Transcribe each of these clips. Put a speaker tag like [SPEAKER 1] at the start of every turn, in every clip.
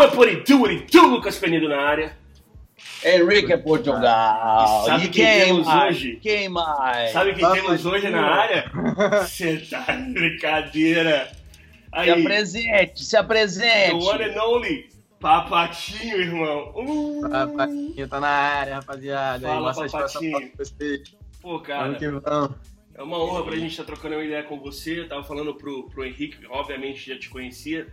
[SPEAKER 1] Ué, por itu, itu, Lucas Penido na área.
[SPEAKER 2] Henrique Portugal.
[SPEAKER 1] Sabe
[SPEAKER 2] e
[SPEAKER 1] quem
[SPEAKER 2] quem
[SPEAKER 1] temos
[SPEAKER 2] mais?
[SPEAKER 1] hoje?
[SPEAKER 2] Quem mais?
[SPEAKER 1] Sabe quem
[SPEAKER 3] Papatinho.
[SPEAKER 1] temos hoje na área? Você tá de brincadeira.
[SPEAKER 2] Se
[SPEAKER 1] Aí,
[SPEAKER 2] apresente, se
[SPEAKER 1] the
[SPEAKER 2] apresente.
[SPEAKER 1] one and only, Papatinho, irmão. Uh,
[SPEAKER 3] Papatinho tá na área, rapaziada.
[SPEAKER 1] Fala,
[SPEAKER 3] Aí,
[SPEAKER 1] Papatinho. pô, cara,
[SPEAKER 3] vamos.
[SPEAKER 1] é uma honra pra gente estar trocando uma ideia com você. Eu tava falando pro, pro Henrique, que obviamente já te conhecia,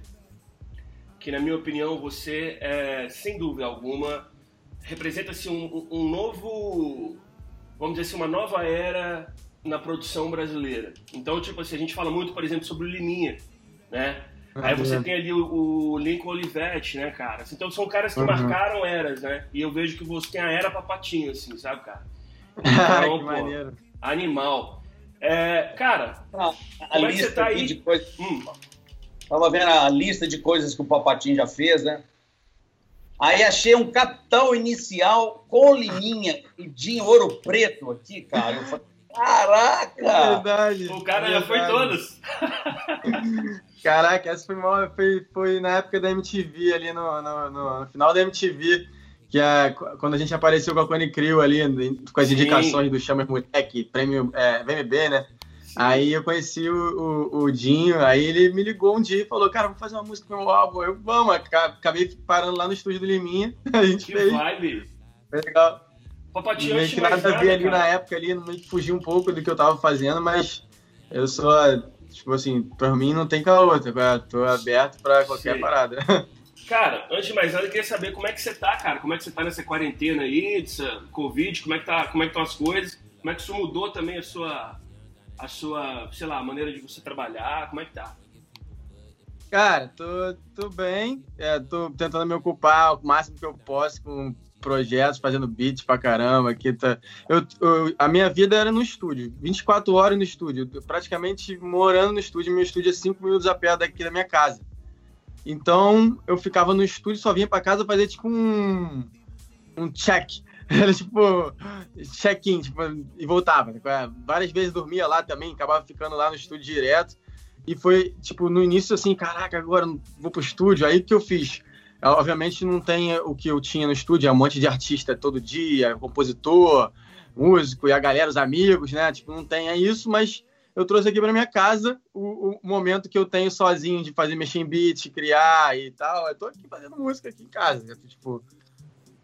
[SPEAKER 1] que na minha opinião você é, sem dúvida alguma, representa-se um, um novo, vamos dizer assim, uma nova era na produção brasileira. Então, tipo assim, a gente fala muito, por exemplo, sobre o Liminha, né? Aí você tem ali o, o Lincoln Olivetti, né, cara? Então são caras que
[SPEAKER 3] Uhum.
[SPEAKER 1] marcaram eras, né? E eu vejo que você tem a era papatinho, assim, sabe, cara?
[SPEAKER 3] que
[SPEAKER 1] pô.
[SPEAKER 3] maneiro.
[SPEAKER 1] Animal. É, cara,
[SPEAKER 2] A
[SPEAKER 1] Como é que
[SPEAKER 2] lista
[SPEAKER 1] você tá aí?
[SPEAKER 2] de coisas.
[SPEAKER 1] hum,
[SPEAKER 2] Tava vendo a lista de coisas que o Papatinho já fez, né? Aí achei um capital inicial com liminha e Dinho Ouro Preto aqui, cara. Eu falei, caraca!
[SPEAKER 3] Verdade.
[SPEAKER 1] o cara já foi
[SPEAKER 3] verdade.
[SPEAKER 1] todos.
[SPEAKER 3] Caraca, essa foi, foi, foi na época da MTV, ali no, no, no- no final da MTV, que é qu- quando a gente apareceu com a Cone Crew ali, com as
[SPEAKER 1] Sim.
[SPEAKER 3] indicações do Chamber Moleque, prêmio é, VMB, né? Aí eu conheci o, o, o Dinho, aí ele me ligou um dia e falou, cara, vou fazer uma música pro meu álbum. Eu, vamos, aca- acabei parando lá no estúdio do Liminha, a gente
[SPEAKER 1] Que
[SPEAKER 3] fez,
[SPEAKER 1] vibe.
[SPEAKER 3] foi legal.
[SPEAKER 1] Papatinho,
[SPEAKER 3] Meio
[SPEAKER 1] antes
[SPEAKER 3] que
[SPEAKER 1] de mais
[SPEAKER 3] nada a ver ali na época ali, meio que fugi um pouco do que eu tava fazendo, mas eu sou, tipo assim, pra mim não tem caô, tá? tô aberto pra qualquer
[SPEAKER 1] Sei.
[SPEAKER 3] parada.
[SPEAKER 1] Cara, antes de mais nada, eu queria saber como é que você tá, cara. Como é que você tá nessa quarentena aí, dessa Covid, como é que tá, como é que estão as coisas? Como é que isso mudou também a sua, a sua, sei lá, a maneira de você trabalhar? Como é que tá?
[SPEAKER 3] Cara, tô, tô bem, é, tô tentando me ocupar o máximo que eu posso com projetos, fazendo beats pra caramba. Aqui tá... eu, eu- a minha vida era no estúdio, 24 horas no estúdio, praticamente morando no estúdio. Meu estúdio é 5 minutos a pé daqui da minha casa. Então eu ficava no estúdio, só vinha pra casa fazer tipo um, um check. Era tipo check-in, tipo, e voltava. Várias vezes dormia lá também, acabava ficando lá no estúdio direto. E foi, tipo, no início, assim, caraca, agora vou pro estúdio. Aí que eu fiz? Eu, Obviamente não tem o que eu tinha no estúdio, é um monte de artista todo dia, compositor, músico, e a galera, os amigos, né? Tipo, não tem isso, mas eu trouxe aqui pra minha casa o, o momento que eu tenho sozinho de fazer, mexer em beat, criar e tal. Eu tô aqui fazendo música aqui em casa. Tipo,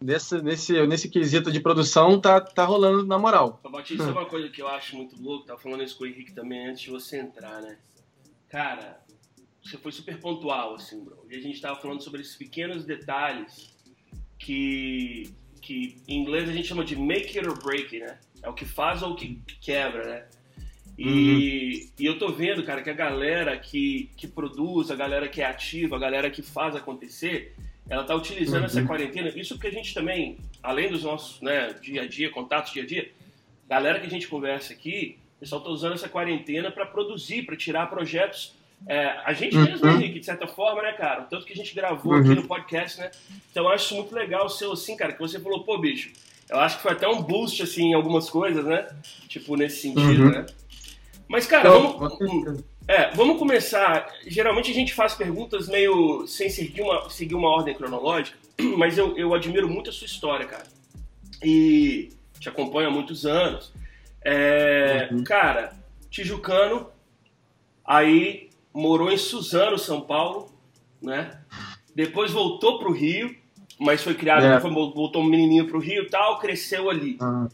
[SPEAKER 3] nesse, nesse, nesse quesito de produção, tá, tá rolando na moral.
[SPEAKER 1] É uma coisa que eu acho muito louco, tava falando isso com o Henrique também antes de você entrar, né? Cara, você foi super pontual, assim, bro. E a gente tava falando sobre esses pequenos detalhes que, que em inglês a gente chama de make it or break it, né? É o que faz ou o que quebra, né? E, e eu tô vendo, cara, que a galera que, que produz, a galera que é ativa, a galera que faz acontecer, ela tá utilizando essa quarentena. Isso porque a gente também, além dos nossos né, dia a dia, contatos dia a dia, galera que a gente conversa aqui, o pessoal tá usando essa quarentena para produzir, para tirar projetos. É, a gente
[SPEAKER 3] Uhum.
[SPEAKER 1] mesmo, né, Henrique, de certa forma, né, cara? Tanto que a gente gravou aqui no podcast, né? Então eu acho isso muito legal o seu, assim, cara, que você falou, pô, bicho, eu acho que foi até um boost, assim, em algumas coisas, né? Tipo, nesse sentido,
[SPEAKER 3] Uhum.
[SPEAKER 1] né? Mas, cara,
[SPEAKER 3] Então,
[SPEAKER 1] vamos, é, vamos começar. Geralmente a gente faz perguntas meio sem seguir uma, seguir uma ordem cronológica, mas eu, eu admiro muito a sua história, cara. E te acompanho há muitos anos. É,
[SPEAKER 3] Uhum.
[SPEAKER 1] Cara, Tijucano, aí morou em Suzano, São Paulo, né? Depois voltou pro Rio, mas foi criado,
[SPEAKER 3] É.
[SPEAKER 1] foi- voltou um menininho pro Rio e tal, cresceu ali.
[SPEAKER 3] Ah,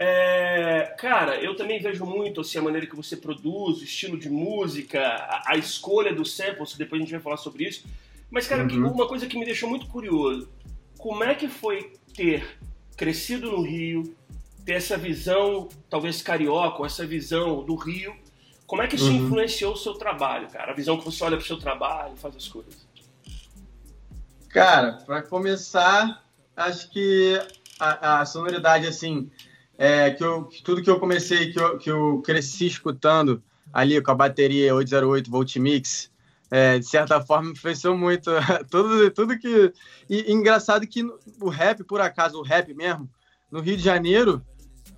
[SPEAKER 1] É, cara, eu também vejo muito assim, a maneira que você produz, o estilo de música, a, a escolha dos samples, depois a gente vai falar sobre isso. Mas, cara,
[SPEAKER 3] Uhum.
[SPEAKER 1] uma coisa que me deixou muito curioso: como é que foi ter crescido no Rio, ter essa visão, talvez carioca, essa visão do Rio? Como é que isso
[SPEAKER 3] Uhum.
[SPEAKER 1] influenciou o seu trabalho, cara? A visão que você olha pro seu trabalho, faz as coisas.
[SPEAKER 3] Cara, para começar, acho que a, a sonoridade, assim, é, que eu, que tudo que eu comecei, que eu, que eu cresci escutando ali com a bateria 808 Volt Mix, é, de certa forma, influenciou muito tudo, tudo que. E, e engraçado que o rap, por acaso, o rap mesmo, no Rio de Janeiro,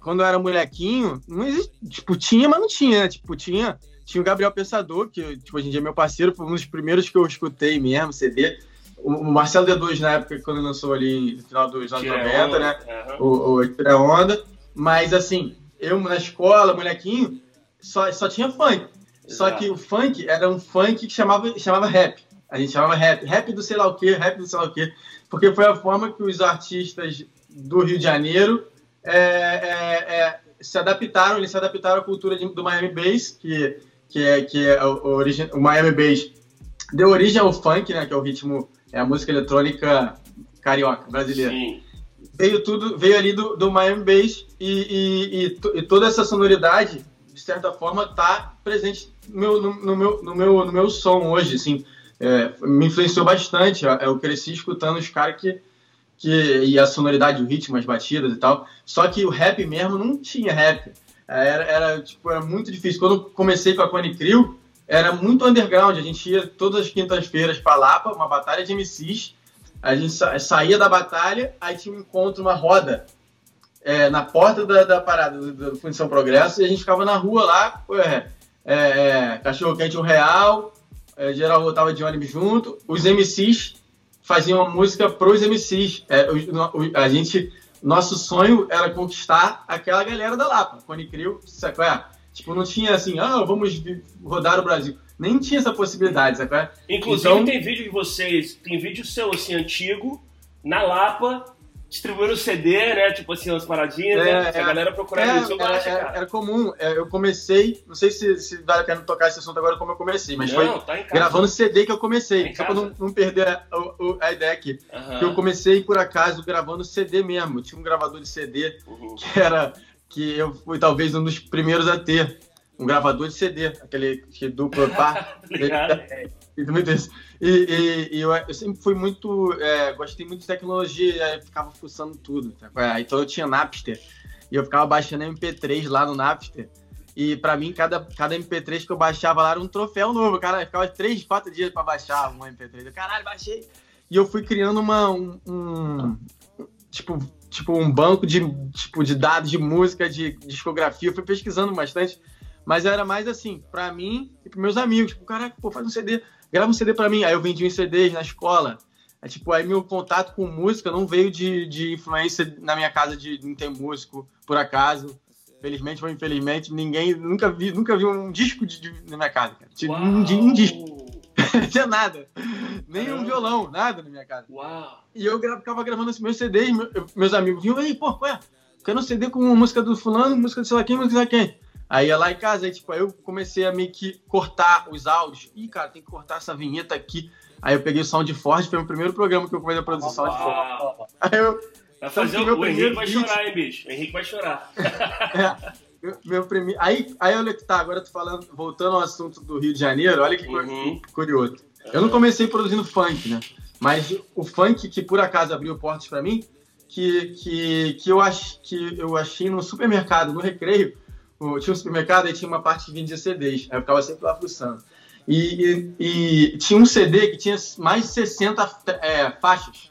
[SPEAKER 3] quando eu era molequinho, não existe, tipo, tinha, mas não tinha, né? Tipo, tinha, tinha o Gabriel Pensador, que tipo, hoje em dia é meu parceiro, foi um dos primeiros que eu escutei mesmo, CD. O Marcelo D2, na época, quando lançou ali no final dos anos 90, né? Uhum. O, o Onda. Mas, assim, eu na escola, molequinho, só, só tinha funk. Só que o funk era um funk que chamava, chamava rap. A gente chamava rap. Rap do sei lá o quê, rap do sei lá o quê. Porque foi a forma que os artistas do Rio de Janeiro é, é, é, se adaptaram, eles se adaptaram à cultura de, do Miami Bass, que, que é, que é o, origem, o Miami Bass deu origem ao funk, né, que é o ritmo, é a música eletrônica carioca, brasileira. Sim. Veio tudo, veio ali do, do Miami Bass e, e, e, e toda essa sonoridade, de certa forma, está presente no, no, no, meu, no, meu, no meu som hoje, assim, é, me influenciou bastante. Eu cresci escutando os caras que, que. E a sonoridade, o ritmo, as batidas e tal. Só que o rap mesmo não tinha rap. Era, era, tipo, era muito difícil. Quando eu comecei com a Cone Crew, era muito underground. A gente ia todas as quintas-feiras para Lapa, uma batalha de MCs. A gente sa saía da batalha, aí tinha um encontro, uma roda é, na porta da, da parada do, do Fundição Progresso, e a gente ficava na rua lá, ué, é, é, cachorro quente um real, é, geral voltava de ônibus junto, os MCs faziam a música pros MCs. É, a gente, nosso sonho era conquistar aquela galera da Lapa, Cone Crew, sacou? É? Tipo, não tinha assim, ah, vamos rodar o Brasil. Nem tinha essa possibilidade, sacou?
[SPEAKER 1] Inclusive então, tem vídeo de vocês, tem vídeo seu assim, antigo, na Lapa, distribuindo CD, né? Tipo assim, umas paradinhas, né? é, né? Se a galera procurar é, no YouTube,
[SPEAKER 3] era, acha, cara. Era comum. É, eu comecei, não sei se, se vale a pena tocar esse assunto agora como eu comecei, mas não, foi tá gravando CD que eu comecei. Tá só pra não, não perder a, a, a, ideia aqui. Uhum. Que eu comecei, por acaso, gravando CD mesmo. Eu tinha um gravador de CD uhum. que era... Que eu fui talvez um dos primeiros a ter. Um gravador de CD, aquele que duplo pá. E, e, e eu, eu, sempre fui muito. É, gostei muito de tecnologia, ficava fuçando tudo. Tá? Então eu tinha Napster e eu ficava baixando MP3 lá no Napster. E para mim, cada, cada MP3 que eu baixava lá era um troféu novo. Cara, ficava três, quatro dias para baixar um MP3. Eu, caralho, baixei. E eu fui criando uma. Um, um, tipo, tipo, um banco de, tipo, de dados de música, de, de discografia. Eu fui pesquisando bastante. Mas era mais assim, para mim e pros meus amigos. Tipo, caraca, pô, faz um CD grava um CD para mim. Aí eu vendi uns CDs na escola. É, tipo, aí meu contato com música não veio de, de influência na minha casa de não ter músico, por acaso. Felizmente ou infelizmente, ninguém nunca vi, nunca vi um disco de, de na minha casa, cara. Tipo, um, um, disco. não tinha nada. Nem Caramba. um violão, nada na minha casa.
[SPEAKER 1] Uau.
[SPEAKER 3] E eu gra ficava gravando meus CDs, meus amigos vinham, ei, pô, ué, quero um CD com música do fulano, música de sei lá quem, música de sei lá quem. Aí ia lá em casa, aí, tipo, aí eu comecei a meio que cortar os áudios. Ih, cara, tem que cortar essa vinheta aqui. Aí eu peguei o Sound Force, foi o primeiro programa que eu comecei a produzir Sound Force. Aí
[SPEAKER 1] eu. Vai fazer o, o Henrique vai beat. chorar, hein, bicho? O Henrique vai chorar.
[SPEAKER 3] é, meu, meu primeiro. Aí, aí olha que tá, agora eu tô falando, voltando ao assunto do Rio de Janeiro, olha que uhum. curioso. Eu não comecei produzindo funk, né? Mas o funk que por acaso abriu portas para mim, que, que, que, eu ach, que eu achei no supermercado, no recreio, tinha um supermercado e tinha uma parte que vendia CDs. Aí eu ficava sempre lá fuçando. E, e, e, tinha um CD que tinha mais de 60 é, faixas.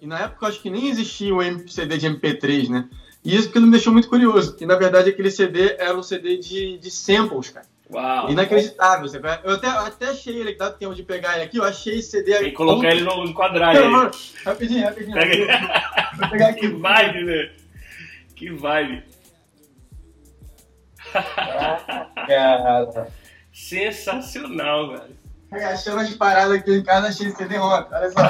[SPEAKER 3] E na época eu acho que nem existia o um CD de MP3, né? E isso que me deixou muito curioso. E na verdade aquele CD era um CD de, de samples, cara.
[SPEAKER 1] Uau.
[SPEAKER 3] Inacreditável. Eu até, eu até achei ele, dá tempo de pegar ele aqui, eu achei esse CD
[SPEAKER 1] Tem que colocar ele no quadrado.
[SPEAKER 3] rapidinho, rapidinho.
[SPEAKER 1] Pega... Vou pegar aqui. Que vibe, né? Que vibe.
[SPEAKER 2] Cara.
[SPEAKER 1] Sensacional, velho.
[SPEAKER 3] Achando as paradas aqui em casa, achei CD ontem. Olha só.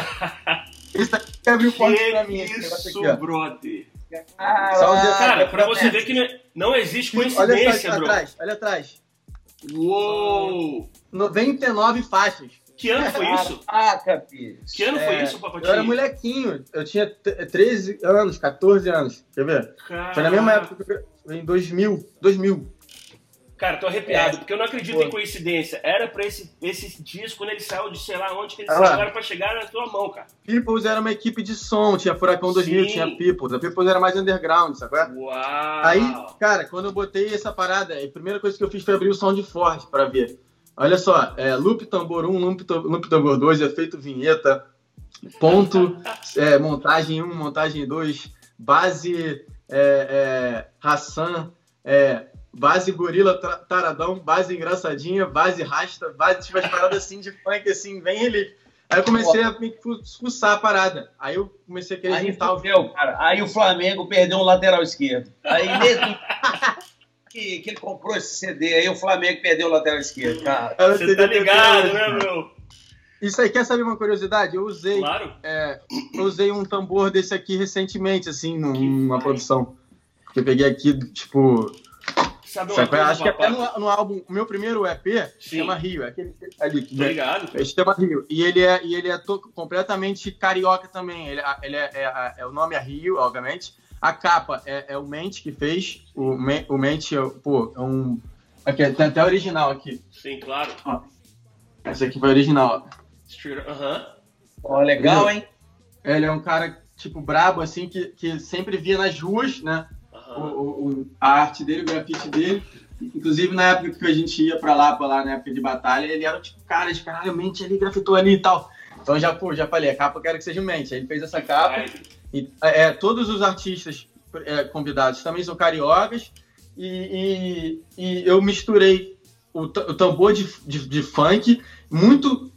[SPEAKER 3] Isso aqui abriu porta pra mim.
[SPEAKER 1] Isso, aqui, brother. Ah, cara, pra você ver que não existe coincidência,
[SPEAKER 3] olha só, atrás, olha atrás.
[SPEAKER 1] Uou!
[SPEAKER 3] 99 faixas.
[SPEAKER 1] Que ano foi isso?
[SPEAKER 2] Ah,
[SPEAKER 1] Que ano foi é, isso, Papatinho? Eu
[SPEAKER 3] era molequinho. Eu tinha 13 anos, 14 anos. Quer ver? Caraca. Foi na mesma época que eu em 2000. 2000.
[SPEAKER 1] Cara, tô arrepiado, é. porque eu não acredito Pô. em coincidência. Era pra esse, esse disco, quando ele saiu de sei lá onde que ele ah, saiu, era pra chegar na tua mão, cara.
[SPEAKER 3] Peoples era uma equipe de som, tinha Furacão 2000, Sim. tinha Peoples. A Peoples era mais underground, sabe?
[SPEAKER 1] Uau!
[SPEAKER 3] Aí, cara, quando eu botei essa parada, a primeira coisa que eu fiz foi abrir o Sound Force pra ver. Olha só, é, loop tambor 1, loop, loop tambor 2, efeito vinheta, ponto, é, montagem 1, montagem 2, base é, é, Hassan, é, base gorila taradão, base engraçadinha, base rasta, base tipo as paradas assim de funk, assim, bem relief. Aí eu comecei a fuçar a parada. Aí eu comecei a querer
[SPEAKER 2] aí juntar o cara. Aí o Flamengo perdeu um lateral esquerdo. Aí mesmo que, que ele comprou esse CD, aí o Flamengo perdeu o lateral esquerdo, cara.
[SPEAKER 1] Você tá ligado, né, meu?
[SPEAKER 3] Isso aí, quer saber uma curiosidade? Eu usei,
[SPEAKER 1] claro.
[SPEAKER 3] é, eu usei um tambor desse aqui recentemente, assim, numa produção. Que eu peguei aqui, tipo,
[SPEAKER 1] Sabe uma coisa,
[SPEAKER 3] Acho que até no, no, álbum, o meu primeiro EP Sim. chama Rio, é aquele ali.
[SPEAKER 1] Obrigado.
[SPEAKER 3] Né? chama Rio. E ele é, e ele é to, completamente carioca também. Ele, ele é, é, é, é, o nome é Rio, obviamente. A capa é, é o Mente que fez. O, o Mente, é, pô, é um. Aqui, tem até original aqui.
[SPEAKER 1] Sim, claro.
[SPEAKER 3] Ó, esse aqui foi original.
[SPEAKER 1] Aham.
[SPEAKER 2] Ó, legal, hein?
[SPEAKER 3] Ele é um cara, tipo, brabo, assim, que, que sempre via nas ruas, né? o, o, a arte dele, o grafite dele. Inclusive, na época que a gente ia pra lá, pra lá, na época de batalha, ele era tipo, cara, de caralho, mente ali, grafitou ali e tal. Então já, pô, já falei, a capa eu quero que seja mente. Aí ele fez essa capa. E, é, todos os artistas é, convidados também são cariocas. E, e, e eu misturei o, o tambor de, de, de, funk, muito.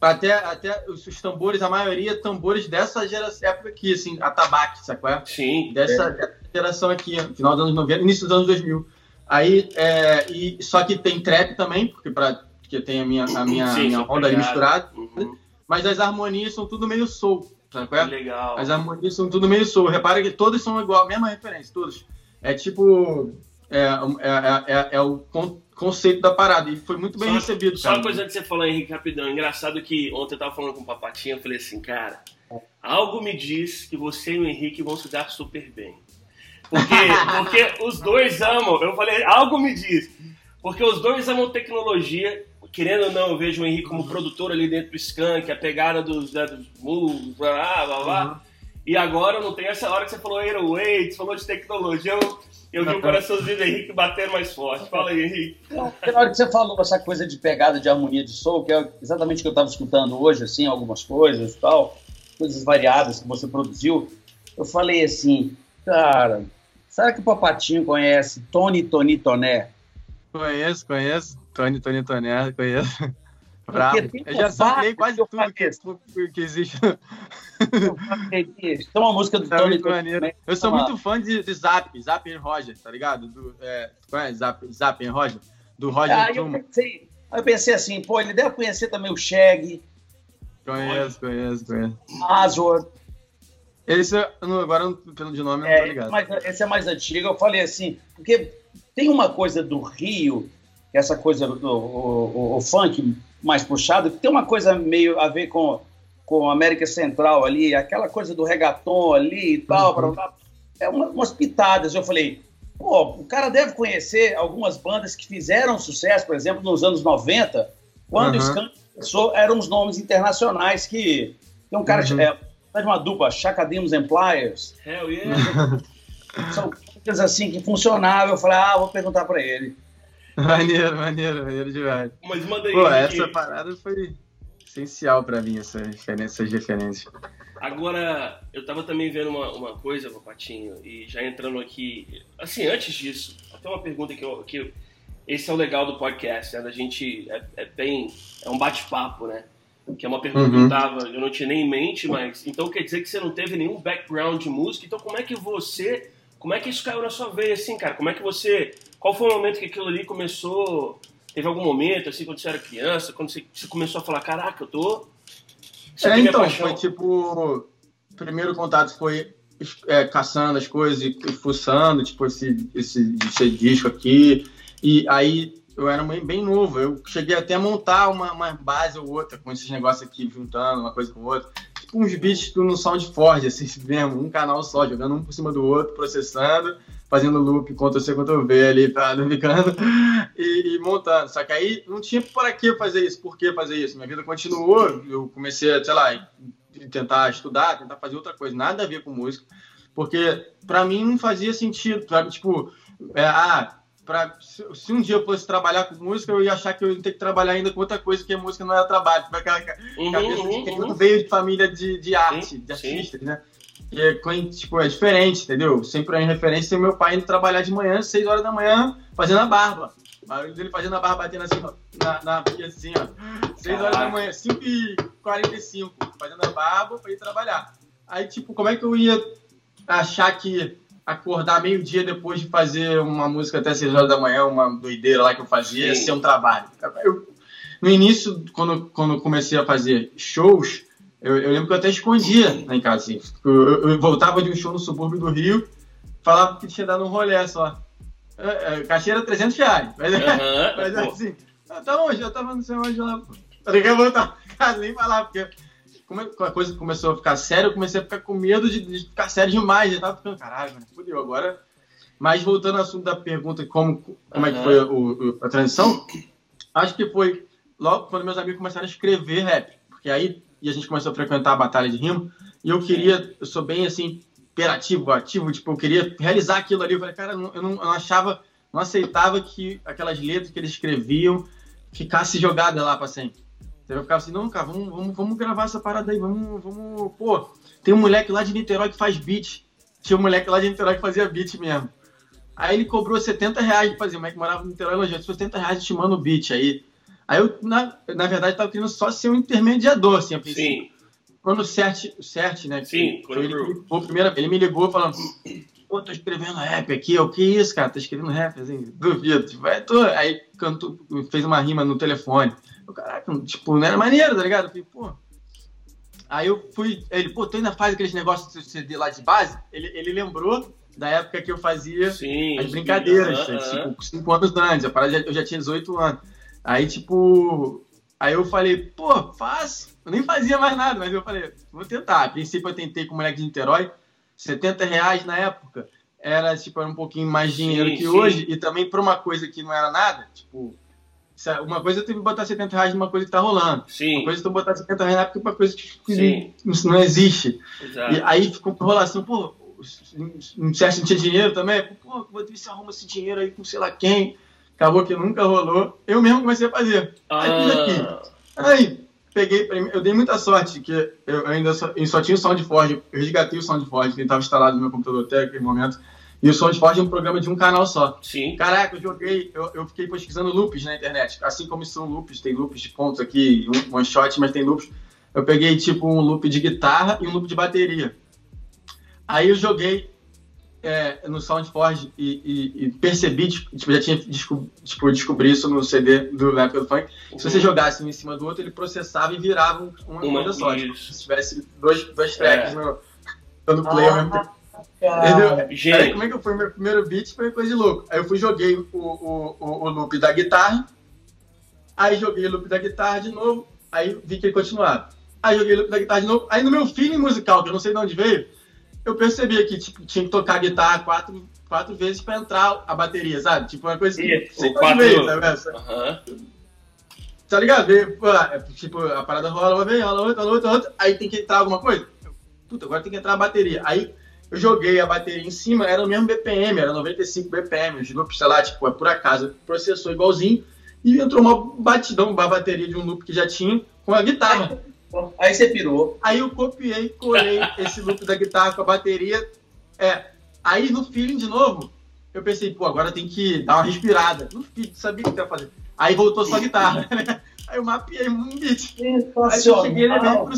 [SPEAKER 3] Até, até os, os, tambores, a maioria tambores dessa geração, época aqui, assim, atabaque, sacou?
[SPEAKER 1] Sim.
[SPEAKER 3] Dessa, é geração aqui, final dos anos 90, início dos anos 2000. Aí, é, e, só que tem trap também, porque, pra, porque tem a minha, a minha, Sim, minha onda ali misturada. Uhum. Mas as harmonias são tudo meio soul. Sabe é?
[SPEAKER 1] Legal.
[SPEAKER 3] As harmonias são tudo meio soul. Repara que todos são igual, mesma referência, todos. É tipo. É, é, é, é o conceito da parada. E foi muito bem só, recebido.
[SPEAKER 1] Só uma coisa que você falou, Henrique, rapidão. Engraçado que ontem eu tava falando com o Papatinho, eu falei assim, cara, algo me diz que você e o Henrique vão se dar super bem. Porque, porque os dois amam. Eu falei, algo me diz. Porque os dois amam tecnologia. Querendo ou não, eu vejo o Henrique como produtor ali dentro do Skank, a pegada dos, né, dos moves, blá blá blá. Uhum. E agora não tem essa hora que você falou Airways, falou de tecnologia, eu, eu vi o coraçãozinho do Henrique bater mais forte. Fala aí, Henrique.
[SPEAKER 2] na hora que você falou essa coisa de pegada de harmonia de soul, que é exatamente o que eu estava escutando hoje, assim, algumas coisas e tal, coisas variadas que você produziu, eu falei assim, cara, Será que o Papatinho conhece Tony Tony Toné?
[SPEAKER 3] Conheço, conheço. Tony Tony Toné, conheço. Bravo. Eu já samplei quase tudo que, que, existe.
[SPEAKER 2] Tem uma música do é Tony Tony
[SPEAKER 3] Eu sou muito fã de, de Zap, Zap and Roger, tá ligado? Do, é, conhece Zap, Zap and Roger? Do Roger ah,
[SPEAKER 2] eu pensei, eu pensei assim, pô, ele deve conhecer também o Shag.
[SPEAKER 3] Conheço, conheço, conheço.
[SPEAKER 2] Azor.
[SPEAKER 3] Esse, agora, pelo de nome, eu não tô ligado.
[SPEAKER 2] Mas esse é mais antigo. Eu falei assim, porque tem uma coisa do Rio, essa coisa do o, o, o funk mais puxado, que tem uma coisa meio a ver com, com a América Central ali, aquela coisa do reggaeton ali e tal, uhum. pra, é uma, umas pitadas. Eu falei, pô, o cara deve conhecer algumas bandas que fizeram sucesso, por exemplo, nos anos 90, quando uhum. o Skank começou, eram os nomes internacionais que... Tem um cara uhum. é, de uma dupla, Chacadimos and Pliers.
[SPEAKER 1] Hell yeah!
[SPEAKER 2] São coisas assim que funcionavam. Eu falei, ah, vou perguntar pra ele.
[SPEAKER 3] Maneiro, maneiro, maneiro demais.
[SPEAKER 1] Mas manda aí.
[SPEAKER 3] Pô, essa parada foi essencial pra mim, essa essas referências.
[SPEAKER 1] Agora, eu tava também vendo uma, uma coisa, Papatinho, e já entrando aqui. Assim, antes disso, até uma pergunta que eu. Que esse é o legal do podcast, né? Da gente. É, é bem. É um bate-papo, né? que é uma pergunta uhum. que eu, uhum. tava, eu não tinha nem em mente, mas então quer dizer que você não teve nenhum background de música, então como é que você, como é que isso caiu na sua veia assim, cara? Como é que você, qual foi o momento que aquilo ali começou? Teve algum momento assim quando você era criança, quando você, você começou a falar, caraca, eu tô
[SPEAKER 3] é, então, foi tipo, o primeiro contato foi é, caçando as coisas e, e fuçando, tipo, esse, esse, esse disco aqui, e aí eu era bem novo. Eu cheguei até a montar uma, uma base ou outra com esses negócios aqui, juntando uma coisa com outra. Tipo uns beats no SoundForge, assim mesmo, um canal só, jogando um por cima do outro, processando, fazendo loop, Ctrl-C, Ctrl-V ali, tá, ficando, e, e, montando. Só que aí não tinha para que fazer isso, por que fazer isso. Minha vida continuou, eu comecei a, sei lá, tentar estudar, tentar fazer outra coisa, nada a ver com música, porque para mim não fazia sentido, sabe? Tipo, é, ah, pra, se, se um dia eu fosse trabalhar com música, eu ia achar que eu ia ter que trabalhar ainda com outra coisa, que a música não era trabalho. Tipo, aquela
[SPEAKER 1] Uhum,
[SPEAKER 3] cabeça
[SPEAKER 1] uhum,
[SPEAKER 3] de
[SPEAKER 1] uhum.
[SPEAKER 3] veio de família de, de arte,
[SPEAKER 1] Sim,
[SPEAKER 3] de
[SPEAKER 1] sim.
[SPEAKER 3] artistas, né? E é, tipo, é diferente, entendeu? Sempre em referência meu pai indo trabalhar de manhã, 6 horas da manhã, fazendo a barba. O barulho dele fazendo a barba batendo assim, ó, na, na pia, assim, ó. 6 horas da manhã, 5 e 45 fazendo a barba pra ir trabalhar. Aí, tipo, como é que eu ia achar que acordar meio-dia depois de fazer uma música até 6 horas da manhã, uma doideira lá que eu fazia, ia ser um trabalho? Eu- no início, quando, quando comecei a fazer shows, eu, eu lembro que eu até escondia lá em casa. Assim. Eu, eu- eu voltava de um show no subúrbio do Rio, falava que tinha dado um rolé só. É, é, cachê era 300 reais. Mas,
[SPEAKER 1] Aham,
[SPEAKER 3] mas assim, ah, tá longe, eu tava não sei onde lá. Eu nem quero voltar pra casa, nem falar, porque como a coisa começou a ficar séria, eu comecei a ficar com medo de, de ficar sério demais. Eu tava ficando, caralho, mano, fudeu agora. Mas voltando ao assunto da pergunta, como, como é que foi o- o- a transição, acho que foi logo quando meus amigos começaram a escrever rap. Porque aí e a gente começou a frequentar a batalha de rima, e eu queria, eu sou bem assim, imperativo, ativo, tipo, eu queria realizar aquilo ali. Eu falei, cara, eu não, eu não- achava, não aceitava que aquelas letras que eles escreviam ficasse jogada lá pra sempre. Então eu ficava assim, não, cara, vamos, vamos, vamos gravar essa parada aí, vamos, vamos. Pô, tem um moleque lá de Niterói que faz beat. Tinha um moleque lá de Niterói que fazia beat mesmo. Aí ele cobrou 70 reais de fazer, o moleque morava no Niterói, elogiou, 70 reais te manda o beat aí. Aí eu, na, na verdade, tava querendo só ser um intermediador, assim.
[SPEAKER 1] Sim,
[SPEAKER 3] Quando o Cert, o Cert, né?
[SPEAKER 1] Sim, quando
[SPEAKER 3] ele,
[SPEAKER 1] eu-
[SPEAKER 3] ligou primeiro, ele me ligou falando, pô, tô escrevendo rap aqui, o que isso, cara? Tá escrevendo rap, assim, duvido. Tipo, aí, tô, aí cantou, fez uma rima no telefone. Eu, caraca, tipo, não era maneiro, tá ligado? Eu falei, pô. Aí eu fui, ele, pô, tu ainda faz aqueles negócios de CD lá de base? Ele, ele lembrou da época que eu fazia
[SPEAKER 1] sim.
[SPEAKER 3] as brincadeiras,
[SPEAKER 1] Aham, aham.
[SPEAKER 3] tipo, cinco anos antes, eu já tinha 18 anos. Aí, tipo, aí eu falei, pô, faz. Eu nem fazia mais nada, mas eu falei, vou tentar. A princípio eu tentei com o moleque de Niterói, 70 reais na época. Era, tipo, era um pouquinho mais dinheiro
[SPEAKER 1] Sim,
[SPEAKER 3] que
[SPEAKER 1] sim.
[SPEAKER 3] hoje, e também pra uma coisa que não era nada, tipo, uma coisa eu tive que botar 70 reais numa coisa que tá rolando. Uma
[SPEAKER 1] Sim,
[SPEAKER 3] coisa eu tô botar 70 reais na época pra coisa que, que
[SPEAKER 1] Sim.
[SPEAKER 3] não, existe.
[SPEAKER 1] exato.
[SPEAKER 3] E aí ficou enrolação, pô, não certo não tinha dinheiro também? Pô, se arruma esse dinheiro aí com sei lá quem. Acabou que nunca rolou. Eu mesmo comecei a fazer. Aí fiz aqui.
[SPEAKER 1] Ah,
[SPEAKER 3] Aí, peguei, eu dei muita sorte, que eu ainda só, eu só tinha o SoundForge, eu resgatei o SoundForge, que estava instalado no meu computador até aquele momento. E o SoundForge é um programa de um canal só.
[SPEAKER 1] sim,
[SPEAKER 3] Caraca, eu joguei, eu, eu fiquei pesquisando loops na internet. Assim como são loops, tem loops de pontos aqui, um one shot, mas tem loops. Eu peguei tipo um loop de guitarra e um loop de bateria. Aí eu joguei é, no SoundForge e, e- e percebi, tipo, já tinha desco, tipo, descobri isso no CD do Na Época do Funk. Se você jogasse um em cima do outro, ele processava e virava um- uma,
[SPEAKER 1] Uma-
[SPEAKER 3] coisa só. Tipo, se tivesse dois, dois tracks
[SPEAKER 1] É.
[SPEAKER 3] no, no play ao mesmo tempo.
[SPEAKER 2] Cara,
[SPEAKER 3] Entendeu? Aí como é que foi o meu primeiro beat? Foi coisa de louco. Aí eu fui joguei o, o, o, o loop da guitarra, aí joguei o loop da guitarra de novo, aí vi que ele continuava. Aí joguei o loop da guitarra de novo, aí no meu feeling musical, que eu não sei de onde veio, eu percebi que tipo, tinha que tocar a guitarra quatro, quatro vezes pra entrar a bateria, sabe? Tipo uma coisa que sei de
[SPEAKER 1] quatro-
[SPEAKER 3] onde veio, sabe? Tá ligado? Pô, é, tipo, a parada rola uma vez, rola outra, rola outra, outra, aí tem que entrar alguma coisa. Puta, agora tem que entrar a bateria. Aí eu joguei a bateria em cima, era o mesmo BPM, era 95 BPM, os loops, sei lá, tipo, é por acaso, processou igualzinho, e entrou uma batidão, uma bateria de um loop que já tinha, com a guitarra.
[SPEAKER 2] Aí você pirou.
[SPEAKER 3] Aí eu copiei, colei esse loop da guitarra com a bateria. É, aí no feeling de novo, eu pensei, pô, agora tem que dar uma respirada. Não fiz, sabia o que eu ia fazer. Aí voltou só a guitarra, né? Aí eu mapeei um beat. Aí eu cheguei e levei pro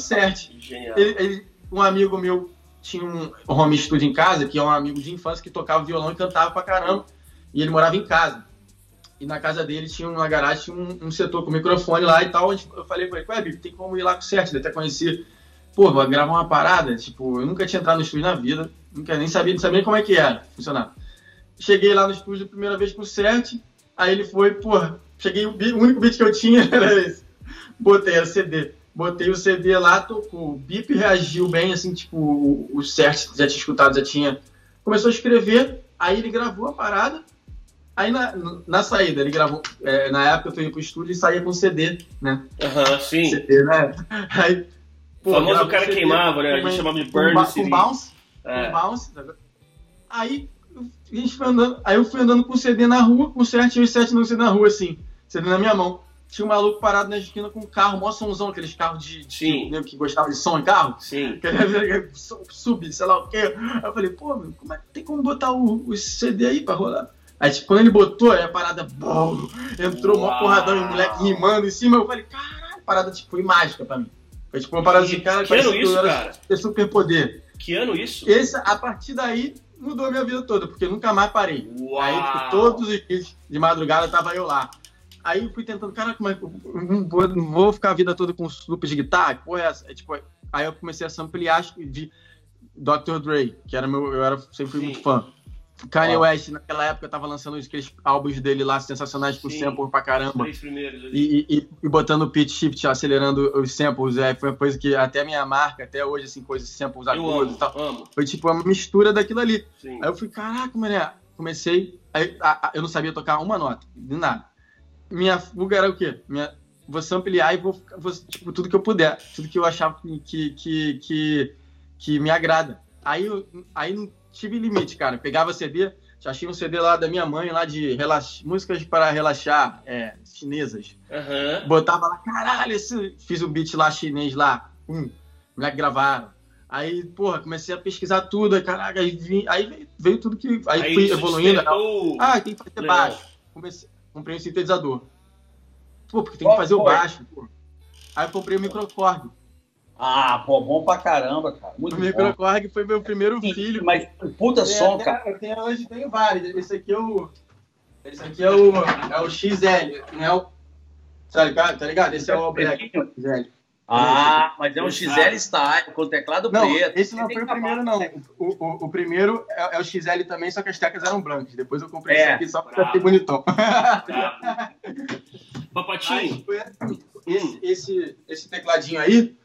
[SPEAKER 1] genial.
[SPEAKER 3] Ele- ele- um amigo meu tinha um home studio em casa, que é um amigo de infância que tocava violão e cantava pra caramba. E ele morava em casa. E na casa dele tinha uma garagem, tinha um, um setor com microfone lá e tal. Onde eu falei pra ele, ué, Bibi, tem como ir lá com o? Ele até conhecia. Pô, vou gravar uma parada. Tipo, eu nunca tinha entrado no estúdio na vida. Nunca nem sabia, não sabia como é que era funcionar. Cheguei lá no estúdio a primeira vez com o CERT. Aí ele foi, porra, cheguei, o, o único beat que eu tinha era esse. Botei, era CD. Botei o CD lá, tocou. O Bip reagiu bem, assim, tipo, o, o CERT já tinha escutado, já tinha. Começou a escrever, aí ele gravou a parada. Aí na, na saída, ele gravou. é, na época eu ia pro estúdio e saía com CD, né?
[SPEAKER 1] Aham, sim.
[SPEAKER 3] CD, né? Aí.
[SPEAKER 1] O famoso cara
[SPEAKER 3] CD
[SPEAKER 1] queimava, né? A gente chamava de burn.
[SPEAKER 3] Com bounce,
[SPEAKER 1] É.
[SPEAKER 3] com bounce. tá vendo? Aí a gente foi andando, aí eu fui andando com o CD na rua, com o 7 e os 7 no CD na rua, assim, CD na minha mão. Tinha um maluco parado na esquina com um carro, mó somzão, aqueles carros de, de
[SPEAKER 1] Sim.
[SPEAKER 3] né, que gostava de som em carro.
[SPEAKER 1] Sim.
[SPEAKER 3] Queria subir, sei lá o quê. Aí eu falei, pô, meu, como é que tem como botar o, o CD aí pra rolar? Aí, tipo, quando ele botou, aí a parada, bom, entrou mó porradão, e o moleque rimando em cima. Eu falei, caralho, a parada, tipo, foi mágica pra mim. Foi tipo uma parada
[SPEAKER 1] Que-
[SPEAKER 3] de cara,
[SPEAKER 1] que ano isso,
[SPEAKER 3] eu era
[SPEAKER 1] cara?
[SPEAKER 3] ter super poder.
[SPEAKER 1] Que ano isso?
[SPEAKER 3] Esse, a partir daí, mudou a minha vida toda, porque eu nunca mais parei.
[SPEAKER 1] Uau.
[SPEAKER 3] Aí, tipo, todos os dias de madrugada tava eu lá. Aí eu fui tentando, cara, como é não vou, não vou ficar a vida toda com loop de guitarra? Que Porra, é essa? É, tipo, aí eu comecei a samplear de Dr. Dre, que era meu, eu era, sempre fui
[SPEAKER 1] Sim.
[SPEAKER 3] muito fã. Kanye. West, naquela época, tava lançando aqueles álbuns dele lá, sensacionais, com
[SPEAKER 1] Sim.
[SPEAKER 3] sample pra
[SPEAKER 1] Os
[SPEAKER 3] caramba.
[SPEAKER 1] três primeiros ali.
[SPEAKER 3] E, e- e botando o pitch shift, acelerando os samples, é, foi uma coisa que até a minha marca, até hoje, assim, coisas, samples agudos e tal.
[SPEAKER 1] amo.
[SPEAKER 3] Foi tipo uma mistura daquilo ali.
[SPEAKER 1] Sim.
[SPEAKER 3] Aí eu fui, caraca, mané. Comecei. Aí, a- a- eu não sabia tocar uma nota, de nada. Minha fuga era o quê? Minha, vou ampliar e vou, vou, tipo, tudo que eu puder. Tudo que eu achava que, que, que, que, que me agrada. Aí, eu, aí tive limite, cara. Eu pegava CD, já achei um CD lá da minha mãe, lá de relax, músicas para relaxar, é, chinesas.
[SPEAKER 1] Aham.
[SPEAKER 3] Botava lá, caralho, esse... fiz um beat lá chinês lá. Hum, moleque gravaram. Aí, porra, comecei a pesquisar tudo, aí, caraca, aí, vim, aí veio, veio tudo que. Aí, fui
[SPEAKER 1] isso
[SPEAKER 3] evoluindo.
[SPEAKER 1] despertou-
[SPEAKER 3] Ah, tem que fazer
[SPEAKER 1] Legal.
[SPEAKER 3] baixo. Comecei, comprei um sintetizador. Pô, porque tem que fazer o
[SPEAKER 2] foi?
[SPEAKER 3] baixo. Pô. Aí eu comprei o microcorg.
[SPEAKER 2] Ah, pô, bom pra caramba, cara. Muito
[SPEAKER 3] O
[SPEAKER 2] bom.
[SPEAKER 3] microcorg foi meu primeiro filho.
[SPEAKER 2] Mas puta
[SPEAKER 3] Tem
[SPEAKER 2] som,
[SPEAKER 3] até-
[SPEAKER 2] cara.
[SPEAKER 3] Eu tenho, hoje tenho vários. Esse aqui é o. Esse aqui é o. É o XL. Não é o. Tá ligado? Tá ligado? Esse é o Black XL.
[SPEAKER 2] Ah, mas é um. XL Style, com teclado
[SPEAKER 3] Não,
[SPEAKER 2] preto.
[SPEAKER 3] esse não foi o primeiro, não. O, o, o primeiro é, é o XL também, só que as teclas eram brancas. Depois eu comprei
[SPEAKER 2] É.
[SPEAKER 3] esse aqui só pra
[SPEAKER 1] Bravo.
[SPEAKER 3] ser bonitão.
[SPEAKER 1] Bravo. Papatinho.
[SPEAKER 3] foi assim. esse, esse, esse tecladinho aí,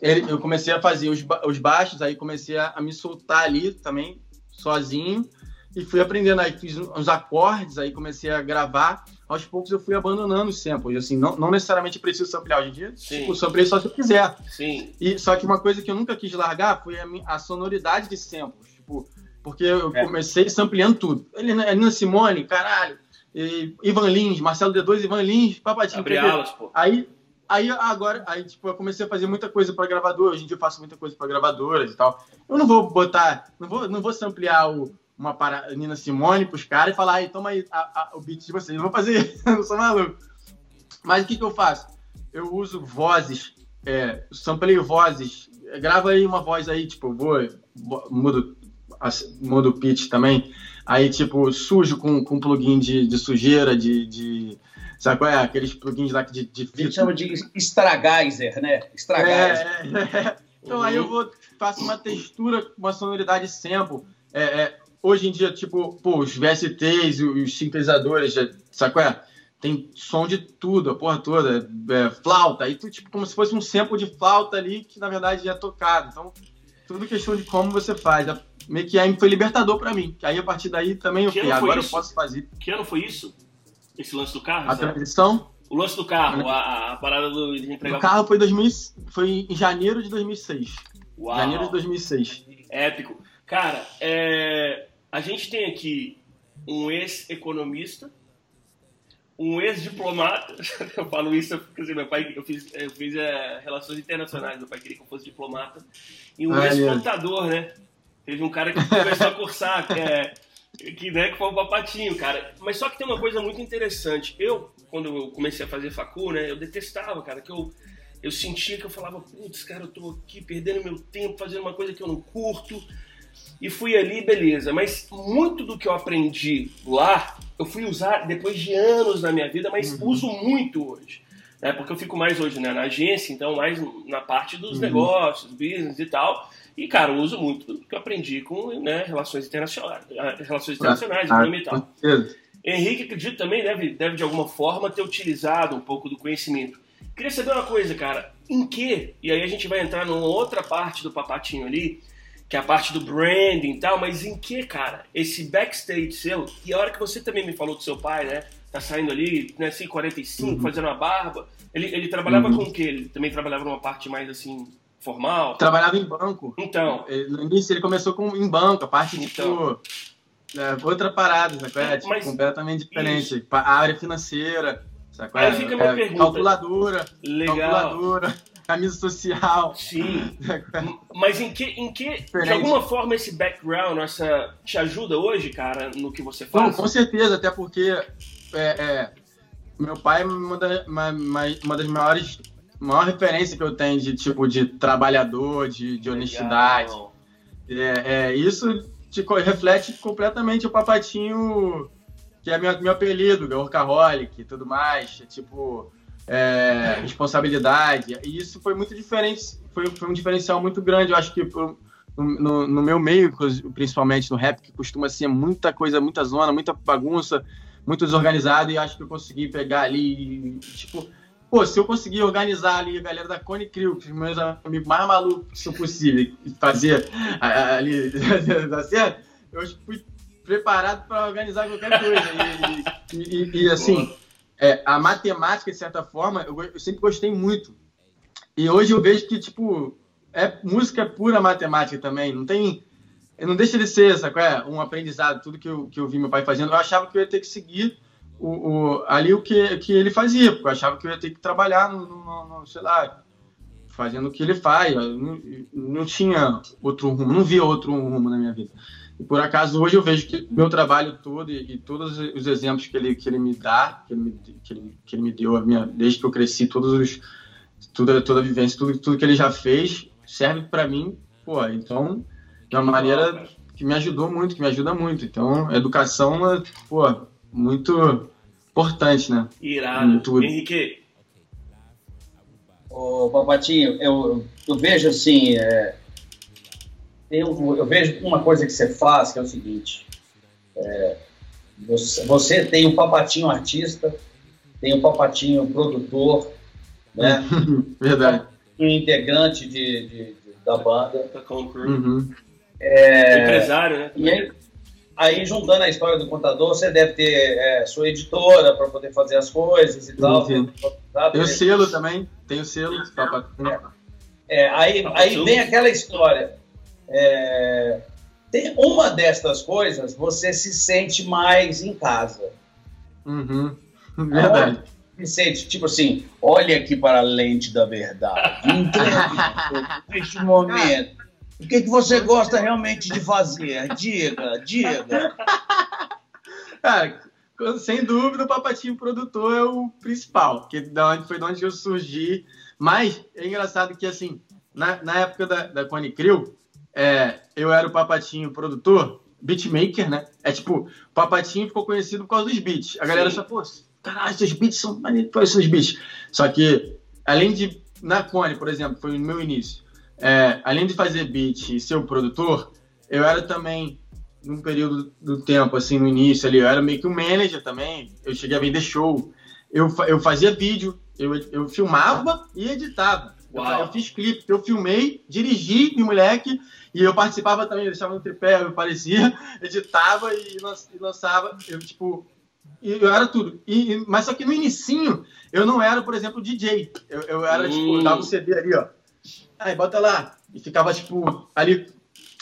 [SPEAKER 3] ele- eu comecei a fazer os, ba- os baixos, aí comecei a, a me soltar ali também, sozinho, e fui aprendendo. Aí fiz uns acordes, aí comecei a gravar. Aos poucos eu fui abandonando os samples. Assim, não, não necessariamente preciso samplear hoje em dia.
[SPEAKER 1] Sim.
[SPEAKER 3] Tipo, samplei só se eu quiser.
[SPEAKER 1] Sim.
[SPEAKER 3] E, só que uma coisa que eu nunca quis largar foi a, a sonoridade de samples. Tipo, porque eu
[SPEAKER 2] É.
[SPEAKER 3] comecei sampleando tudo. Ele, Nina Simone, caralho. e Ivan Lins, Marcelo D2, Ivan Lins, Papatinho.
[SPEAKER 1] Abre alas, pô.
[SPEAKER 3] Aí, aí agora, aí, tipo, eu comecei a fazer muita coisa para gravador. Hoje em dia eu faço muita coisa para gravadoras e tal. Eu não vou botar, não vou, não vou samplear o, uma para, Nina Simone pros caras e falar, aí, toma aí a- a- o beat de vocês. Não vou fazer não sou maluco. Mas o que, que eu faço? Eu uso vozes, é, vozes. Grava aí uma voz aí, tipo, vou, mudo, mudo o pitch também. Aí, tipo, sujo com, com plugin de, de sujeira, de, de. Sabe qual é? Aqueles plugins lá de, de
[SPEAKER 2] A gente chama de Stragaiser, né? Stragaiser.
[SPEAKER 3] É, é. Então aí eu vou faço uma textura, uma sonoridade sample. É, é, hoje em dia, tipo, pô, os VSTs, e os sintetizadores, sabe qual é? Tem som de tudo, a porra toda, é, flauta, aí tu, tipo, como se fosse um sample de flauta ali, que na verdade é tocado. Então, tudo questão de como você faz. É, Meio que aí foi libertador pra mim. Aí a partir daí também eu
[SPEAKER 1] Que foi
[SPEAKER 3] agora eu
[SPEAKER 1] isso?
[SPEAKER 3] posso fazer
[SPEAKER 1] Que ano foi isso? Esse lance do carro?
[SPEAKER 3] a
[SPEAKER 1] sabe?
[SPEAKER 3] transição.
[SPEAKER 1] O lance do carro, a, a parada do, de entregar.
[SPEAKER 3] O carro foi, 2000, foi em janeiro de 2006.
[SPEAKER 1] Uau.
[SPEAKER 3] Janeiro de 2006.
[SPEAKER 1] Épico. Cara, é, a gente tem aqui um ex-economista, um ex-diplomata. Eu falo isso porque assim, meu pai, eu fiz, eu fiz é, relações internacionais, meu pai queria que eu fosse diplomata. E um
[SPEAKER 3] Ah, é.
[SPEAKER 1] ex-contador, né? Teve um cara que começou a cursar, é, que, né, que foi o Papatinho, cara. Mas só que tem uma coisa muito interessante. Eu, quando eu comecei a fazer facu, né, eu detestava, cara, que eu eu sentia que eu falava, putz, cara, eu tô aqui perdendo meu tempo fazendo uma coisa que eu não curto. E fui ali, beleza. Mas muito do que eu aprendi lá, eu fui usar depois de anos na minha vida, mas uso muito hoje. Né? Porque eu fico mais hoje né, na agência, então mais na parte dos
[SPEAKER 3] Uhum.
[SPEAKER 1] negócios, business e tal. E, cara, eu uso muito que eu aprendi com né, relações internacionais, ah, relações internacionais,
[SPEAKER 3] Ah,
[SPEAKER 1] economia e tal. Henrique, acredito, também deve, deve de alguma forma ter utilizado um pouco do conhecimento. Queria saber uma coisa, cara. Em que, e aí a gente vai entrar numa outra parte do papatinho ali, que é a parte do branding e tal, mas em que, cara, esse backstage seu, e a hora que você também me falou do seu pai, né? Tá saindo ali, né, assim, 45,
[SPEAKER 3] Uhum.
[SPEAKER 1] fazendo uma barba. Ele, ele trabalhava
[SPEAKER 3] Uhum.
[SPEAKER 1] com o quê? Ele também trabalhava numa parte mais assim, formal?
[SPEAKER 3] Trabalhava em banco.
[SPEAKER 1] Então,
[SPEAKER 3] Ele- No início ele começou com, em banco, a parte
[SPEAKER 1] Então.
[SPEAKER 3] tipo. é outra parada, sacou? É, tipo,
[SPEAKER 1] Mas-
[SPEAKER 3] completamente diferente.
[SPEAKER 1] Isso.
[SPEAKER 3] A área financeira, sacou?
[SPEAKER 1] Aí fica a minha
[SPEAKER 3] É,
[SPEAKER 1] pergunta.
[SPEAKER 3] Calculadora,
[SPEAKER 1] Legal.
[SPEAKER 3] calculadora, camisa social.
[SPEAKER 1] Sim.
[SPEAKER 3] sacou?
[SPEAKER 1] M- Mas em que, em que, de alguma forma, esse background, essa, te ajuda hoje, cara, no que você
[SPEAKER 3] Não,
[SPEAKER 1] faz?
[SPEAKER 3] com certeza, até porque é, é, meu pai é uma- uma- uma das maiores maior referência que eu tenho de tipo de trabalhador, de, de honestidade. É, é, isso te reflete completamente o papatinho, que é meu, meu apelido, workaholic e tudo mais, é, tipo, é, responsabilidade. E isso foi muito diferente, foi, foi um diferencial muito grande, eu acho que pro- no, no- meu meio, principalmente no rap, que costuma ser muita coisa, muita zona, muita bagunça, muito desorganizado, e acho que eu consegui pegar ali, tipo, pô, se eu conseguir organizar ali a galera da Cone Crew, que os meus amigos mais malucos possível, fazer ali, tá certo? Eu fui preparado para organizar qualquer coisa. E, e- e- e, assim, é, a matemática, de certa forma, eu, eu sempre gostei muito. E hoje eu vejo que, tipo, é, música é pura matemática também. Não tem. Não deixa de ser, sabe? é? Um aprendizado. Tudo que eu, que eu vi meu pai fazendo, eu achava que eu ia ter que seguir o, o- ali o que, que ele fazia, porque eu achava que eu ia ter que trabalhar no, no- no- sei lá, fazendo o que ele faz. Não, não tinha outro rumo, não via outro rumo na minha vida. E por acaso hoje eu vejo que meu trabalho todo e, e todos os exemplos que ele, que ele me dá, que ele me, que ele, que ele me deu minha, desde que eu cresci, todos os, toda, toda a vivência, tudo, tudo que ele já fez, serve para mim, pô, então, de uma maneira que me ajudou muito, que me ajuda muito. Então, educação é, pô, muito importante, né?
[SPEAKER 1] Irado.
[SPEAKER 3] Tudo.
[SPEAKER 1] Henrique,
[SPEAKER 2] Ô, Papatinho, eu, eu vejo assim, é, um- eu vejo uma coisa que você faz, que é o seguinte, é, você, você tem o Papatinho artista, tem o Papatinho produtor, né,
[SPEAKER 3] Verdade.
[SPEAKER 2] o integrante de, de- de- da banda,
[SPEAKER 1] da Concrew.
[SPEAKER 3] Uhum.
[SPEAKER 1] Empresário, né?
[SPEAKER 2] e aí, aí, juntando a história do contador, você deve ter é, sua editora para poder fazer as coisas e tal.
[SPEAKER 3] sim. Tem o selo também, tem o selo. papai.
[SPEAKER 2] É, aí, aí vem aquela história. É, tem uma destas coisas, você se sente mais em casa.
[SPEAKER 3] Uhum. Verdade.
[SPEAKER 2] Se sente, tipo assim, olha aqui para a lente da verdade. Entregue neste momento. O que, que você gosta realmente de fazer? Diga, diga.
[SPEAKER 3] Cara, sem dúvida o Papatinho produtor é o principal, que da onde, foi de onde eu surgi. Mas é engraçado que, assim, na, na época da, da Cone Crew, é, eu era o Papatinho produtor, beatmaker, né? É tipo, o Papatinho ficou conhecido por causa dos beats. A galera
[SPEAKER 1] Sim.
[SPEAKER 3] só, pô, caralho, seus beats são maneiros, os beats? Só que, além de, na Cone, por exemplo, foi o meu início, é, além de fazer beat e ser o produtor, eu era também num período do tempo, assim, no início ali, eu era meio que um manager também, eu cheguei a vender show, eu, eu fazia vídeo, eu, eu filmava e editava. Eu, eu fiz clipe, eu filmei, dirigi de moleque, e eu participava também, eu deixava no tripé, eu aparecia, editava e, lan- e lançava, eu, tipo, eu era tudo. E, mas só que no inicinho, eu não era, por exemplo, DJ. Eu, eu era, tipo,
[SPEAKER 1] Hum.
[SPEAKER 3] eu dava um CD ali, ó. Aí, bota lá. E ficava, tipo, ali.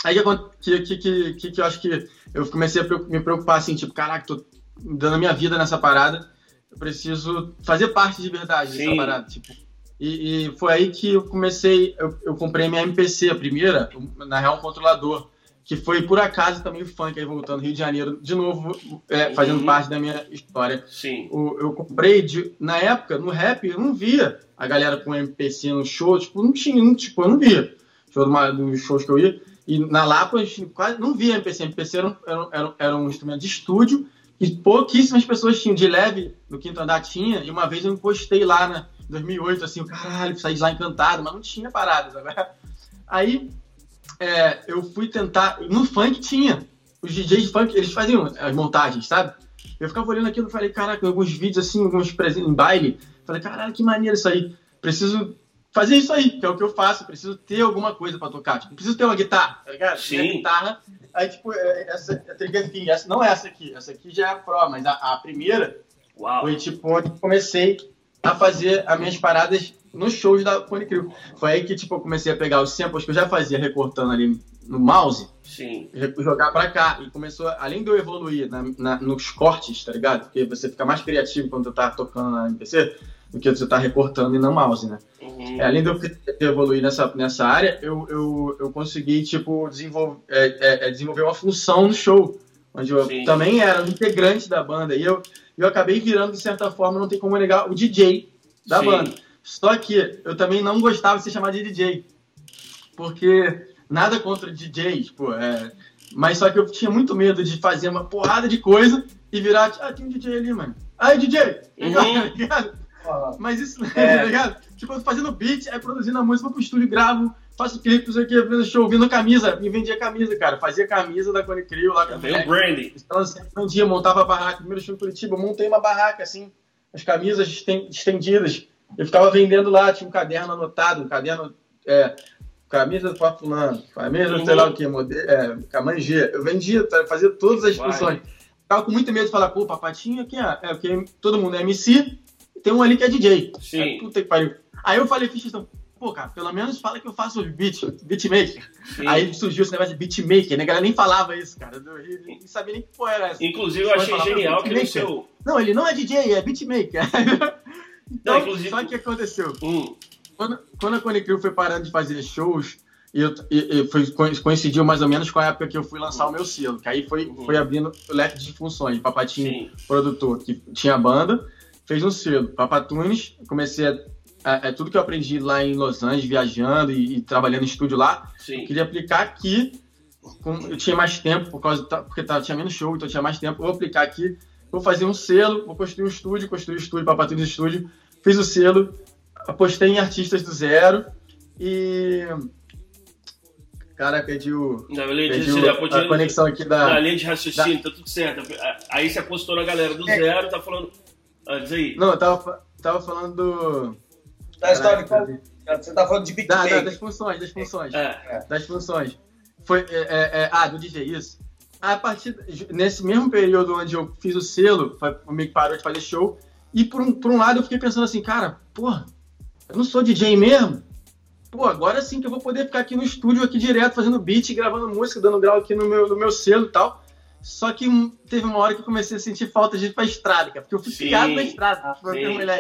[SPEAKER 3] Aí que, que, que, que, que, eu acho que eu comecei a me preocupar, assim, tipo, caraca, tô dando a minha vida nessa parada. Eu preciso fazer parte de verdade dessa
[SPEAKER 1] Sim.
[SPEAKER 3] parada, tipo. E, e foi aí que eu comecei, eu, eu comprei minha MPC, a primeira, na real, um controlador, que foi por acaso também o funk, aí voltando Rio de Janeiro, de novo, é, fazendo
[SPEAKER 1] Uhum.
[SPEAKER 3] parte da minha história.
[SPEAKER 1] Sim.
[SPEAKER 3] O- eu comprei, de, na época, no rap, eu não via a galera com MPC no show, tipo, não tinha, não, tipo, eu não via. Show uma- dos shows que eu ia. E na Lapa, a gente quase não via MPC. MPC era um, era, era, um- um instrumento de estúdio e pouquíssimas pessoas tinham. De leve, no quinto andar tinha, e uma vez eu me postei lá na 2008, assim, caralho, saí de lá encantado, mas não tinha parada, sabe? Aí é, eu fui tentar. No funk tinha. Os DJs de funk, eles faziam as montagens, sabe? Eu ficava olhando aquilo e falei, caraca, alguns vídeos assim, alguns presentes em baile. Falei, caralho, que maneiro isso aí. Preciso fazer isso aí, que é o que eu faço. Preciso ter alguma coisa pra tocar. Tipo, preciso ter uma guitarra, tá ligado?
[SPEAKER 1] Sim.
[SPEAKER 3] Minha guitarra. Aí, tipo, é, essa, enfim, essa, não essa aqui. Essa aqui já é a Pro, mas a, a primeira
[SPEAKER 1] Uau.
[SPEAKER 3] foi tipo onde eu comecei a fazer as minhas paradas nos shows da Cone Crew. Foi aí que tipo eu comecei a pegar os samples que eu já fazia recortando ali no mouse,
[SPEAKER 1] Sim.
[SPEAKER 3] jogar pra cá. E começou, além de eu evoluir na, na, nos cortes, tá ligado? Porque você fica mais criativo quando tu tá tocando na MPC do que você tá recortando e no mouse, né?
[SPEAKER 1] Uhum.
[SPEAKER 3] É, além de eu evoluir nessa, nessa área, eu, eu, eu consegui, tipo, desenvolver, é, é, desenvolver uma função no show, onde eu
[SPEAKER 1] Sim.
[SPEAKER 3] também era um integrante da banda. E eu, eu acabei virando, de certa forma, não tem como negar, o DJ da
[SPEAKER 1] Sim.
[SPEAKER 3] banda. Só que eu também não gostava de ser chamado de DJ. Porque nada contra DJs, pô, é... Mas só que eu tinha muito medo de fazer uma porrada de coisa e virar, ah, tem um DJ ali, mano. Aí, DJ! Legal,
[SPEAKER 1] Uhum.
[SPEAKER 3] tá ligado? Mas isso,
[SPEAKER 2] É.
[SPEAKER 3] tá ligado? Tipo, eu tô fazendo beat, aí produzindo a música, vou pro estúdio, gravo, faço clipe, não sei o que, vendo show, vindo camisa, me vendia camisa, cara. Fazia camisa da Cone Crew lá
[SPEAKER 1] Já
[SPEAKER 3] o
[SPEAKER 1] branding.
[SPEAKER 3] Então, assim, um dia montava a barraca, primeiro show em Curitiba, eu montei uma barraca, assim, as camisas esten- estendidas. Eu ficava vendendo lá, tinha um caderno anotado, um caderno, é, camisa do Papo Fulano, camisa
[SPEAKER 1] Uhum.
[SPEAKER 3] sei lá o que, modelo, é, Camangê. Eu vendia, tá, fazia todas as
[SPEAKER 1] Vai.
[SPEAKER 3] funções. Ficava com muito medo de falar, pô, Papatinho aqui, é, é porque todo mundo é MC, tem um ali que é DJ.
[SPEAKER 1] Sim.
[SPEAKER 3] Aí, puta que pariu. Aí eu falei, fiz questão, pô, cara, pelo menos fala que eu faço beat, beatmaker.
[SPEAKER 1] Sim.
[SPEAKER 3] Aí surgiu esse negócio de beatmaker, né? A galera nem falava isso, cara. Eu nem sabia nem que porra era essa.
[SPEAKER 1] Inclusive, eu achei genial que no seu.
[SPEAKER 3] Não, ele não é DJ, é beatmaker. então,
[SPEAKER 1] Não, inclusive-
[SPEAKER 3] só que aconteceu?
[SPEAKER 1] Hum,
[SPEAKER 3] Quando, quando a Cone Crew foi parando de fazer shows, eu, e, e foi, co- coincidiu mais ou menos com a época que eu fui lançar o meu selo, que aí foi,
[SPEAKER 1] Uhum.
[SPEAKER 3] foi abrindo o leque de funções. Papatinho,
[SPEAKER 1] sim.
[SPEAKER 3] produtor, que tinha banda, fez um selo. Papatunes, comecei a, a- a- tudo que eu aprendi lá em Los Angeles, viajando e, e trabalhando em estúdio lá, queria aplicar aqui. com- eu tinha mais tempo, por causa, ta- porque tava, tinha menos show, então eu tinha mais tempo. Vou aplicar aqui, vou fazer um selo, vou construir um estúdio, construir um estúdio, Papatunes Estúdio. Fiz o selo, apostei em artistas do zero e. Cara, perdi, o,
[SPEAKER 1] Na linha de,
[SPEAKER 3] perdi
[SPEAKER 1] você
[SPEAKER 3] o-
[SPEAKER 1] podia-
[SPEAKER 3] a conexão aqui
[SPEAKER 1] na
[SPEAKER 3] da.
[SPEAKER 1] linha de raciocínio, tá tudo certo. Aí você apostou na galera do
[SPEAKER 2] É.
[SPEAKER 1] zero, tá falando. Ah, diz aí.
[SPEAKER 3] Não, eu tava, tava falando do.
[SPEAKER 2] Da história você tá falando de
[SPEAKER 3] da- da-
[SPEAKER 2] beatmaker.
[SPEAKER 3] das funções, das funções.
[SPEAKER 1] É.
[SPEAKER 3] das funções. Foi, é, é, é, ah, do DJ, isso. A partir, nesse mesmo período onde eu fiz o selo, o meio que parou de fazer show, e por um, por um lado eu fiquei pensando assim, cara, porra, eu não sou DJ mesmo? Pô, agora sim que eu vou poder ficar aqui no estúdio, aqui direto, fazendo beat, gravando música, dando grau aqui no meu, no meu selo e tal. Só que teve uma hora que eu comecei a sentir falta de ir pra estrada, cara, porque eu fui
[SPEAKER 1] Sim.
[SPEAKER 3] criado na estrada.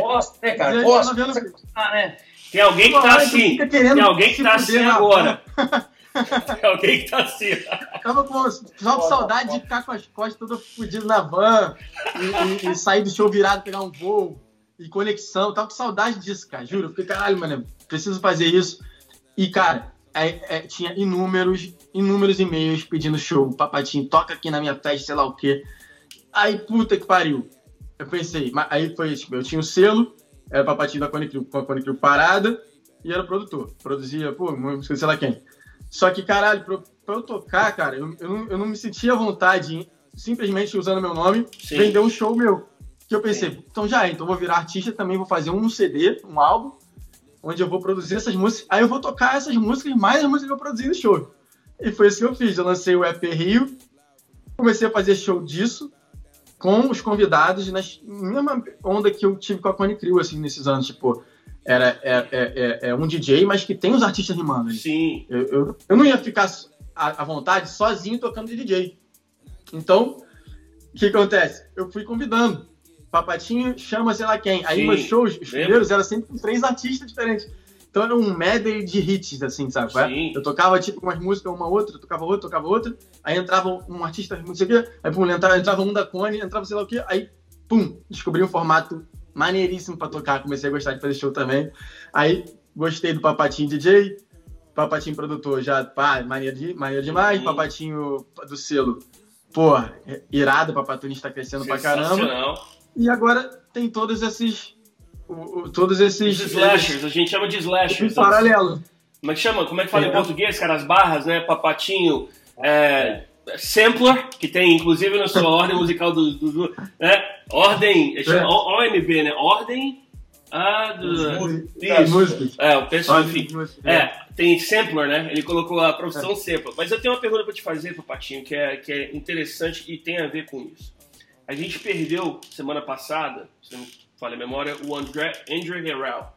[SPEAKER 2] Gosta, né, cara?
[SPEAKER 3] Tava vendo-
[SPEAKER 2] Ah, né?
[SPEAKER 1] Tem alguém que tá assim.
[SPEAKER 3] fica querendo
[SPEAKER 1] Tem alguém que tá assim agora. Tem alguém que tá assim.
[SPEAKER 3] Tava com só com saudade de ficar com as costas todas fodidas na van e, e- e sair do show virado, pegar um voo e conexão. Tava com saudade disso, cara, juro. Eu fiquei, caralho, mano, preciso fazer isso. E, cara, é- é, tinha inúmeros, inúmeros e-mails pedindo show. Papatinho, toca aqui na minha festa, sei lá o quê. Aí, puta que pariu. Eu pensei, mas aí foi, tipo, eu tinha o selo, era Papatinho da Cone Crew, com a Cone Crew parada, e era produtor. Produzia, pô, música, sei lá quem. Só que, caralho, pra, pra eu tocar, cara, eu, eu, não, eu não me sentia à vontade simplesmente usando meu nome,
[SPEAKER 1] Sim.
[SPEAKER 3] vender um show meu. Que eu pensei, então já é, então vou virar artista também, vou fazer um CD, um álbum, onde eu vou produzir essas músicas, aí eu vou tocar essas músicas, mais as músicas que eu produzi no show. E foi isso que eu fiz. Eu lancei o EP Rio, comecei a fazer show disso, com os convidados, na mesma onda que eu tive com a Cone Crew, assim, nesses anos, tipo, era é, é, é, um DJ, mas que tem os artistas rimando. ali.
[SPEAKER 1] Sim.
[SPEAKER 3] Eu, eu, eu não ia ficar à vontade sozinho tocando de DJ. Então, o que acontece? Eu fui convidando. Papatinho chama sei lá quem. Aí
[SPEAKER 1] Sim,
[SPEAKER 3] meus shows, os primeiros, eram sempre com três artistas diferentes. Então era um medley de hits, assim, sabe?
[SPEAKER 1] Sim.
[SPEAKER 3] Eu tocava tipo umas músicas, uma outra, tocava outra, tocava outra. Aí entrava um artista, não sei o quê. Aí pum, entrava, entrava um da Cone, entrava sei lá o quê. Aí, pum, descobri um formato maneiríssimo pra tocar. Comecei a gostar de fazer show também. Aí gostei do Papatinho DJ, Papatinho produtor já, pá, maneiro, de, maneiro demais.
[SPEAKER 1] Uhum.
[SPEAKER 3] Papatinho do selo, pô, irado, Papatunes tá crescendo pra caramba. E agora tem todos esses. o- o- todos esses.
[SPEAKER 1] Os slashers, a gente chama de
[SPEAKER 3] Em
[SPEAKER 1] slashers.
[SPEAKER 3] paralelo.
[SPEAKER 1] Como é que chama? Como é que fala em
[SPEAKER 3] É.
[SPEAKER 1] português, cara? As barras, né? Papatinho. É, sampler, que tem inclusive na sua ordem musical do. do- do- né? Ordem.
[SPEAKER 3] É.
[SPEAKER 1] Chama OMB, né? Ordem. Ah, do,
[SPEAKER 3] As
[SPEAKER 1] isso.
[SPEAKER 3] músicas.
[SPEAKER 1] É, o pessoal, enfim.
[SPEAKER 3] de músicas.
[SPEAKER 1] É, tem sampler, né? Ele colocou a profissão sampler. Mas eu tenho uma pergunta pra te fazer, Papatinho, que é, que é interessante e tem a ver com isso. A gente perdeu semana passada, se não me falha a memória, o André, Andrew Harrell,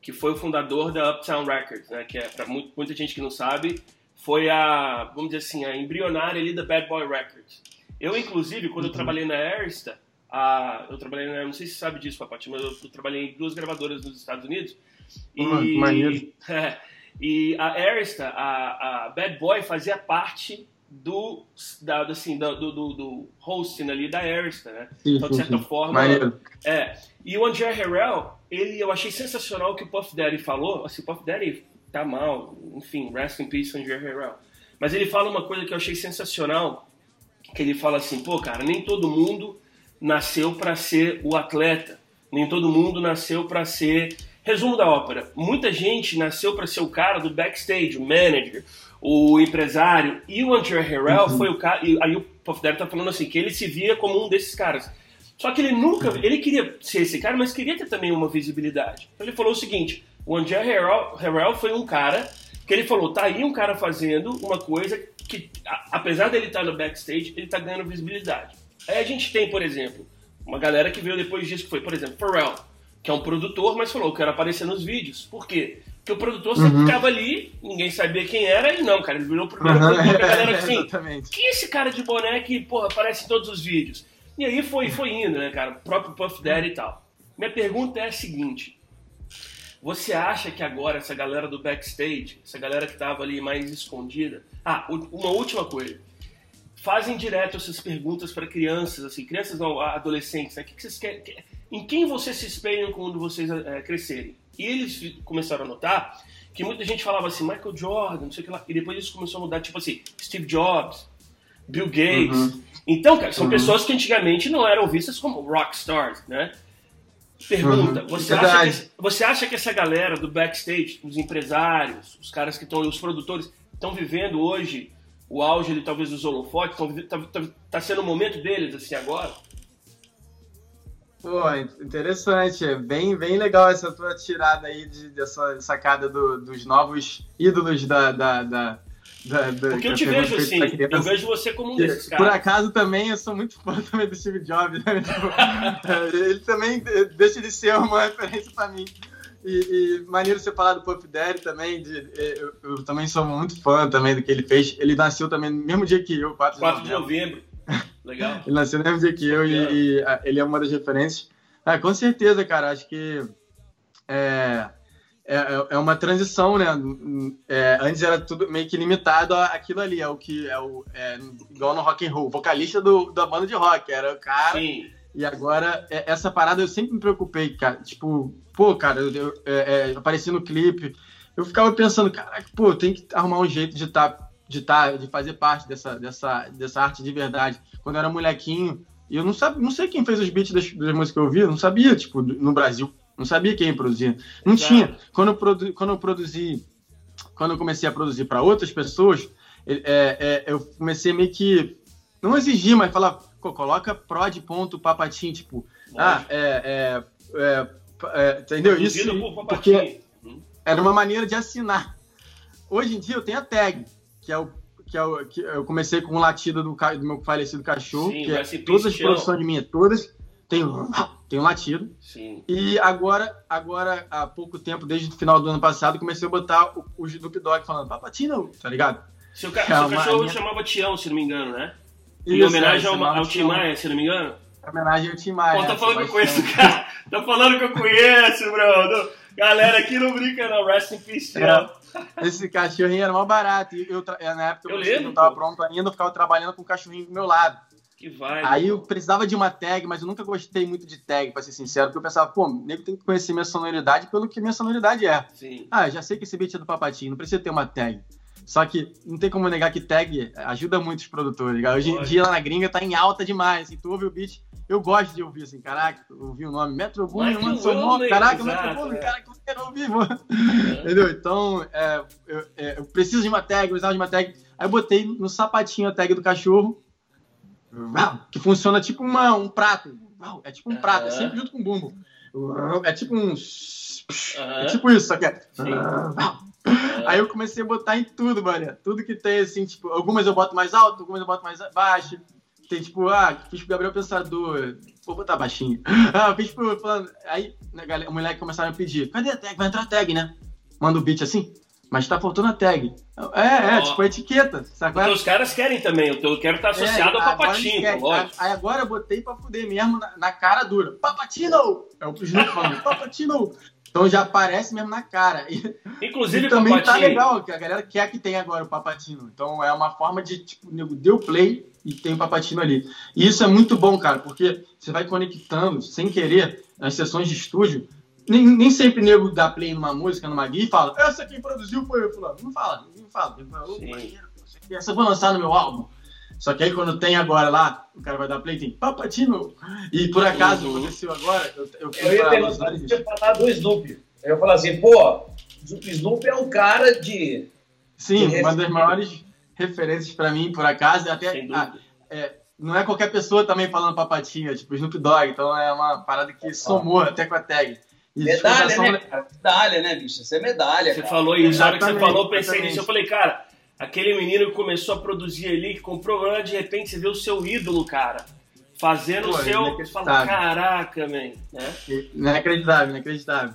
[SPEAKER 1] que foi o fundador da Uptown Records, né? Que é, muito- muita gente que não sabe, foi a, vamos dizer assim, a embrionária ali da Bad Boy Records. Eu, inclusive, quando eu
[SPEAKER 3] Uhum.
[SPEAKER 1] trabalhei na Arista, a, eu trabalhei na, não sei se você sabe disso, Papati, mas eu, eu trabalhei em duas gravadoras nos Estados Unidos. E,
[SPEAKER 3] maneiro.
[SPEAKER 1] e a Arista, a, a Bad Boy fazia parte do, da, assim, do, do, do- hosting ali da Arista, né?
[SPEAKER 3] Sim,
[SPEAKER 1] Então, de certa
[SPEAKER 3] sim.
[SPEAKER 1] forma,
[SPEAKER 3] Maneiro.
[SPEAKER 1] é. E o André Harrell, ele, eu achei sensacional o que o Puff Daddy falou. Assim, o Puff Daddy tá mal, enfim, rest in peace, André Harrell. Mas ele fala uma coisa que eu achei sensacional, que ele fala assim, pô, cara, nem todo mundo nasceu para ser o atleta, nem todo mundo nasceu para ser... Resumo da ópera, muita gente nasceu para ser o cara do backstage, o manager, o empresário, e o André Harrell foi o cara... E aí o Puff Daddy tá falando assim, que ele se via como um desses caras. Só que ele nunca, ele queria ser esse cara, mas queria ter também uma visibilidade. Então ele falou o seguinte: o André Harrell, Harrell foi um cara que ele falou, tá aí um cara fazendo uma coisa que, a- apesar dele estar no backstage, ele tá ganhando visibilidade. Aí a gente tem, por exemplo, uma galera que veio depois disso, que foi, por exemplo, Pharrell, que é um produtor, mas falou, eu quero aparecer nos vídeos. Por quê? Porque o produtor sempre
[SPEAKER 3] Uhum.
[SPEAKER 1] ficava ali, ninguém sabia quem era, e não, cara, ele virou o primeiro
[SPEAKER 3] Uhum.
[SPEAKER 1] produtor, que a galera assim,
[SPEAKER 3] Exatamente.
[SPEAKER 1] quem é esse cara de boné que, porra, aparece em todos os vídeos? E aí foi, foi indo, né, cara? O próprio Puff Daddy e tal. Minha pergunta é a seguinte. Você acha que agora essa galera do backstage, essa galera que tava ali mais escondida... Ah, uma última coisa. Fazem direto essas perguntas para crianças, assim, crianças não, adolescentes, né? O que que vocês querem, que- em quem vocês se espelham quando vocês eh, crescerem? E eles começaram a notar que muita gente falava assim, Michael Jordan, não sei o que lá, e depois isso começou a mudar, tipo assim, Steve Jobs, Bill Gates.
[SPEAKER 3] Uhum.
[SPEAKER 1] Então, cara, são
[SPEAKER 3] Uhum.
[SPEAKER 1] pessoas que antigamente não eram vistas como rock stars, né? Pergunta,
[SPEAKER 3] Uhum.
[SPEAKER 1] você, acha que, você acha que essa galera do backstage, os empresários, os caras que estão, os produtores, estão vivendo hoje o auge, talvez, dos holofotes, estão vive- tá, tá, tá sendo o momento deles, assim, agora?
[SPEAKER 3] Pô, interessante. É Bem, bem legal essa tua tirada aí de, dessa sacada do- dos novos ídolos da. da, da, da, da
[SPEAKER 1] Porque eu te vejo assim, eu vejo você como um desses
[SPEAKER 3] Por
[SPEAKER 1] caras.
[SPEAKER 3] acaso também eu sou muito fã também do Steve Jobs, né? Tipo, é, ele também deixa de ser uma referência pra mim. E, e maneiro você falar do Puff Daddy também, de, eh, eu, eu também sou muito fã também do que ele fez. Ele nasceu também no mesmo dia que eu, 4 de
[SPEAKER 1] 4 de
[SPEAKER 3] novembro.
[SPEAKER 1] novembro. Legal.
[SPEAKER 3] Ele nasceu no mesmo dia que eu e, e, ah, ele é uma das referências. Ah, com certeza, cara. Acho que é, é, é uma transição, né? É, antes era tudo meio que limitado àquilo ali, é o que é, o, é igual no rock and roll, vocalista do, da banda de rock, era o cara.
[SPEAKER 1] Sim.
[SPEAKER 3] E agora, é- essa parada eu sempre me preocupei, cara. Tipo, pô, cara, eu, eu é, é, apareci no clipe, eu ficava pensando, caraca, pô, tem que arrumar um jeito de tá, de tá, de fazer parte dessa, dessa, dessa arte de verdade. Quando eu era molequinho, e eu não sabia, não sei quem fez os beats das, das músicas que eu ouvia, não sabia, tipo, no Brasil. Não sabia quem produzia. Não
[SPEAKER 1] Exato.
[SPEAKER 3] tinha. Quando eu, produ, quando eu produzi, quando eu comecei a produzir para outras pessoas, é, é, eu comecei meio que não exigir, mas falar, pô, coloca prod ponto papatim, tipo, ah, é, é, é, é, entendeu? Isso
[SPEAKER 1] Produzido por
[SPEAKER 3] porque era uma maneira de assinar. Hoje em dia eu tenho a tag, que é o que, é o, que eu comecei com o latido do, do meu falecido cachorro,
[SPEAKER 1] Sim,
[SPEAKER 3] que é todas as produções de minha, todas tem tem um latido.
[SPEAKER 1] Sim.
[SPEAKER 3] E agora, agora, há pouco tempo, desde o final do ano passado, comecei a botar o, o Snoop Dogg falando papatinho, tá ligado?
[SPEAKER 1] Seu, ca-
[SPEAKER 3] É
[SPEAKER 1] seu cachorro
[SPEAKER 3] linha-
[SPEAKER 1] chamava Tião, se não me engano, né? Em
[SPEAKER 3] Isso,
[SPEAKER 1] homenagem
[SPEAKER 3] é,
[SPEAKER 1] ao, ao Tim. Maia, se não me engano?
[SPEAKER 3] Em homenagem ao Tim Maia.
[SPEAKER 1] Pô, tá
[SPEAKER 3] é,
[SPEAKER 1] falando que eu conheço o cara. Tá falando que eu conheço, bro. Galera, aqui não brinca não. Rest in peace.
[SPEAKER 3] Esse cachorrinho era mó barato. Eu, tra- na época
[SPEAKER 1] Eu
[SPEAKER 3] eu,
[SPEAKER 1] lembro,
[SPEAKER 3] não tava
[SPEAKER 1] pô.
[SPEAKER 3] pronto ainda, eu ficava trabalhando com o cachorrinho do meu lado.
[SPEAKER 1] Que vai.
[SPEAKER 3] Aí eu precisava de uma tag, mas eu nunca gostei muito de tag, pra ser sincero, porque eu pensava, pô, o nego tem que conhecer minha sonoridade pelo que minha sonoridade é.
[SPEAKER 1] Sim.
[SPEAKER 3] Ah, já sei que esse beat é do Papatinho, não precisa ter uma tag. Só que não tem como negar que tag ajuda muito os produtores. Cara. Hoje em dia lá na gringa tá em alta demais. Assim, tu ouve o beat, eu gosto de ouvir assim, caraca, ouvir o nome Metro Boomin,
[SPEAKER 1] Metro
[SPEAKER 3] mano, sou mó,
[SPEAKER 1] Boomin,
[SPEAKER 3] caraca, Metro Boomin,
[SPEAKER 1] é.
[SPEAKER 3] caraca, eu quero ouvir, mano. Entendeu? Então, é, eu, é, eu preciso de uma tag, eu precisava de uma tag. Aí eu botei no sapatinho a tag do cachorro, que funciona tipo uma, um prato. É tipo um prato, é sempre junto com o bumbo. É tipo um. É tipo isso, só que é.
[SPEAKER 1] Sim.
[SPEAKER 3] Aí eu comecei a botar em tudo, mano. Tudo que tem, assim, tipo, algumas eu boto mais alto, algumas eu boto mais baixo. Tem, tipo, ah, fiz pro Gabriel Pensador, vou botar baixinho. Ah, fiz pro. Aí, né, galera, o moleque começaram a pedir, cadê a tag? Vai entrar a tag, né? Manda o beat assim. Mas tá faltando a tag. É, é,
[SPEAKER 1] Ó.
[SPEAKER 3] tipo a etiqueta, sabe?
[SPEAKER 1] Porque os caras querem também, eu quero estar associado
[SPEAKER 3] É,
[SPEAKER 1] ao pô, lógico.
[SPEAKER 3] Aí agora eu botei pra fuder mesmo na, na cara dura. Papatino! É o Snoop falando, Papatino! Então já aparece mesmo na cara. E,
[SPEAKER 1] Inclusive,
[SPEAKER 3] e também tá
[SPEAKER 1] papatinho.
[SPEAKER 3] legal, que a galera quer que tenha agora o Papatino. Então é uma forma de, tipo, o nego deu play e tem o Papatino ali. E isso é muito bom, cara, porque você vai conectando, sem querer, nas sessões de estúdio. Nem, nem sempre o nego dá play numa música, numa guia e fala, essa quem produziu foi eu, fulano. Não fala, não fala. Ele fala, "Ô,
[SPEAKER 1] Sim.
[SPEAKER 3] maneiro, pô, isso aqui, essa eu vou lançar no meu álbum. Só que aí quando tem agora lá, o cara vai dar play, tem Papatino. E por acaso
[SPEAKER 1] Uhum.
[SPEAKER 3] aconteceu agora, eu, eu fui
[SPEAKER 2] Eu ia
[SPEAKER 3] pra Los Angeles.
[SPEAKER 2] ia falar do Snoop. Eu ia falar assim, pô, o Snoop é um cara de.
[SPEAKER 3] Sim,
[SPEAKER 2] de
[SPEAKER 3] uma das maiores referências pra mim, por acaso, é até. Ah, é, não é qualquer pessoa também falando papatinho, é tipo Snoop Dogg, então é uma parada que somou até com a tag.
[SPEAKER 2] Medalha, né, cara? Medalha, né, bicho? Isso é medalha.
[SPEAKER 1] Você
[SPEAKER 2] cara.
[SPEAKER 1] falou isso, a hora que você falou, eu pensei nisso. Eu falei, cara, aquele menino que começou a produzir ali, que comprou programa, de repente você vê o seu ídolo, cara, fazendo
[SPEAKER 3] Pô,
[SPEAKER 1] o seu. Você fala, caraca, man. Né?
[SPEAKER 3] Inacreditável, inacreditável.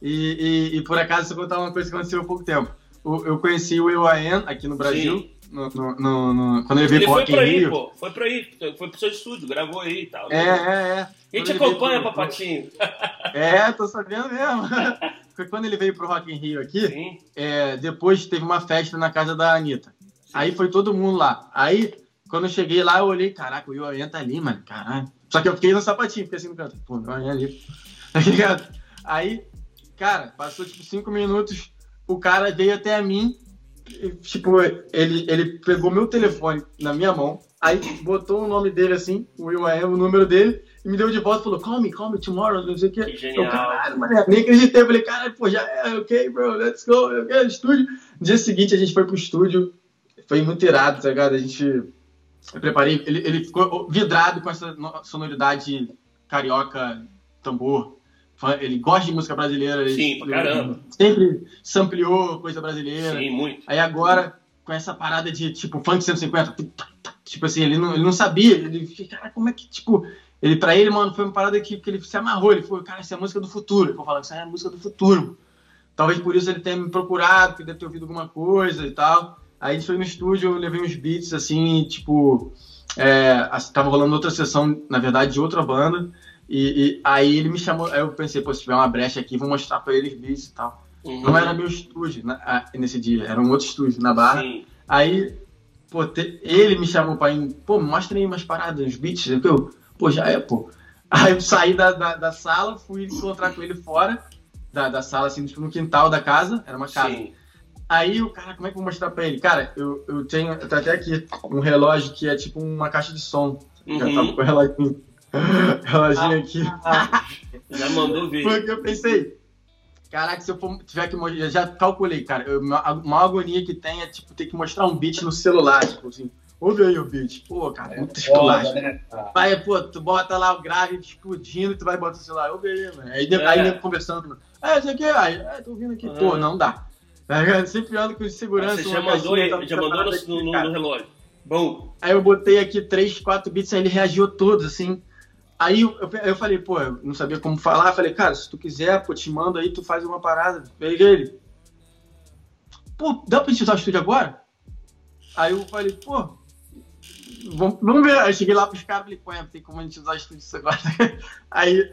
[SPEAKER 3] E, e, e por acaso, eu vou contar uma coisa que aconteceu há pouco tempo. Eu conheci o Will.i.am aqui no Brasil,
[SPEAKER 1] Sim.
[SPEAKER 3] No, no- no- quando ele veio
[SPEAKER 1] Ele
[SPEAKER 3] pro
[SPEAKER 1] foi
[SPEAKER 3] Rock in
[SPEAKER 1] pra aí,
[SPEAKER 3] Rio.
[SPEAKER 1] pô. Foi pra aí. Foi pro seu estúdio, gravou aí e tal.
[SPEAKER 3] É, é, é.
[SPEAKER 1] A gente acompanha,
[SPEAKER 3] pro-
[SPEAKER 1] papatinho.
[SPEAKER 3] É, tô sabendo mesmo. Foi quando ele veio pro Rock in Rio aqui,
[SPEAKER 1] Sim.
[SPEAKER 3] é, depois teve uma festa na casa da Anitta. Aí foi todo mundo lá. Aí, quando eu cheguei lá, eu olhei, caraca, o Will.i.am tá ali, mano, caralho. Só que eu fiquei no sapatinho, fiquei assim no canto. Pô, o Will.i.am ali. Tá ligado? Aí, cara, passou tipo cinco minutos, o cara veio até a mim, tipo, ele, ele pegou meu telefone na minha mão, aí botou o nome dele assim, o Will.i.am, o número dele, e me deu de volta e falou, call me, call me tomorrow, não sei o quê.
[SPEAKER 1] Que
[SPEAKER 3] Eu,
[SPEAKER 1] genial.
[SPEAKER 3] caralho, mano, nem acreditei. Eu falei, caralho, pô, já é, ok, bro, let's go, eu quero estúdio. No dia seguinte a gente foi pro estúdio, foi muito irado, tá ligado? A gente. Eu preparei, ele, ele ficou vidrado com essa no- sonoridade carioca, tambor. Ele gosta de música brasileira.
[SPEAKER 1] Sim, pra
[SPEAKER 3] ele
[SPEAKER 1] caramba.
[SPEAKER 3] Sempre sampleou coisa brasileira.
[SPEAKER 1] Sim, muito.
[SPEAKER 3] Aí agora, com essa parada de, tipo, funk 150, tipo assim, ele não, ele não sabia, ele fica, cara, como é que, tipo, ele, pra ele, mano, foi uma parada que, que ele se amarrou, ele falou, cara, isso é música do futuro, ele falou, falando, isso é música do futuro. Talvez por isso ele tenha me procurado, porque deve ter ouvido alguma coisa e tal. Aí a gente foi no estúdio, eu levei uns beats, assim, tipo, é, tava rolando outra sessão, na verdade, de outra banda, e, e aí ele me chamou, aí eu pensei, pô, se tiver uma brecha aqui, vou mostrar pra ele os beats e tal.
[SPEAKER 1] Uhum.
[SPEAKER 3] Não era meu estúdio na- ah, nesse dia, era um outro estúdio na Barra.
[SPEAKER 1] Sim.
[SPEAKER 3] Aí, pô, te- ele me chamou pra ir, pô, mostra aí umas paradas, uns beats, eu, eu, pô, já é, pô. Aí eu saí da, da, da sala, fui encontrar com ele fora da, da sala, assim, tipo, no quintal da casa, era uma casa.
[SPEAKER 1] Sim.
[SPEAKER 3] Aí o cara, como é que eu vou mostrar pra ele? Cara, eu, eu tenho eu até aqui um relógio que é tipo uma caixa de som. Já tava
[SPEAKER 1] Uhum.
[SPEAKER 3] com o reloginho, reloginho aqui.
[SPEAKER 1] Já mandou ver.
[SPEAKER 3] Porque eu pensei, caraca, se eu for, tiver que mostrar, eu já calculei, cara, eu, a maior agonia que tem é, tipo, ter que mostrar um beat no celular, tipo assim, ouve aí o beat. Pô, cara, muito esculacho.
[SPEAKER 2] Foda, né?
[SPEAKER 3] Aí, pô, tu bota lá o grave explodindo e tu vai botar o celular, ouve aí, mano. Aí,
[SPEAKER 1] É.
[SPEAKER 3] aí conversando, é, isso aqui, aí, é, tô ouvindo aqui. Pô,
[SPEAKER 1] Uhum.
[SPEAKER 3] não dá. Ligado? Sempre ando com segurança.
[SPEAKER 1] Você já mandou,
[SPEAKER 3] caixinha, tá
[SPEAKER 1] já mandou no,
[SPEAKER 3] aqui,
[SPEAKER 1] no- no relógio. Bom.
[SPEAKER 3] Aí eu botei aqui três, quatro beats, aí ele reagiu todos, assim. Aí eu, eu, falei, pô, eu não sabia como falar. Falei, cara, se tu quiser, pô, te mando aí, tu faz uma parada. Aí ele, pô, dá pra gente usar o estúdio agora? Aí eu falei, pô, vamos, vamos ver. Aí cheguei lá pros caras, falei, pô, é, tem como a gente usar o estúdio isso agora? Aí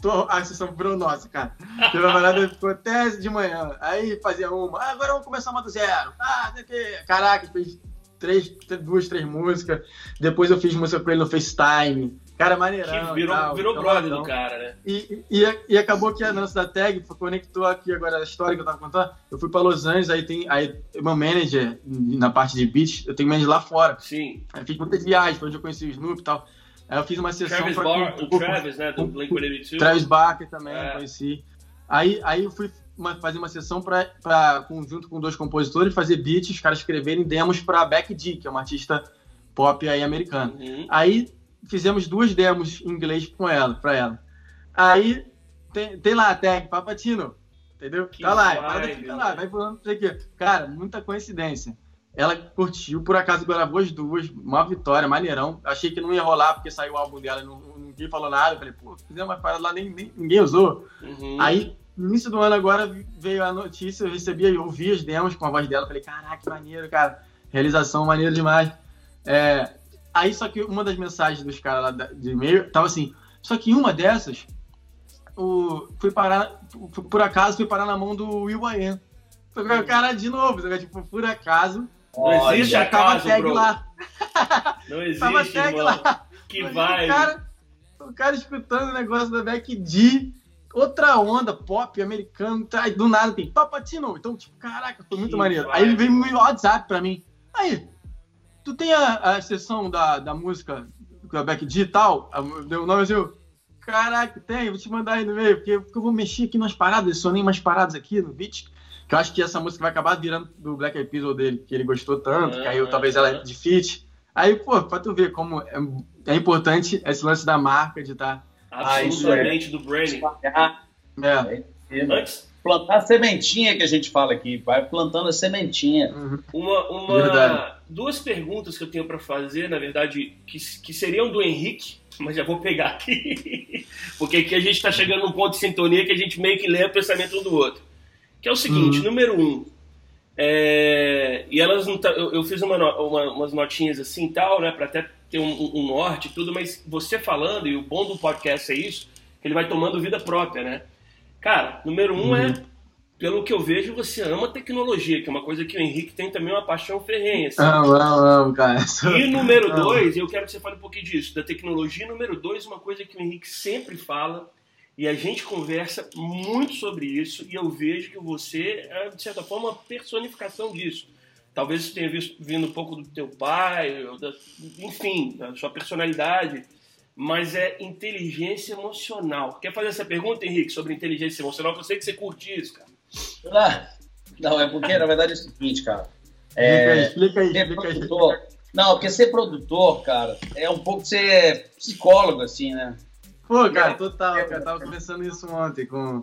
[SPEAKER 3] tô, a sessão virou nossa, cara. Teve uma parada, ficou até de manhã. Aí fazia uma, ah, agora vamos começar uma do zero. Ah, tem que... Caraca, fez três, duas, três músicas. Depois eu fiz música pra ele no FaceTime. Cara, maneirão.
[SPEAKER 1] Que virou,
[SPEAKER 3] tal,
[SPEAKER 1] virou
[SPEAKER 3] então,
[SPEAKER 1] brother
[SPEAKER 3] então.
[SPEAKER 1] do cara, né?
[SPEAKER 3] E, e, e acabou que a lance da tag conectou aqui agora a história que eu tava contando. Eu fui pra Los Angeles, aí tem aí meu manager na parte de beats, eu tenho manager lá fora.
[SPEAKER 1] Sim.
[SPEAKER 3] Aí fiz muitas viagens, foi onde eu conheci o Snoop e tal. Aí eu fiz uma sessão
[SPEAKER 1] Travis
[SPEAKER 3] pra-
[SPEAKER 1] Bar, o Travis, né? Do
[SPEAKER 3] com-
[SPEAKER 1] Blink-182.
[SPEAKER 3] Travis Barker também,
[SPEAKER 1] É.
[SPEAKER 3] conheci. Aí, aí eu fui uma- fazer uma sessão com, junto com dois compositores, fazer beats, os caras escreverem demos pra Beck G, que é uma artista pop aí americana.
[SPEAKER 1] Uhum.
[SPEAKER 3] Aí fizemos duas demos em inglês com ela, pra ela. Aí tem, tem lá a tag Papatino, entendeu?
[SPEAKER 1] Que
[SPEAKER 3] tá lá,
[SPEAKER 1] vibe,
[SPEAKER 3] parada fica lá,
[SPEAKER 1] né?
[SPEAKER 3] vai falando não sei o quê. Cara, muita coincidência. Ela curtiu, por acaso gravou as duas, uma vitória, maneirão. Achei que não ia rolar porque saiu o álbum dela e não, ninguém falou nada. Eu falei, pô, fizemos uma parada lá, nem, nem- ninguém usou.
[SPEAKER 1] Uhum.
[SPEAKER 3] Aí no início do ano agora veio a notícia, eu recebi, eu ouvi as demos com a voz dela, falei, caraca, que maneiro, cara. Realização maneiro demais. É, aí só que uma das mensagens dos caras lá de e-mail tava assim, só que uma dessas, o, fui parar, por acaso, fui parar na mão do Will Am. O cara de novo, tipo, por acaso.
[SPEAKER 1] Não existe
[SPEAKER 3] já tava
[SPEAKER 1] acaso,
[SPEAKER 3] tag
[SPEAKER 1] bro.
[SPEAKER 3] lá.
[SPEAKER 1] Não existe,
[SPEAKER 3] Tava tag
[SPEAKER 1] irmão.
[SPEAKER 3] lá.
[SPEAKER 1] Que vai.
[SPEAKER 3] O cara, o cara escutando o negócio da Beck D, outra onda, pop, americano, tá, do nada tem Papatino. Então, tipo, caraca, foi muito
[SPEAKER 1] Que
[SPEAKER 3] maneiro.
[SPEAKER 1] vai.
[SPEAKER 3] Aí ele veio no WhatsApp pra mim. Aí, tu tem a, a sessão da, da música da Beck D e tal? A- Deu o nome assim, eu, caraca, tem, vou te mandar aí no meio, porque, porque eu vou mexer aqui nas paradas, adicionei umas paradas aqui no beat. Que eu acho que essa música vai acabar virando do Black Eyed Peas ou dele, que ele gostou tanto, que aí eu, talvez ela é de feat. Aí, pô, pra tu ver como é, é importante esse lance da marca, de estar.
[SPEAKER 2] Isso
[SPEAKER 1] Absolutamente do branding.
[SPEAKER 3] É.
[SPEAKER 2] é.
[SPEAKER 1] Antes,
[SPEAKER 2] Plantar a sementinha que a gente fala aqui, vai plantando a sementinha.
[SPEAKER 3] Uhum.
[SPEAKER 1] uma, uma duas perguntas que eu tenho pra fazer, na verdade, que, que seriam do Henrique, mas já vou pegar aqui. Porque aqui a gente tá chegando num ponto de sintonia que a gente meio que lê o pensamento um do outro. Que é o seguinte,
[SPEAKER 3] Uhum.
[SPEAKER 1] número um. é, e elas não tá, eu, eu fiz uma, uma- umas notinhas assim e tal, né, pra até ter um, um- um norte e tudo, mas você falando, e o bom do podcast é isso, que ele vai tomando vida própria, né? Cara, número um é, pelo que eu vejo, você ama tecnologia, que é uma coisa que o Henrique tem também uma paixão ferrenha. assim.
[SPEAKER 3] Amo, amo, amo, cara.
[SPEAKER 1] E número
[SPEAKER 3] Amo.
[SPEAKER 1] dois, eu quero que você fale um pouquinho disso, da tecnologia. Número dois, uma coisa que o Henrique sempre fala, e a gente conversa muito sobre isso, e eu vejo que você é, de certa forma, uma personificação disso. Talvez isso tenha visto, vindo um pouco do teu pai, da- enfim, da sua personalidade, mas é inteligência emocional. Quer fazer essa pergunta, Henrique, sobre inteligência emocional? Eu sei que você curte isso, cara.
[SPEAKER 2] Ah, Não, é porque, na verdade, é o seguinte, cara.
[SPEAKER 3] Explica aí,
[SPEAKER 2] É,
[SPEAKER 3] explica aí, explica aí.
[SPEAKER 2] produtor. Não, porque ser produtor, cara, é um pouco ser psicólogo, assim, né?
[SPEAKER 3] Pô, cara, total, cara. Tava conversando isso ontem com.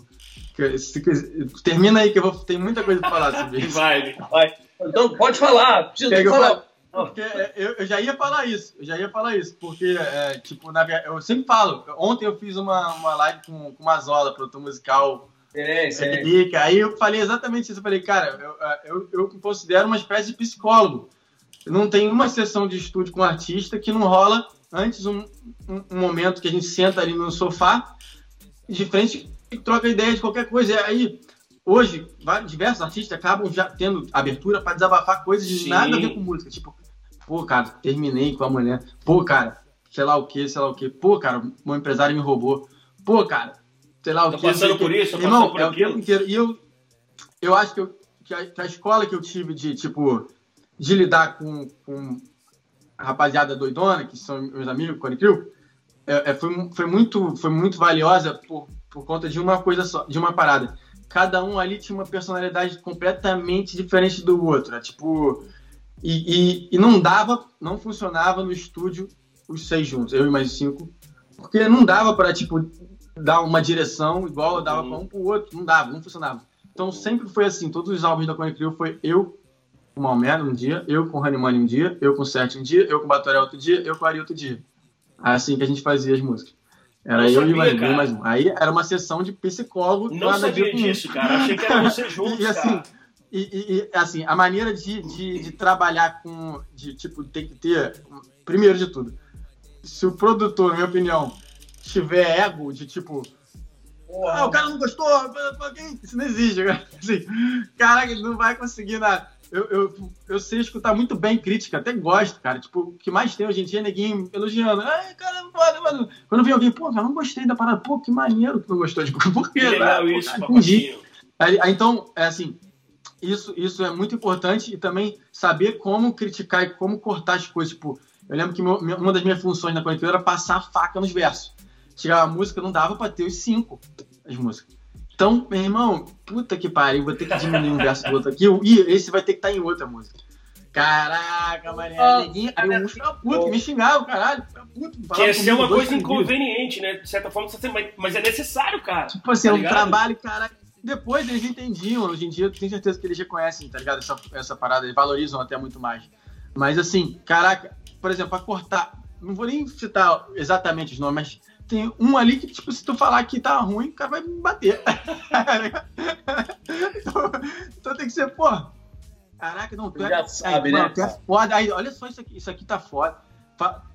[SPEAKER 3] Termina aí que eu vou. Tem muita coisa pra falar sobre isso.
[SPEAKER 1] vibe.
[SPEAKER 2] Vai. Então, pode falar. Precisa
[SPEAKER 3] Quer que eu
[SPEAKER 2] falar.
[SPEAKER 3] Porque é, eu, eu já ia falar isso, eu já ia falar isso, porque, é, tipo, na, eu sempre falo, ontem eu fiz uma, uma live com, com o Mazola, produtor musical
[SPEAKER 2] É, é.
[SPEAKER 3] Aí eu falei exatamente isso, eu falei, cara, eu, eu, eu me considero uma espécie de psicólogo, não tem uma sessão de estúdio com artista que não rola antes um, um, um momento que a gente senta ali no sofá, de frente e troca ideia de qualquer coisa, e aí... Hoje, diversos artistas acabam já tendo abertura para desabafar coisas de nada a ver com música. Tipo, pô, cara, terminei com a mulher. Pô, cara, sei lá o que, sei lá o que. Pô, cara, meu empresário me roubou. Pô, cara, sei lá o
[SPEAKER 1] Tô
[SPEAKER 3] que.
[SPEAKER 1] passando por isso, tô passando
[SPEAKER 3] Irmão,
[SPEAKER 1] por
[SPEAKER 3] é o
[SPEAKER 1] aquilo.
[SPEAKER 3] tempo inteiro. E eu, eu acho que, eu- que, a, que a escola que eu tive de, tipo, de lidar com, com a rapaziada doidona, que são meus amigos, Cone Crew, é, é, foi, foi, muito, foi muito valiosa por, por conta de uma coisa só, de uma parada. Cada um ali tinha uma personalidade completamente diferente do outro. Né? Tipo, e, e, e não dava, não funcionava no estúdio os seis juntos, eu e mais cinco, porque não dava para tipo dar uma direção igual eu dava
[SPEAKER 1] Uhum.
[SPEAKER 3] para um pro outro, não dava, não funcionava. Então sempre foi assim, todos os álbuns da Cone Crew foi eu com o Malmero um dia, eu com o Honeymoney um dia, eu com o Sete um dia, eu com o Batoré outro dia, eu com o Ari outro dia. Assim que a gente fazia as músicas. Era
[SPEAKER 1] Não
[SPEAKER 3] eu
[SPEAKER 1] sabia,
[SPEAKER 3] e mais, e mais um. Aí era uma sessão de psicólogo.
[SPEAKER 1] Não sabia
[SPEAKER 3] com
[SPEAKER 1] disso, cara. Achei que era você juntos,
[SPEAKER 3] e assim,
[SPEAKER 1] cara.
[SPEAKER 3] E, e- assim, a maneira de, de, de trabalhar com. De, tipo, tem que ter. Primeiro de tudo, se o produtor, na minha opinião, tiver ego de tipo. Ah, o cara não gostou, isso não existe, cara. Assim, caraca, ele não vai conseguir nada. Eu, eu, eu sei escutar muito bem crítica, até gosto, cara. Tipo, o que mais tem hoje em dia é neguinho elogiando. Ai, cara, foda, mano. Quando vem alguém, pô, cara, não gostei da parada. Pô, que maneiro que não gostou. Tipo, por quê?
[SPEAKER 1] Que legal
[SPEAKER 3] pô,
[SPEAKER 1] isso,
[SPEAKER 3] cara, entendi.
[SPEAKER 1] papatinho.
[SPEAKER 3] Aí, aí, então, é assim, isso, isso é muito importante e também saber como criticar e como cortar as coisas. Tipo, eu lembro que meu- minha- uma das minhas funções na conectora era passar a faca nos versos. Tirar a música, não dava pra ter os cinco, as músicas. Então, meu irmão, puta que pariu, vou ter que diminuir um verso do outro aqui. Ih, esse vai ter que estar em outra música. Caraca, mané,
[SPEAKER 2] Ah,
[SPEAKER 3] neguinho. Aí o músico ficava puto, me xingava, caralho. Puto,
[SPEAKER 1] Que ia ser uma coisa inconveniente, né? De certa forma, mas- é necessário, cara.
[SPEAKER 3] Tipo assim, é
[SPEAKER 1] Tá
[SPEAKER 3] um
[SPEAKER 1] ligado?
[SPEAKER 3] trabalho, cara. Depois eles entendiam, hoje em dia eu tenho certeza que eles reconhecem, tá ligado? Essa, essa parada, eles valorizam até muito mais. Mas assim, caraca, por exemplo, pra cortar, não vou nem citar exatamente os nomes, mas tem um ali que, tipo, se tu falar que tá ruim, o cara vai me bater. então, então, tem que ser, pô. Caraca, não, tu, é,
[SPEAKER 2] já sabe, né,
[SPEAKER 3] tu é foda. Aí, olha só isso aqui, isso aqui tá foda.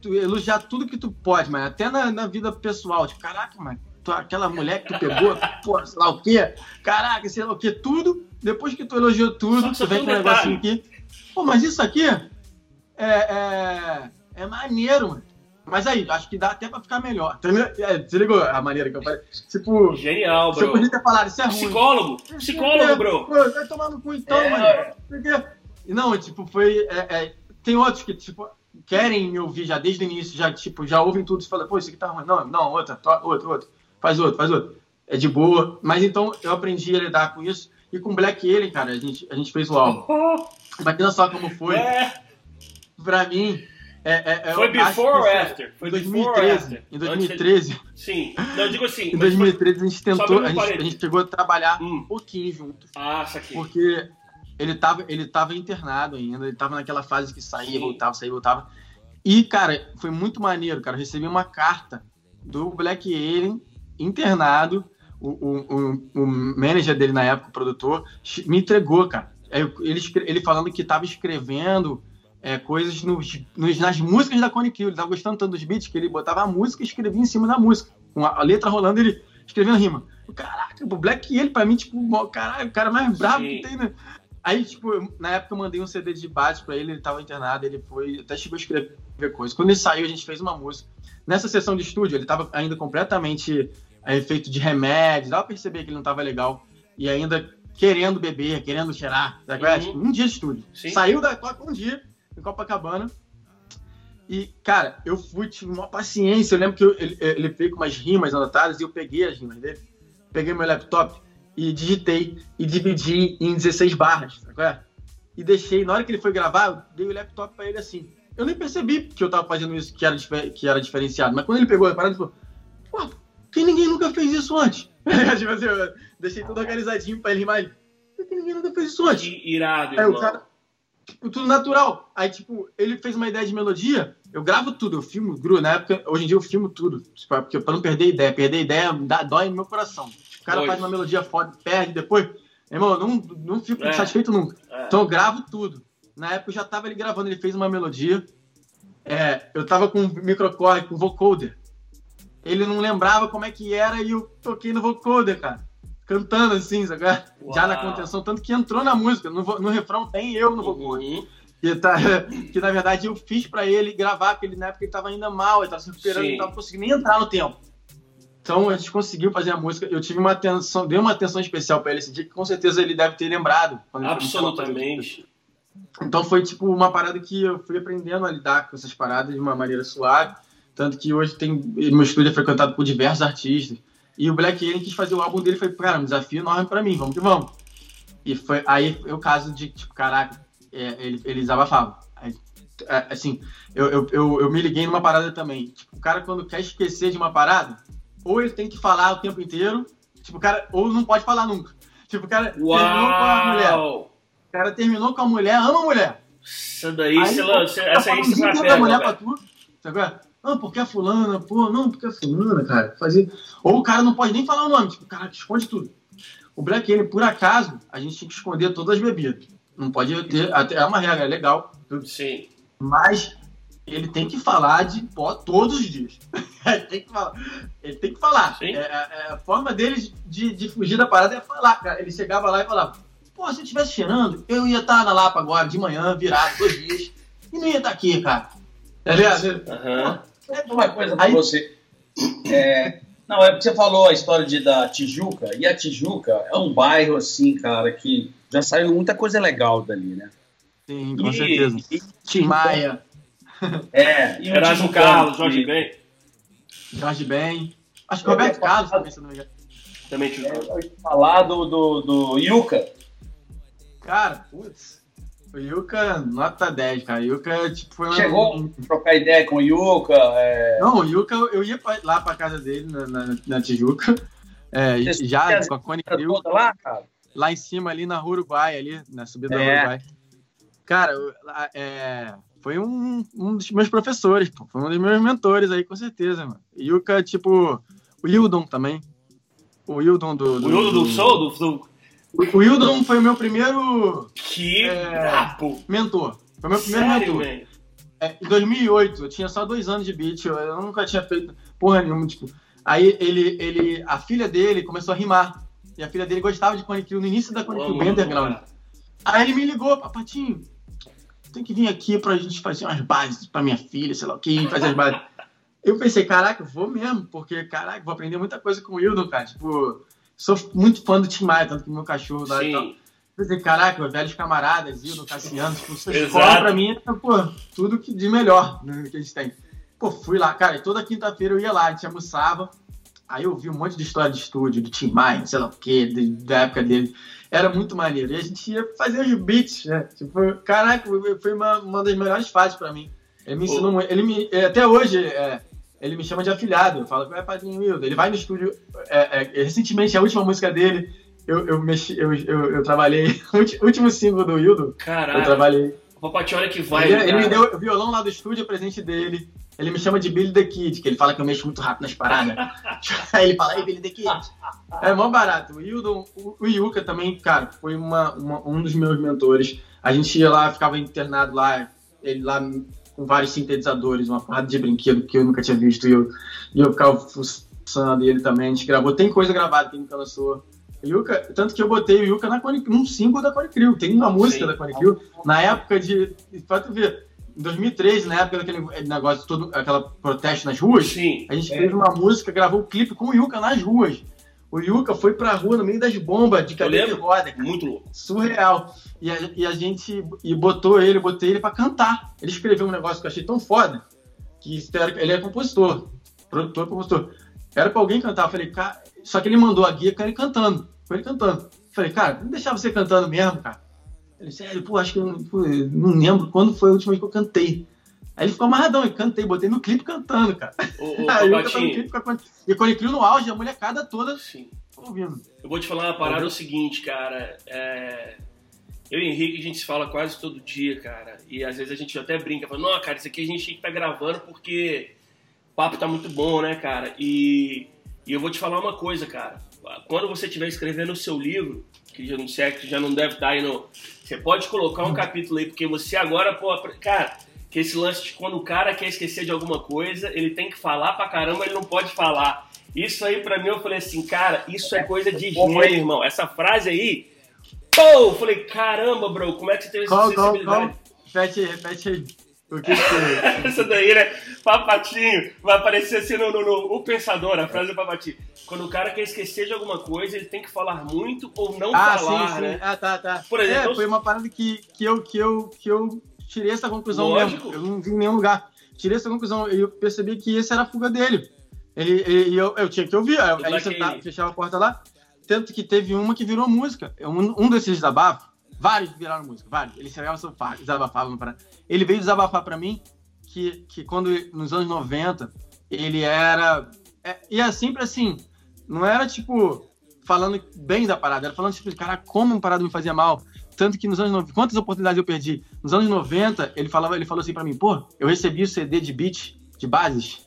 [SPEAKER 3] Tu elogiar tudo que tu pode, mano. Até na, na vida pessoal. Tipo, caraca, mano. Tu- aquela mulher que tu pegou, pô, sei lá o quê. Caraca, sei lá o quê. Tudo. Depois que tu elogiou tudo, tu vem com um negocinho aqui. Pô, mas isso aqui é, é, é maneiro, mano. Mas aí, acho que dá até pra ficar melhor. É, você ligou a maneira que eu falei? Tipo,
[SPEAKER 1] Genial, bro.
[SPEAKER 3] podia ter falado, isso é ruim.
[SPEAKER 1] Psicólogo. Psicólogo, bro.
[SPEAKER 3] Pô, vai tomar no cu então,
[SPEAKER 2] É,
[SPEAKER 3] mano. Porque... Não, tipo, foi. é, é, tem outros que, tipo, querem me ouvir já desde o início, já, tipo, já ouvem tudo e falam, pô, isso aqui tá ruim. Não, não, outra, outro, outro. Faz outro, faz outro. É de boa. Mas então eu aprendi a lidar com isso. E com Black Alien, cara, a gente, a gente fez o álbum. Imagina só como foi.
[SPEAKER 1] É,
[SPEAKER 3] Pra mim. É, é, é,
[SPEAKER 1] foi before or
[SPEAKER 3] que isso-
[SPEAKER 1] after? Foi
[SPEAKER 3] Em
[SPEAKER 1] before or
[SPEAKER 3] 2013.
[SPEAKER 1] after?
[SPEAKER 3] Em
[SPEAKER 1] Antes-
[SPEAKER 3] 2013.
[SPEAKER 1] Sim. Não, eu digo assim.
[SPEAKER 3] Em
[SPEAKER 1] mas foi-
[SPEAKER 3] 2013 a gente tentou, a gente, a gente chegou a trabalhar
[SPEAKER 1] Hum.
[SPEAKER 3] um pouquinho junto.
[SPEAKER 1] Ah, saquei.
[SPEAKER 3] Porque ele tava, ele tava internado ainda, ele tava naquela fase que saía,
[SPEAKER 1] Sim.
[SPEAKER 3] voltava, saía, voltava. E, cara, foi muito maneiro, cara. Eu recebi uma carta do Black Alien internado. O, o, o, o manager dele na época, o produtor, me entregou, cara. Ele, ele falando que tava escrevendo é, coisas nos, nos- nas músicas da Cone Kill. Ele tava gostando tanto dos beats que ele botava a música e escrevia em cima da música. Com a, a letra rolando, ele escrevendo rima. Caraca, o Black Alien, pra mim, tipo, o- caralho, o cara mais brabo
[SPEAKER 1] Sim.
[SPEAKER 3] que tem, né? Aí, tipo, na época eu mandei um CD de bate pra ele, ele tava internado, ele foi, até chegou a escrever coisa. Quando ele saiu, a gente fez uma música. Nessa sessão de estúdio, ele tava ainda completamente a efeito de remédio, dava pra perceber que ele não tava legal. E ainda querendo beber, querendo cheirar, é?
[SPEAKER 1] Uhum.
[SPEAKER 3] Um dia de estúdio.
[SPEAKER 1] Sim.
[SPEAKER 3] Saiu da toca um dia, em Copacabana. E, cara, eu fui, tive uma paciência. Eu lembro que eu- ele, ele veio com umas rimas anotadas e eu peguei as rimas dele. Peguei meu laptop e digitei e dividi em 16 barras, sabe é? E deixei, na hora que ele foi gravar, eu dei o laptop pra ele assim. Eu nem percebi que eu tava fazendo isso, que era, que era diferenciado. Mas quando ele pegou a parada, ele falou: Pô, que ninguém nunca fez isso antes? tipo assim, eu deixei tudo organizadinho pra ele rimar. Por que ninguém nunca fez isso antes?
[SPEAKER 1] Irado,
[SPEAKER 3] Aí
[SPEAKER 1] irmão.
[SPEAKER 3] o cara, tipo, tudo natural. Aí, tipo, ele fez uma ideia de melodia, eu gravo tudo, eu filmo, Gru, na época, hoje em dia eu filmo tudo, tipo, porque pra não perder ideia, perder ideia dá, dói no meu coração. O cara
[SPEAKER 1] Dois.
[SPEAKER 3] faz uma melodia foda, perde depois, irmão, eu não, não fico
[SPEAKER 1] É.
[SPEAKER 3] satisfeito nunca.
[SPEAKER 1] É.
[SPEAKER 3] Então eu gravo tudo. Na época eu já tava ali gravando, ele fez uma melodia, é, eu tava com um microcore, com vocoder. Ele não lembrava como é que era e eu toquei no vocoder, cara. Cantando assim, sabe? Já na contenção, tanto que entrou na música. No, no refrão tem eu no vocoder.
[SPEAKER 1] Uhum.
[SPEAKER 3] Que, tá, que na verdade eu fiz pra ele gravar, porque ele, na época ele tava ainda mal, ele tava se recuperando, ele tava conseguindo nem entrar no tempo. Então a gente conseguiu fazer a música. Eu tive uma atenção, dei uma atenção especial pra ele esse dia, que com certeza ele deve ter lembrado. ele
[SPEAKER 1] Absolutamente.
[SPEAKER 3] Então foi tipo uma parada que eu fui aprendendo a lidar com essas paradas de uma maneira suave. Tanto que hoje tem. Meu estúdio é frequentado por diversos artistas. E o Black Alien quis fazer o álbum dele foi, cara, um desafio enorme pra mim, vamos que vamos. E foi aí o caso de, tipo, caraca, é, ele, ele desabafava. Aí, é, assim, eu, eu, eu, eu me liguei numa parada também. Tipo, o cara quando quer esquecer de uma parada, ou ele tem que falar o tempo inteiro, tipo, o cara, ou não pode falar nunca. Tipo, o cara terminou com a mulher. Cara terminou com a mulher, ama a mulher.
[SPEAKER 1] Essa daí,
[SPEAKER 3] Aí,
[SPEAKER 1] você-
[SPEAKER 3] tá
[SPEAKER 1] essa aí você vai
[SPEAKER 3] mulher pra tu. Sabe é? Não, porque a fulana, pô, não, porque a fulana, cara. Fazer... Ou o cara não pode nem falar o nome, tipo, o cara esconde tudo. O Black Alien, por acaso, a gente tinha que esconder todas as bebidas. Não pode ter. até- É uma regra, é legal.
[SPEAKER 1] Sim.
[SPEAKER 3] Mas ele tem que falar de pó todos os dias. ele tem que falar. Ele tem que falar. É, é- é a forma deles de, de fugir da parada é falar, cara. Ele chegava lá e falava: Pô, se eu estivesse cheirando, eu ia estar na Lapa agora, de manhã, virado, dois dias, e não ia estar aqui, cara. Tá ligado?
[SPEAKER 1] Aham.
[SPEAKER 2] Uma coisa pra
[SPEAKER 3] Aí-
[SPEAKER 2] você. É, não, é porque você falou a história de, da Tijuca, e a Tijuca é um bairro, assim, cara, que já saiu muita coisa legal dali, né?
[SPEAKER 3] Sim, com
[SPEAKER 2] E-
[SPEAKER 3] certeza.
[SPEAKER 2] e-
[SPEAKER 3] Tim Maia,
[SPEAKER 2] é, e o
[SPEAKER 1] Erasmo Carlos, Jorge
[SPEAKER 2] que-
[SPEAKER 1] Ben.
[SPEAKER 3] Jorge Ben. Acho que
[SPEAKER 2] Eu
[SPEAKER 3] Roberto Carlos também, se não me engano.
[SPEAKER 1] Também te
[SPEAKER 2] É, eu falar do, do, do Yuka.
[SPEAKER 3] Cara, putz. O Yuka, nota 10, cara. O Yuka, tipo, foi um-
[SPEAKER 2] Chegou
[SPEAKER 3] um,
[SPEAKER 2] a trocar ideia com o Yuka. é,
[SPEAKER 3] Não, o Yuka, eu ia pra- lá pra casa dele, na, na, na Tijuca. É, já com a Cone Crew,
[SPEAKER 2] lá, cara.
[SPEAKER 3] lá em cima, ali na Uruguai, ali, na subida
[SPEAKER 2] É.
[SPEAKER 3] da Uruguai. Cara, é, foi um, um dos meus professores, pô. Foi um dos meus mentores aí, com certeza, mano. Yuka, tipo, o Hildon também. O Hildon do.
[SPEAKER 1] do o Hildon do, do? Do, do...
[SPEAKER 3] O Hildon foi o meu primeiro.
[SPEAKER 1] Que é,
[SPEAKER 3] mentor. Foi meu primeiro
[SPEAKER 1] Sério,
[SPEAKER 3] mentor. É, em 2008, eu tinha só dois anos de beat, eu, eu nunca tinha feito porra nenhuma, tipo. Aí ele, ele, a filha dele começou a rimar. E a filha dele gostava de Cone no início da Cone bem underground. Aí ele me ligou, papatinho, tem que vir aqui pra gente fazer umas bases pra minha filha, sei lá o que, fazer as bases. Eu pensei, caraca, vou mesmo, porque, caraca, vou aprender muita coisa com o Wildon, cara. Tipo, sou muito fã do Tim Maia, tanto que meu cachorro lá e tal. Pensei, caraca, velhos camaradas, Wildon, Cassiano, tipo, sua escola pra mim é, pô, tudo que de melhor né, que a gente tem. Pô, fui lá, cara, e toda quinta-feira eu ia lá, a gente almoçava, aí eu vi um monte de história de estúdio, do Tim Maia, sei lá o quê, da época dele era muito maneiro. E a gente ia fazer os beats, né? Tipo, caraca, foi uma, uma das melhores fases para mim. Ele me ensinou muito. Ele me, é, até hoje, é, ele me chama de afilhado. Eu falo, é padrinho Wildo. Ele vai no estúdio. É, é, recentemente, a última música dele, eu, eu, mexi, eu, eu, eu trabalhei. O último single do Wildo.
[SPEAKER 1] Caraca.
[SPEAKER 3] Eu trabalhei.
[SPEAKER 1] O Papai, que vai.
[SPEAKER 3] Ele, ele me deu o violão lá do estúdio, presente dele. Ele me chama de Billy the Kid, que ele fala que eu mexo muito rápido nas paradas. Aí ele fala, ei, Billy the Kid. É mó barato. O Hildon, o, Yuka também, cara, foi uma, uma, um dos meus mentores. A gente ia lá, ficava internado lá, ele lá com vários sintetizadores, uma porrada de brinquedo que eu nunca tinha visto, e eu, e eu ficava funcionando ele também. A gente gravou, tem coisa gravada que nunca lançou. Yuka, tanto que eu botei o Yuka na Cone, num símbolo da Cone Crew. Tem uma música Sim. da Cone Crew, na época de. Pra tu ver, em 2013, na época daquele negócio, todo, aquela protesto nas ruas,
[SPEAKER 1] Sim,
[SPEAKER 3] a gente é. fez uma música, gravou o um clipe com o Yuka nas ruas. O Yuka foi pra rua no meio das bombas de cadeira de roda. Cara.
[SPEAKER 1] Muito louco.
[SPEAKER 3] Surreal. E a, e a gente e botou ele, botei ele pra cantar. Ele escreveu um negócio que eu achei tão foda, que ele é compositor, produtor, compositor. Era pra alguém cantar. Eu falei, cara, só que ele mandou a guia com ele cantando. Foi ele cantando. Eu falei, cara, não deixar você cantando mesmo, cara. Ele disse, pô, acho que eu pô, não lembro quando foi a última vez que eu cantei. Aí ele ficou amarradão, e cantei, botei no clipe cantando, cara.
[SPEAKER 1] Ô, ô, Aí eu no clipe,
[SPEAKER 3] e quando ele criou no auge, a molecada toda Sim. ouvindo.
[SPEAKER 1] Eu vou te falar uma parada, é o seguinte, cara. É... Eu e o Henrique, a gente se fala quase todo dia, cara. E às vezes a gente até brinca, fala, não, cara, isso aqui a gente tem que estar tá gravando porque o papo tá muito bom, né, cara? E, e eu vou te falar uma coisa, cara. Quando você estiver escrevendo o seu livro, que já não sei, que já não deve estar tá aí no. Você pode colocar um capítulo aí, porque você agora, pô, cara, que esse lance de quando o cara quer esquecer de alguma coisa, ele tem que falar pra caramba, ele não pode falar. Isso aí pra mim eu falei assim, cara, isso é coisa de gênio, irmão. Essa frase aí, pô, eu falei, caramba, bro, como é que você teve essa qual, sensibilidade?
[SPEAKER 3] Repete, repete aí. O que que...
[SPEAKER 1] Essa daí, né? Papatinho. Vai aparecer assim no, no, no, O Pensador, a frase do Papatinho. Quando o cara quer esquecer de alguma coisa, ele tem que falar muito ou não
[SPEAKER 3] ah,
[SPEAKER 1] falar,
[SPEAKER 3] sim, sim.
[SPEAKER 1] né?
[SPEAKER 3] Ah, tá, tá. Por exemplo, é, foi uma parada que, que, eu, que, eu, que eu tirei essa conclusão Lógico. mesmo. Eu não vi em nenhum lugar. Tirei essa conclusão e eu percebi que esse era a fuga dele. Ele, ele eu, eu tinha que ouvir. Aí, você tá, fechava a porta lá. Tanto que teve uma que virou música. Um, um desses desabafos, vários viraram música, vários. Ele chegava e desabafava. Para... Ele veio desabafar para mim que, que quando, nos anos 90, ele era. É, e é sempre assim. Não era tipo falando bem da parada, era falando tipo, cara, como uma parada me fazia mal. Tanto que nos anos 90, quantas oportunidades eu perdi? Nos anos 90, ele falava, ele falou assim para mim, pô, eu recebi o CD de beat, de bases,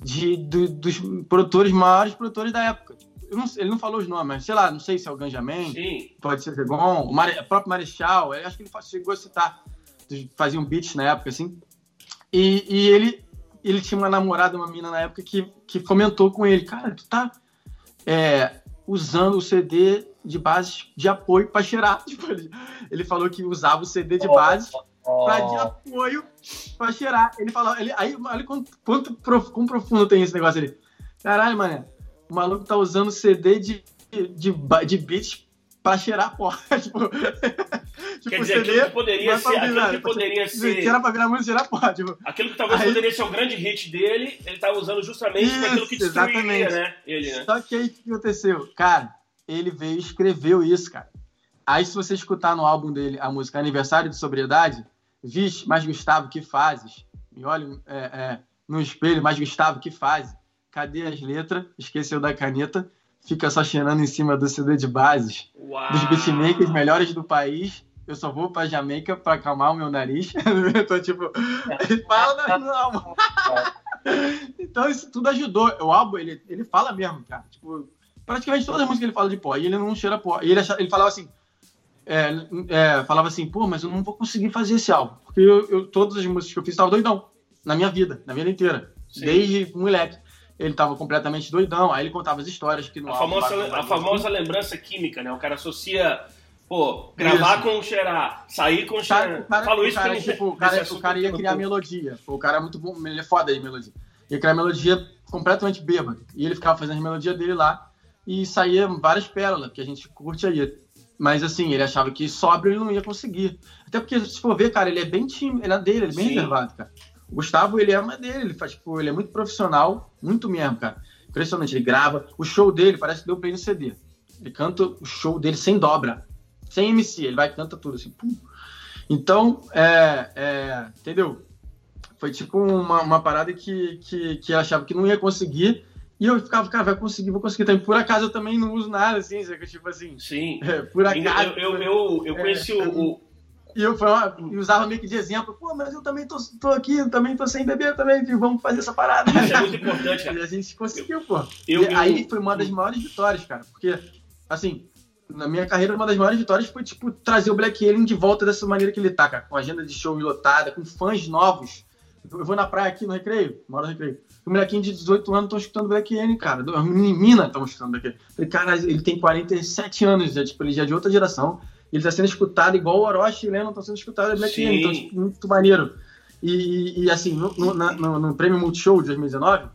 [SPEAKER 3] de, do, dos produtores, maiores produtores da época. Não, ele não falou os nomes, mas sei lá, não sei se é o Ganjamin, pode ser o Zegon, o, Mare, o próprio Marechal, acho que ele chegou a citar, faziam beats na época, assim. E, e ele, ele tinha uma namorada, uma mina na época, que, que comentou com ele, cara, tu tá é, usando o CD de base de apoio para cheirar. Tipo, ele, ele, falou que usava o CD de base oh. para de apoio para cheirar. Ele falou, ele, aí olha quanto, quanto prof, quão profundo tem esse negócio ali. Caralho, mano, o maluco tá usando CD de, de, de, beats para cheirar pó. tipo,
[SPEAKER 1] tipo, Quer dizer, CD, aquilo que poderia ser. Aquilo que poderia ser.
[SPEAKER 3] Que era pra virar música cheirar pó. Tipo,
[SPEAKER 1] aquilo que talvez aí, poderia ser o grande hit dele, ele tava usando justamente para aquilo que destruiria, né? Ele, né?
[SPEAKER 3] Só que aí o que aconteceu? Cara, ele veio e escreveu isso, cara. Aí, se você escutar no álbum dele a música Aniversário de Sobriedade, vixe, mas Gustavo, que fazes? Me olha é, é, no espelho, mas Gustavo, que fazes? Cadê as letras? Esqueceu da caneta. Fica só cheirando em cima do CD de bases.
[SPEAKER 1] Uau.
[SPEAKER 3] Dos beatmakers melhores do país. eu só vou pra Jamaica pra acalmar o meu nariz. eu tô tipo, ele fala não. então isso tudo ajudou. O álbum, ele, ele fala mesmo, cara. Tipo, praticamente toda a música ele fala de pó. E ele não cheira pó. E ele, achava, ele falava assim, é, é, falava assim, pô, mas eu não vou conseguir fazer esse álbum. Porque eu, eu todas as músicas que eu fiz estavam doidão. Na minha vida, na vida inteira. Sim. Desde moleque. Ele estava completamente doidão. Aí ele contava as histórias que no
[SPEAKER 1] a álbum. Famosa, a famosa lembrança química, né? O cara associa. Pô, gravar isso. com cheirar, sair com cheirar. Falo isso
[SPEAKER 3] cara, tipo, o cara, o cara ia criar melodia. O cara é muito bom, ele é foda de melodia. Ia criar melodia completamente bêbado. E ele ficava fazendo a melodia dele lá e saía várias pérolas, que a gente curte aí. Mas assim, ele achava que sóbrio ele não ia conseguir. Até porque, se for ver, cara, ele é bem tímido, ele é dele, ele é bem Sim. reservado, cara. O Gustavo, ele é uma dele, ele faz, tipo, ele é muito profissional, muito mesmo, cara. Impressionante, ele grava. O show dele parece que deu play no CD. Ele canta o show dele sem dobra, sem MC, ele vai e canta tudo assim. Pum. Então, é, é, entendeu? Foi tipo uma, uma parada que, que, que achava que não ia conseguir. E eu ficava, cara, vai conseguir, vou conseguir também. Por acaso eu também não uso nada assim? Tipo assim.
[SPEAKER 1] Sim.
[SPEAKER 3] É, por acaso.
[SPEAKER 1] Eu, eu, eu, eu conheci é, o,
[SPEAKER 3] e eu e usava meio que de exemplo, pô, mas eu também tô, tô aqui, também tô sem beber também, vamos fazer essa parada.
[SPEAKER 1] Isso é muito importante, cara.
[SPEAKER 3] E a gente conseguiu, pô. Eu, eu, aí foi uma das maiores vitórias, cara, porque, assim, na minha carreira, uma das maiores vitórias foi, tipo, trazer o Black Alien de volta dessa maneira que ele tá, cara, com agenda de show lotada, com fãs novos. Eu vou na praia aqui no Recreio, moro no Recreio. O molequinho de 18 anos estão escutando Black Alien, cara. As meninas estão escutando Black Alien. Falei, cara, ele tem 47 anos, já, tipo, ele já é de outra geração ele está sendo escutado igual o Orochi e o Lennon estão sendo escutados Black Então, tipo, muito maneiro. E, e assim, no, no, no, no, prêmio Multishow de 2019,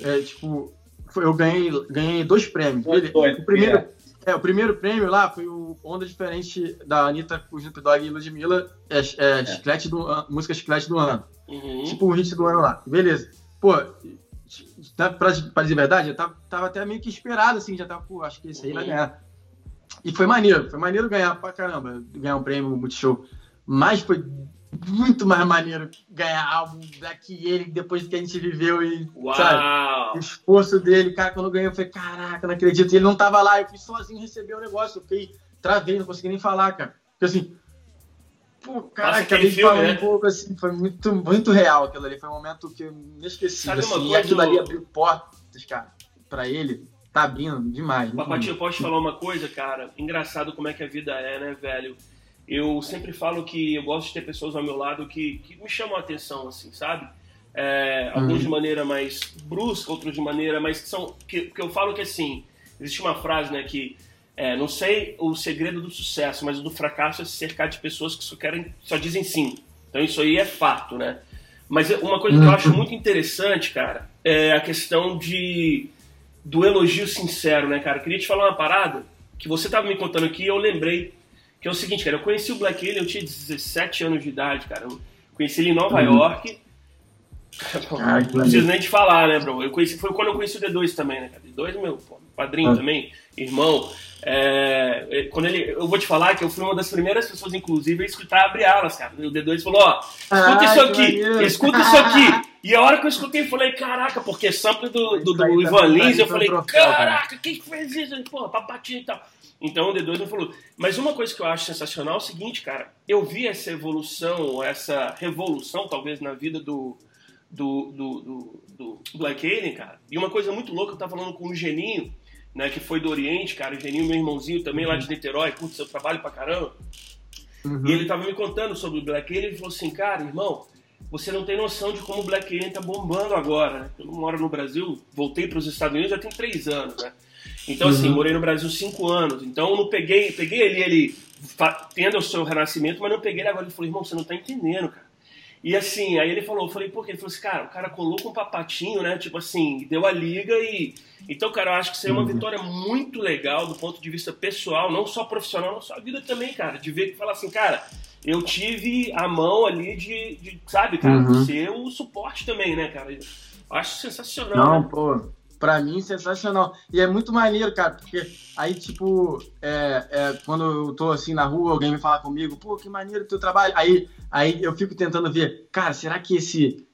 [SPEAKER 3] é, tipo, foi, eu ganhei, ganhei dois prêmios. Ele, o, primeiro, é. é. o primeiro prêmio lá foi o Onda Diferente da Anitta com o Snoop Dogg e Ludmilla, é, é, é. Chiclete do, música Chiclete do Ano. Uhum. Tipo o hit do ano lá. Beleza. Pô, pra, pra dizer a verdade, eu tava, tava até meio que esperado, assim, já tava, pô, acho que esse aí uhum. vai ganhar. E foi maneiro, foi maneiro ganhar pra caramba, ganhar um prêmio Multishow. Mas foi muito mais maneiro ganhar álbum daqui ele depois que a gente viveu e
[SPEAKER 1] Uau. sabe,
[SPEAKER 3] o esforço dele, cara, quando eu ganhei, eu falei, caraca, não acredito. E ele não tava lá, eu fui sozinho receber o negócio, eu fiquei travei, não consegui nem falar, cara. Porque assim, pô, cara, acabei de falar né? um pouco assim, foi muito, muito real aquilo ali, foi um momento que eu inesquecível. Assim, e aquilo ali abriu portas, cara, pra ele tá abrindo demais.
[SPEAKER 1] Papatinho, posso te falar uma coisa, cara? Engraçado como é que a vida é, né, velho? Eu sempre falo que eu gosto de ter pessoas ao meu lado que, que me chamam a atenção, assim, sabe? É, alguns uhum. de maneira mais brusca, outros de maneira mais... Que, são, que, que eu falo que, assim, existe uma frase, né, que... É, não sei o segredo do sucesso, mas o do fracasso é se cercar de pessoas que só querem, só dizem sim. Então isso aí é fato, né? Mas uma coisa que eu acho muito interessante, cara, é a questão de do elogio sincero, né, cara? Eu queria te falar uma parada que você tava me contando aqui e eu lembrei. Que é o seguinte, cara, eu conheci o Black Alien, eu tinha 17 anos de idade, cara. Eu conheci ele em Nova uhum. York. Ah, não preciso nem te falar, né, bro? Eu conheci, foi quando eu conheci o D2 também, né, cara? D2 meu pô, padrinho ah. também, irmão. É, é, quando ele, eu vou te falar que eu fui uma das primeiras pessoas, inclusive, a escutar Abre Alas, cara. O D2 falou, ó, escuta isso aqui, escuta isso aqui. E a hora que eu escutei, eu falei, caraca, porque sample do, do, do Ivan Lins, eu falei, caraca, quem fez isso? Pô, papatinho e tal. Então o D2 me falou. Mas uma coisa que eu acho sensacional é o seguinte, cara, eu vi essa evolução, essa revolução, talvez, na vida do, do, do, do, do Black Alien, cara. E uma coisa muito louca, eu tava falando com o Geninho, né, que foi do Oriente, cara, o Geninho, meu irmãozinho também lá de uhum. Niterói, putz, eu trabalho pra caramba. Uhum. E ele tava me contando sobre o Black Alien, ele falou assim, cara, irmão, você não tem noção de como o Black Alien tá bombando agora, né? Eu não moro no Brasil, voltei para os Estados Unidos já tem três anos, né? Então, assim, uhum. morei no Brasil cinco anos. Então, eu não peguei, peguei ele, ele tendo o seu renascimento, mas não peguei ele agora. Ele falou, irmão, você não tá entendendo, cara. E assim, aí ele falou, eu falei, por quê? Ele falou assim, cara, o cara colou com um papatinho, né? Tipo assim, deu a liga e. Então, cara, eu acho que isso é uma uhum. vitória muito legal do ponto de vista pessoal, não só profissional, não só a vida também, cara. De ver que falar assim, cara, eu tive a mão ali de, de sabe, cara, uhum. ser o suporte também, né, cara? Eu acho sensacional.
[SPEAKER 3] Não,
[SPEAKER 1] né?
[SPEAKER 3] pô, pra mim sensacional. E é muito maneiro, cara, porque aí, tipo, é, é, quando eu tô assim na rua, alguém me fala comigo, pô, que maneiro teu trabalho. Aí, aí eu fico tentando ver, cara, será que esse.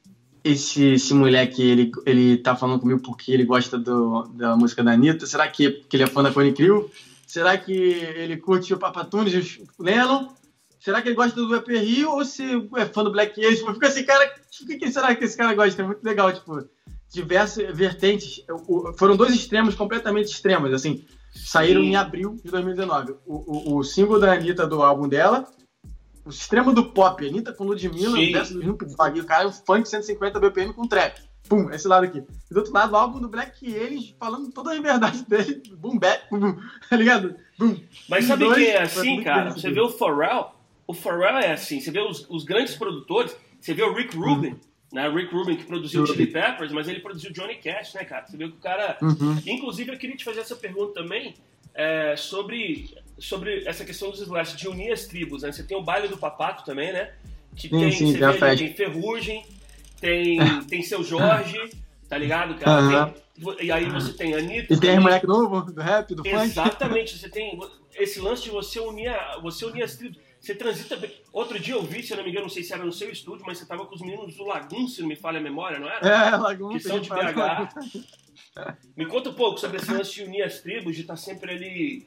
[SPEAKER 3] Esse, esse moleque, ele, ele tá falando comigo porque ele gosta do, da música da Anitta? Será que, que ele é fã da Cone Crew? Será que ele curte o Papatunes o Lennon? será que ele gosta do EP Rio ou se é fã do Black Alien? Tipo, eu fico assim, cara, o que, será que esse cara gosta? É muito legal, tipo, diversas vertentes. Foram dois extremos completamente extremos, assim. Saíram Sim. em abril de 2019. O, o, o single da Anitta do álbum dela, o extremo do pop, Anitta com Ludmilla, versus Snoop Dogg, o cara, um funk 150 BPM com trap. Pum, esse lado aqui. E do outro lado, o álbum do Black Alien falando toda a verdade dele. Boom, back, boom, tá ligado? Boom.
[SPEAKER 1] Mas sabe quem é assim, cara? Você vê o Pharrell, o Pharrell é assim, você vê os, os grandes produtores, você vê o Rick Rubin, uhum. Né? Rick Rubin que produziu Chili Peppers, mas ele produziu Johnny Cash, né, cara? Você vê que o cara... Uhum. Inclusive, eu queria te fazer essa pergunta também, é, sobre, sobre essa questão dos slash, de unir as tribos, né? Você tem o baile do papato também, né? Que sim, tem,
[SPEAKER 3] sim,
[SPEAKER 1] você vê, ali, tem Ferrugem, tem, tem seu Jorge, tá ligado, cara? Uhum. Tem, e aí você tem Anitta.
[SPEAKER 3] E tem moleque novo do rap, do
[SPEAKER 1] Exatamente, funk. Exatamente, você tem esse lance de você unir, você unir as tribos. Você transita bem. Outro dia eu vi, se eu não me engano, não sei se era no seu estúdio, mas você tava com os meninos do Lagoon, se não me falha a memória, não era?
[SPEAKER 3] É, Lagoon.
[SPEAKER 1] Que são de BH. Me conta um pouco sobre esse lance de unir as tribos, de estar tá sempre ali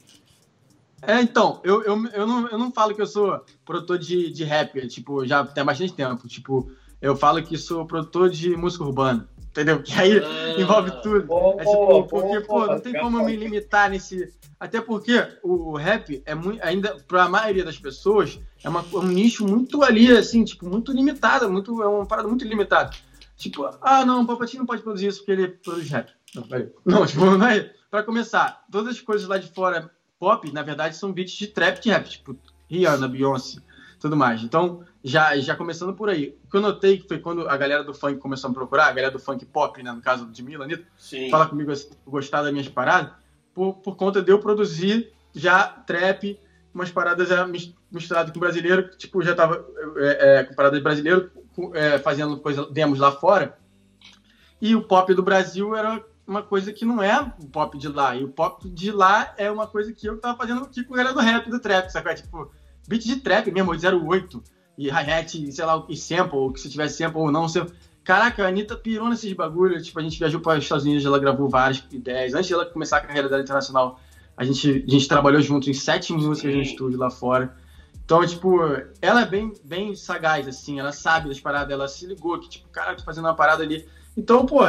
[SPEAKER 3] é, então, eu, eu, eu, não, eu não falo que eu sou produtor de, de rap, tipo, já tem bastante tempo. Tipo, eu falo que sou produtor de música urbana, entendeu? Que aí ah, envolve tudo. é tipo, porque, pô, não tem como eu me limitar nesse. Até porque o, rap é muito, ainda, pra maioria das pessoas, é uma, um nicho muito ali, assim, tipo, muito limitado, muito, é uma parada muito limitada. Tipo, ah, não, o Papatinho não pode produzir isso porque ele produz rap. Não, não tipo, é. Pra começar, todas as coisas lá de fora pop, na verdade, são beats de trap de rap, tipo Rihanna, Beyoncé, tudo mais. Então, já, já começando por aí. O que eu notei que foi quando a galera do funk começou a me procurar, a galera do funk pop, né, no caso de Mila, Anitta, fala comigo assim, gostar das minhas paradas, por, por conta de eu produzir já trap, umas paradas já misturadas com brasileiro, tipo, já tava é, é, com paradas de brasileiro, é, fazendo coisa, demos lá fora. E o pop do Brasil era uma coisa que não é o pop de lá. E o pop de lá é uma coisa que eu tava fazendo aqui com o galera do rap, do trap, sabe? Tipo, beat de trap mesmo, 08, e hi-hat, sei lá, e sample, ou que se tivesse sample ou não, sample. Caraca, a Anitta pirou nesses bagulhos. Tipo, a gente viajou para os Estados Unidos, ela gravou várias ideias. Antes de ela começar a carreira dela internacional, a gente, a gente trabalhou junto em sete músicas no estúdio lá fora. Então, tipo, ela é bem, bem sagaz, assim, ela sabe das paradas, ela se ligou que, tipo, cara, tô fazendo uma parada ali então, pô,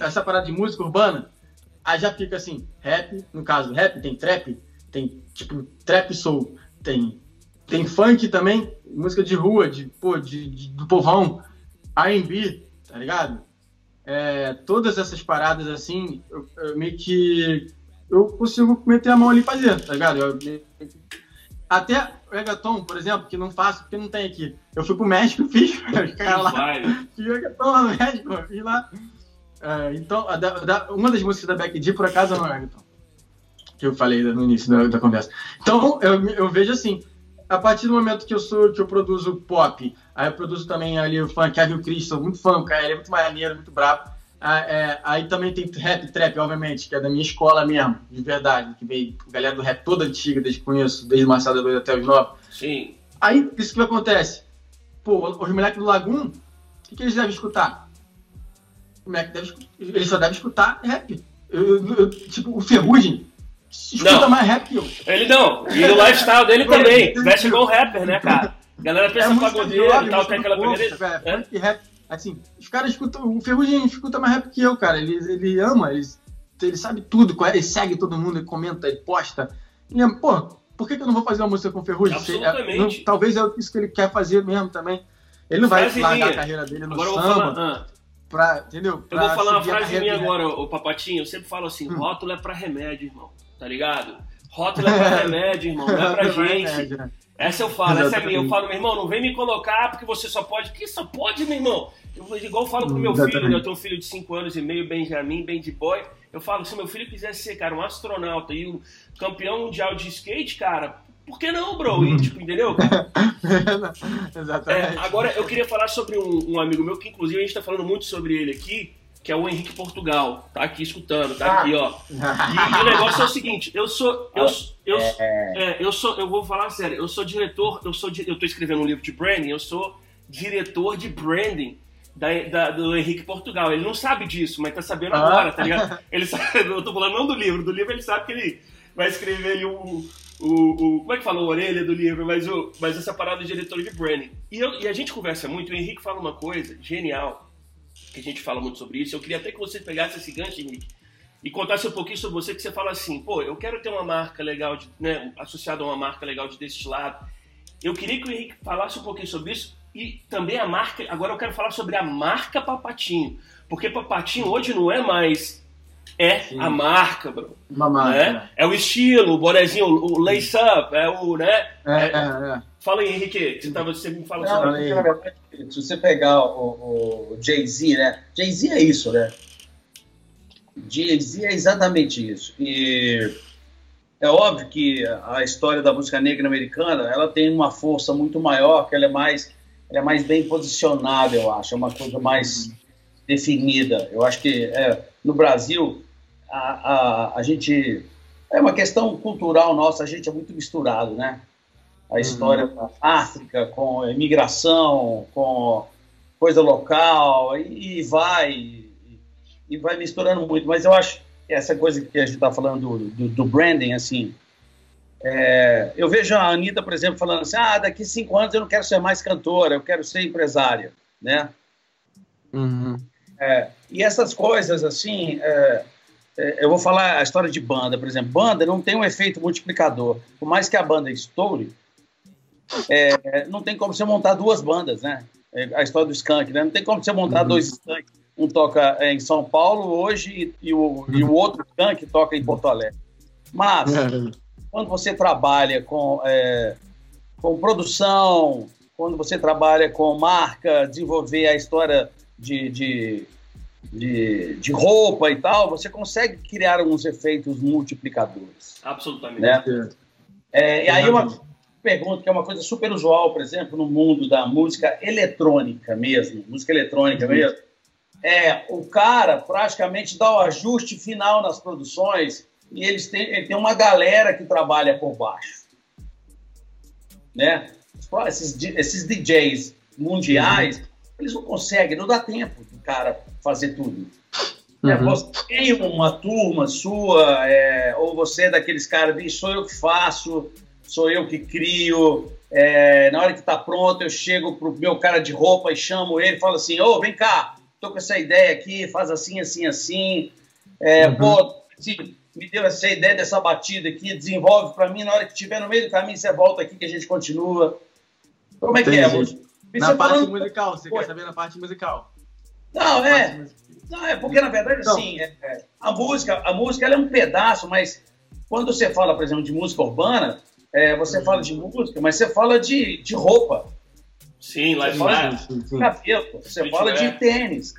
[SPEAKER 3] essa parada de música urbana, aí já fica assim, rap, no caso, rap tem trap, tem tipo trap soul, tem tem funk também, música de rua, de, pô, de, de do povão, R&B, tá ligado? É, todas essas paradas assim, eu, eu, meio que eu consigo meter a mão ali e fazer, tá ligado? Eu, até reggaeton, por exemplo, que não faço porque não tem aqui. Eu fui pro México fiz, cara lá. Fiz reggaeton lá no México, fiz lá. É, então, a, da, uma das músicas da Becky G, por acaso, é reggaeton. Que eu falei no início da, da conversa. Então, eu, eu vejo assim, a partir do momento que eu sou que eu produzo pop, aí eu produzo também ali o funk, Kevin Chris, sou muito fã, cara, ele é muito maneiro, muito brabo. Ah, é, aí também tem rap, trap, obviamente, que é da minha escola mesmo, de verdade, que veio a galera do rap toda antiga, desde que conheço, desde o Marcelo Doido até os novos.
[SPEAKER 1] Sim.
[SPEAKER 3] Aí, isso que acontece? Pô, os moleques do Lagoon, o que, que, eles devem escutar? O moleque deve, eles só devem escutar rap. Eu, eu, eu, tipo, o Ferrugem escuta não. mais rap que eu.
[SPEAKER 1] Ele não. E o lifestyle dele também. Veste igual rapper, né, cara? A galera pensa é pagodeiro e tal, tem aquela primeira.
[SPEAKER 3] É, é? rap Assim, os caras escutam. O Ferrugem escuta mais rap que eu, cara. Ele, ele ama, ele, ele sabe tudo, ele segue todo mundo, ele comenta, ele posta. Ele ama, pô, por que, que eu não vou fazer uma música com o Ferrugem?
[SPEAKER 1] É,
[SPEAKER 3] não, talvez é isso que ele quer fazer mesmo também. Ele não vai largar a carreira dele no agora samba. Eu vou falar, ah, pra, entendeu?
[SPEAKER 1] Pra eu vou falar uma frase minha agora, o Papatinho. Eu sempre falo assim: hum. rótulo é pra remédio, irmão. Tá ligado? Rótulo é pra remédio, irmão. Não é pra gente. Né? Essa eu falo, essa é minha. Eu falo, meu irmão, não vem me colocar porque você só pode. Que só pode, meu irmão? Eu, igual eu falo pro meu Exatamente. filho, né? eu tenho um filho de 5 anos e meio, Benjamin, bem de boy. Eu falo, se meu filho quisesse ser, cara, um astronauta e um campeão mundial de skate, cara, por que não, bro? E, tipo, entendeu?
[SPEAKER 3] Exatamente.
[SPEAKER 1] É, agora, eu queria falar sobre um, um, amigo meu, que inclusive a gente tá falando muito sobre ele aqui, que é o Henrique Portugal. Tá aqui escutando, tá aqui, ó. E, o negócio é o seguinte, eu sou. Eu, eu, é. é, eu sou. Eu vou falar sério, eu sou diretor, eu sou. Eu tô escrevendo um livro de branding, eu sou diretor de branding da, da, do Henrique Portugal. Ele não sabe disso, mas tá sabendo agora, tá ligado? Ele sabe, eu tô falando não do livro, do livro ele sabe que ele vai escrever ali um, o, o, como é que fala a orelha do livro, mas, o, mas essa parada de diretor de branding. E, eu, e a gente conversa muito, o Henrique fala uma coisa genial, que a gente fala muito sobre isso. Eu queria até que você pegasse esse gancho, Henrique, e contasse um pouquinho sobre você, que você fala assim, pô, eu quero ter uma marca legal, de, né, associada a uma marca legal de destilado. Eu queria que o Henrique falasse um pouquinho sobre isso e também a marca. Agora eu quero falar sobre a marca Papatinho, porque Papatinho hoje não é mais é Sim. a marca, bro. Uma marca. Né? É o estilo, o bonezinho, o lace up, é o, né? É, é, é. Fala aí, Henrique, você, tava, você me fala
[SPEAKER 2] Não, sobre Se você pegar o, o Jay-Z, né? Jay-Z é isso, né? Jay-Z é exatamente isso. E é óbvio que a história da música negra americana, ela tem uma força muito maior, que ela é mais, ela é mais bem posicionada, eu acho. É uma coisa mais uhum. definida. Eu acho que é, no Brasil a, a, a gente. É uma questão cultural nossa, a gente é muito misturado, né? A história uhum. da África com imigração, com coisa local, e, e vai, e, e, vai misturando muito. Mas eu acho que essa coisa que a gente está falando do, do, do, branding, assim, é, eu vejo a Anitta, por exemplo, falando assim, ah, daqui cinco anos eu não quero ser mais cantora, eu quero ser empresária, né? Uhum. É, e essas coisas, assim, é, é, eu vou falar a história de banda, por exemplo. Banda não tem um efeito multiplicador. Por mais que a banda estoure, é, não tem como você montar duas bandas, né? É, a história do Skank, né? Não tem como você montar uhum. dois Skank. Um toca em São Paulo hoje e, e, o, e o outro Skank toca em Porto Alegre. Mas, é. quando você trabalha com, é, com produção, quando você trabalha com marca, desenvolver a história de, de de, de roupa e tal, você consegue criar alguns efeitos multiplicadores.
[SPEAKER 1] Absolutamente. Né?
[SPEAKER 2] É, e aí uma pergunta que é uma coisa super usual, por exemplo, no mundo da música eletrônica mesmo, música eletrônica uhum. mesmo, é o cara praticamente dá o ajuste final nas produções e eles têm, ele tem uma galera que trabalha por baixo. Né? Esses, esses DJs mundiais, uhum. eles não conseguem, não dá tempo cara fazer tudo. Uhum. É, você tem uma turma sua, é, ou você é daqueles caras, diz, sou eu que faço, sou eu que crio, é, na hora que está pronto eu chego pro meu cara de roupa e chamo ele, falo assim, ô, oh, vem cá, tô com essa ideia aqui, faz assim, assim, assim, é, uhum. pô, assim, me deu essa ideia dessa batida aqui, desenvolve para mim, na hora que estiver no meio do caminho você volta aqui que a gente continua. Como é Entendi. que é?
[SPEAKER 3] Na parte falando... musical, você Pô. quer saber na parte musical?
[SPEAKER 2] Não, é. Não, é porque, na verdade, então, assim, é, é, a música, a música ela é um pedaço, mas quando você fala, por exemplo, de música urbana, é, você fala de música, mas você fala de, de roupa.
[SPEAKER 1] Sim, lá de cabelo,
[SPEAKER 2] você fala de tênis.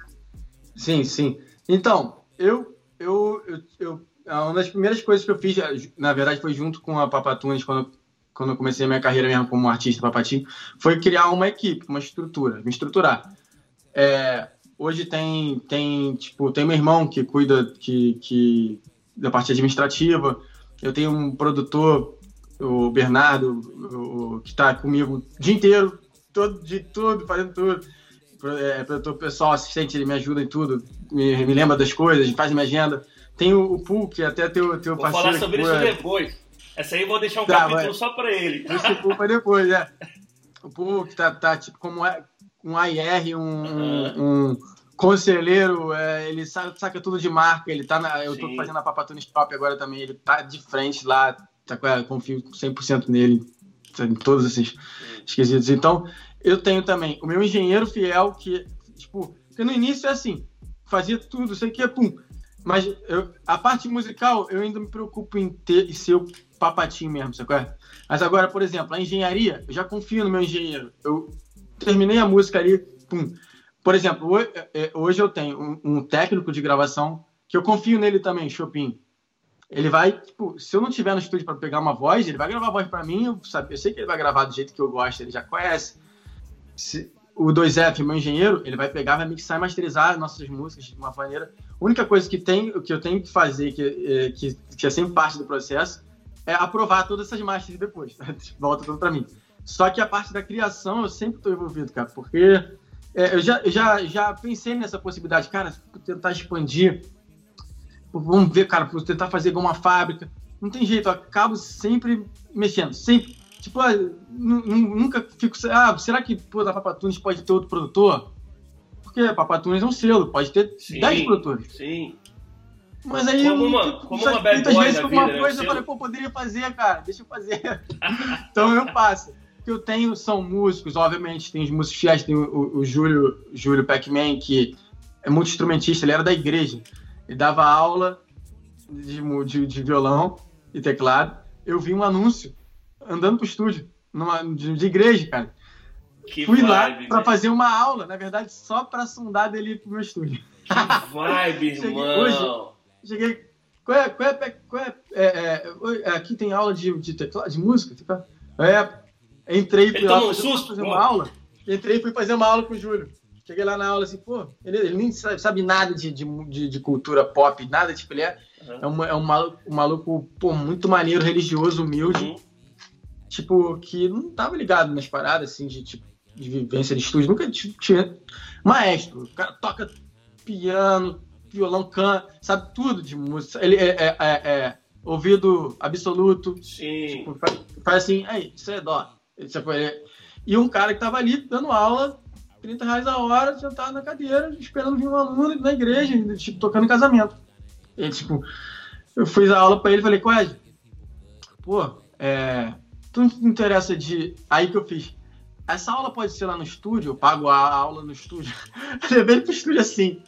[SPEAKER 3] Sim, sim. Então, eu, eu, eu, eu, uma das primeiras coisas que eu fiz, na verdade, foi junto com a Papatunes, quando, quando eu comecei a minha carreira mesmo como artista papatinho, foi criar uma equipe, uma estrutura, me estruturar. É, hoje tem, tem, tipo, tem meu irmão que cuida que, que, da parte administrativa, eu tenho um produtor, o Bernardo, o, que está comigo o dia inteiro, todo, de tudo, fazendo tudo. É, produtor pessoal, assistente, ele me ajuda em tudo, me, me lembra das coisas, faz minha agenda. Tem o, o Pool, que até teu, teu
[SPEAKER 1] vou parceiro. Vou falar sobre isso depois. Essa aí eu vou deixar um tá, capítulo só para ele.
[SPEAKER 3] Esse Pool para depois, é. O Pool que tá, tá tipo, como é, um AIR, um, um, um conselheiro, é, ele saca, saca, tudo de marca, ele tá na, eu tô Sim. fazendo a Papatunes Pop agora também, ele tá de frente lá, tá, confio 100% nele, em todos esses esquisitos. Então, eu tenho também o meu engenheiro fiel, que, tipo, que no início é assim, fazia tudo, sei que é pum. Mas eu, a parte musical, eu ainda me preocupo em ter e ser o papatinho mesmo, sabe? Mas agora, por exemplo, a engenharia, eu já confio no meu engenheiro. Eu terminei a música ali, pum. Por exemplo, é, é, hoje eu tenho um técnico de gravação que eu confio nele também, Chopin. Ele vai, tipo, se eu não tiver no estúdio para pegar uma voz, ele vai gravar a voz para mim, eu, sabe, eu sei que ele vai gravar do jeito que eu gosto, ele já conhece. Se, o 2F, meu engenheiro, ele vai pegar, vai mixar e masterizar nossas músicas de uma maneira. A única coisa que, tem, que eu tenho que fazer, que, é, que, que é sempre parte do processo, é aprovar todas essas masters depois. Volta tudo para mim. Só que a parte da criação eu sempre estou envolvido, cara, porque é, eu já, já, já pensei nessa possibilidade, cara, tentar expandir. Vamos ver, cara, tentar fazer igual uma fábrica. não tem jeito, eu acabo sempre mexendo, sempre. Tipo, ah, nunca fico. Ah, será que pô, da Papatunes pode ter outro produtor? Porque Papatunes é um selo, pode ter sim, 10 produtores.
[SPEAKER 1] Sim.
[SPEAKER 3] Mas aí,
[SPEAKER 1] como uma,
[SPEAKER 3] tipo,
[SPEAKER 1] como uma muitas vezes,
[SPEAKER 3] uma né? coisa, eu falei, pô, poderia fazer, cara, deixa eu fazer. então eu passo. O que eu tenho são músicos, obviamente, tem os músicos fiéis, tem o, o, o Júlio, Júlio Pac-Man, que é muito instrumentista, ele era da igreja. Ele dava aula de, de, de violão e teclado. Eu vi um anúncio andando pro estúdio, numa, de, de igreja, cara.
[SPEAKER 1] Que
[SPEAKER 3] Fui
[SPEAKER 1] vibe,
[SPEAKER 3] lá para
[SPEAKER 1] né?
[SPEAKER 3] fazer uma aula, na verdade, só para sondar dele pro meu estúdio.
[SPEAKER 1] Que vibe,
[SPEAKER 3] Cheguei
[SPEAKER 1] irmão.
[SPEAKER 3] hoje. Cheguei. Qual é, qual é, qual é, é, é, é, aqui tem aula de, de teclado, de música? Teclado? É, entrei
[SPEAKER 1] Ele tomou um
[SPEAKER 3] fazer,
[SPEAKER 1] susto,
[SPEAKER 3] fazer
[SPEAKER 1] pô.
[SPEAKER 3] uma aula. Entrei e fui fazer uma aula com o Júlio. Cheguei lá na aula assim, pô, ele, ele nem sabe, sabe nada de, de, de, cultura pop, nada, tipo, ele é,
[SPEAKER 1] Uhum.
[SPEAKER 3] é, um, é um maluco, um maluco, pô, muito maneiro, religioso, humilde,
[SPEAKER 1] Uhum.
[SPEAKER 3] tipo, que não tava ligado nas paradas, assim, de, tipo, de vivência de estúdio, nunca tinha maestro, o cara toca piano, violão, canta, sabe tudo de música, ele é, é, é- é ouvido absoluto,
[SPEAKER 1] Sim.
[SPEAKER 3] Tipo, faz, faz assim, aí, isso é dó. É. E um cara que tava ali dando aula, 30 reais a hora, sentado na cadeira, esperando vir um aluno na igreja, tipo, tocando casamento. E, tipo, eu fiz a aula pra ele e falei, Coed, pô, é, tu não te interessa de... Aí que eu fiz, essa aula pode ser lá no estúdio, eu pago a aula no estúdio. Eu Levei ele pro estúdio assim.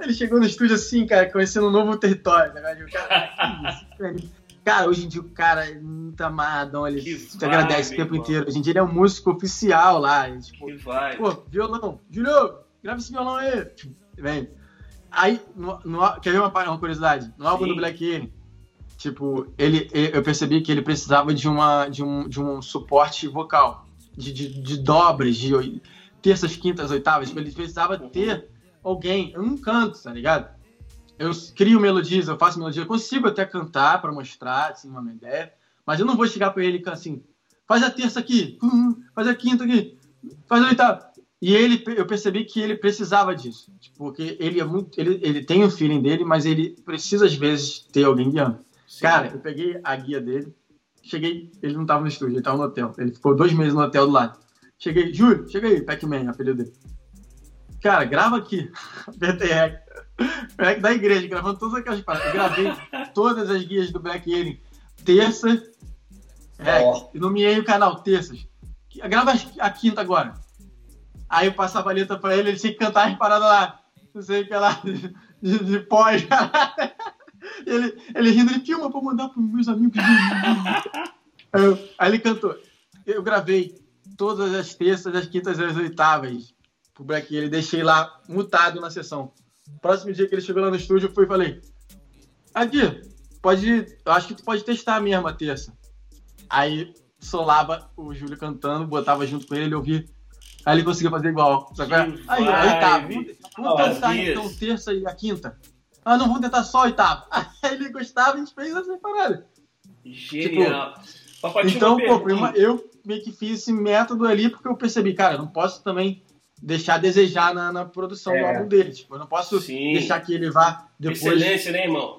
[SPEAKER 3] Ele chegou no estúdio assim, cara, conhecendo um novo território. Tá ligado? O cara, que isso, cara? Cara, hoje em dia o cara muito amadão, ele
[SPEAKER 1] Que
[SPEAKER 3] te agradece o tempo
[SPEAKER 1] irmão.
[SPEAKER 3] inteiro. Hoje em dia ele é um músico oficial lá. ele, tipo,
[SPEAKER 1] Que
[SPEAKER 3] pô, violão, Júlio, grava esse violão aí. Tipo, Vem. Aí, no, no- quer ver uma, uma curiosidade? No álbum
[SPEAKER 1] Sim.
[SPEAKER 3] do Black Alien, tipo, ele, eu percebi que ele precisava de, uma, de, um, de um suporte vocal, de, de, de dobras, de terças, quintas, oitavas. Tipo, ele precisava
[SPEAKER 1] Uhum.
[SPEAKER 3] ter alguém. Não canto, tá ligado? Eu crio melodias, eu faço melodia, eu consigo até cantar pra mostrar, assim, uma ideia, mas eu não vou chegar pra ele assim, faz a terça aqui, hum, faz a quinta aqui, faz a oitava. E ele, eu percebi que ele precisava disso, tipo, porque ele é muito, ele, ele tem o feeling dele, mas ele precisa às vezes ter alguém guiando.
[SPEAKER 1] Sim.
[SPEAKER 3] Cara, eu peguei a guia dele, cheguei, ele não tava no estúdio, ele tava no hotel, ele ficou dois meses no hotel do lado. Cheguei, Júlio, chega aí, Pac-Man, apelido dele. Cara, grava aqui, BTR. Moleque da igreja, gravando todas aquelas paradas. Eu gravei todas as guias do Black Alien. Terça. É, e nomeei o canal Terças. Grava a quinta agora. Aí eu passava a letra pra ele, ele tinha que cantar as paradas lá. Não sei o que lá, de, de, pós. Ele, ele rindo, ele filma pra mandar pros meus amigos. Aí, eu- aí ele cantou. Eu gravei todas as terças, as quintas e as oitavas pro Black Alien. Deixei lá mutado na sessão. Próximo dia que ele chegou lá no estúdio, eu fui e falei: Aqui, pode. Eu acho que tu pode testar mesmo a terça. Aí solava o Júlio cantando, botava junto com ele, ele ouvia. Aí ele conseguia fazer igual. É? Aí, a oitava.
[SPEAKER 1] vibe.
[SPEAKER 3] Vamos, vamos tentar então terça e a quinta. Ah, não, vamos tentar só a oitava. Aí ele gostava e a gente fez essa parada.
[SPEAKER 1] Genial. Papatinho,
[SPEAKER 3] Então, pô, prima, eu meio que fiz esse método ali porque eu percebi, cara, eu não posso também deixar a desejar na, na produção do
[SPEAKER 2] É.
[SPEAKER 3] álbum dele. Tipo, eu não posso
[SPEAKER 1] Sim.
[SPEAKER 3] deixar que ele vá depois
[SPEAKER 1] Excelência, né, irmão?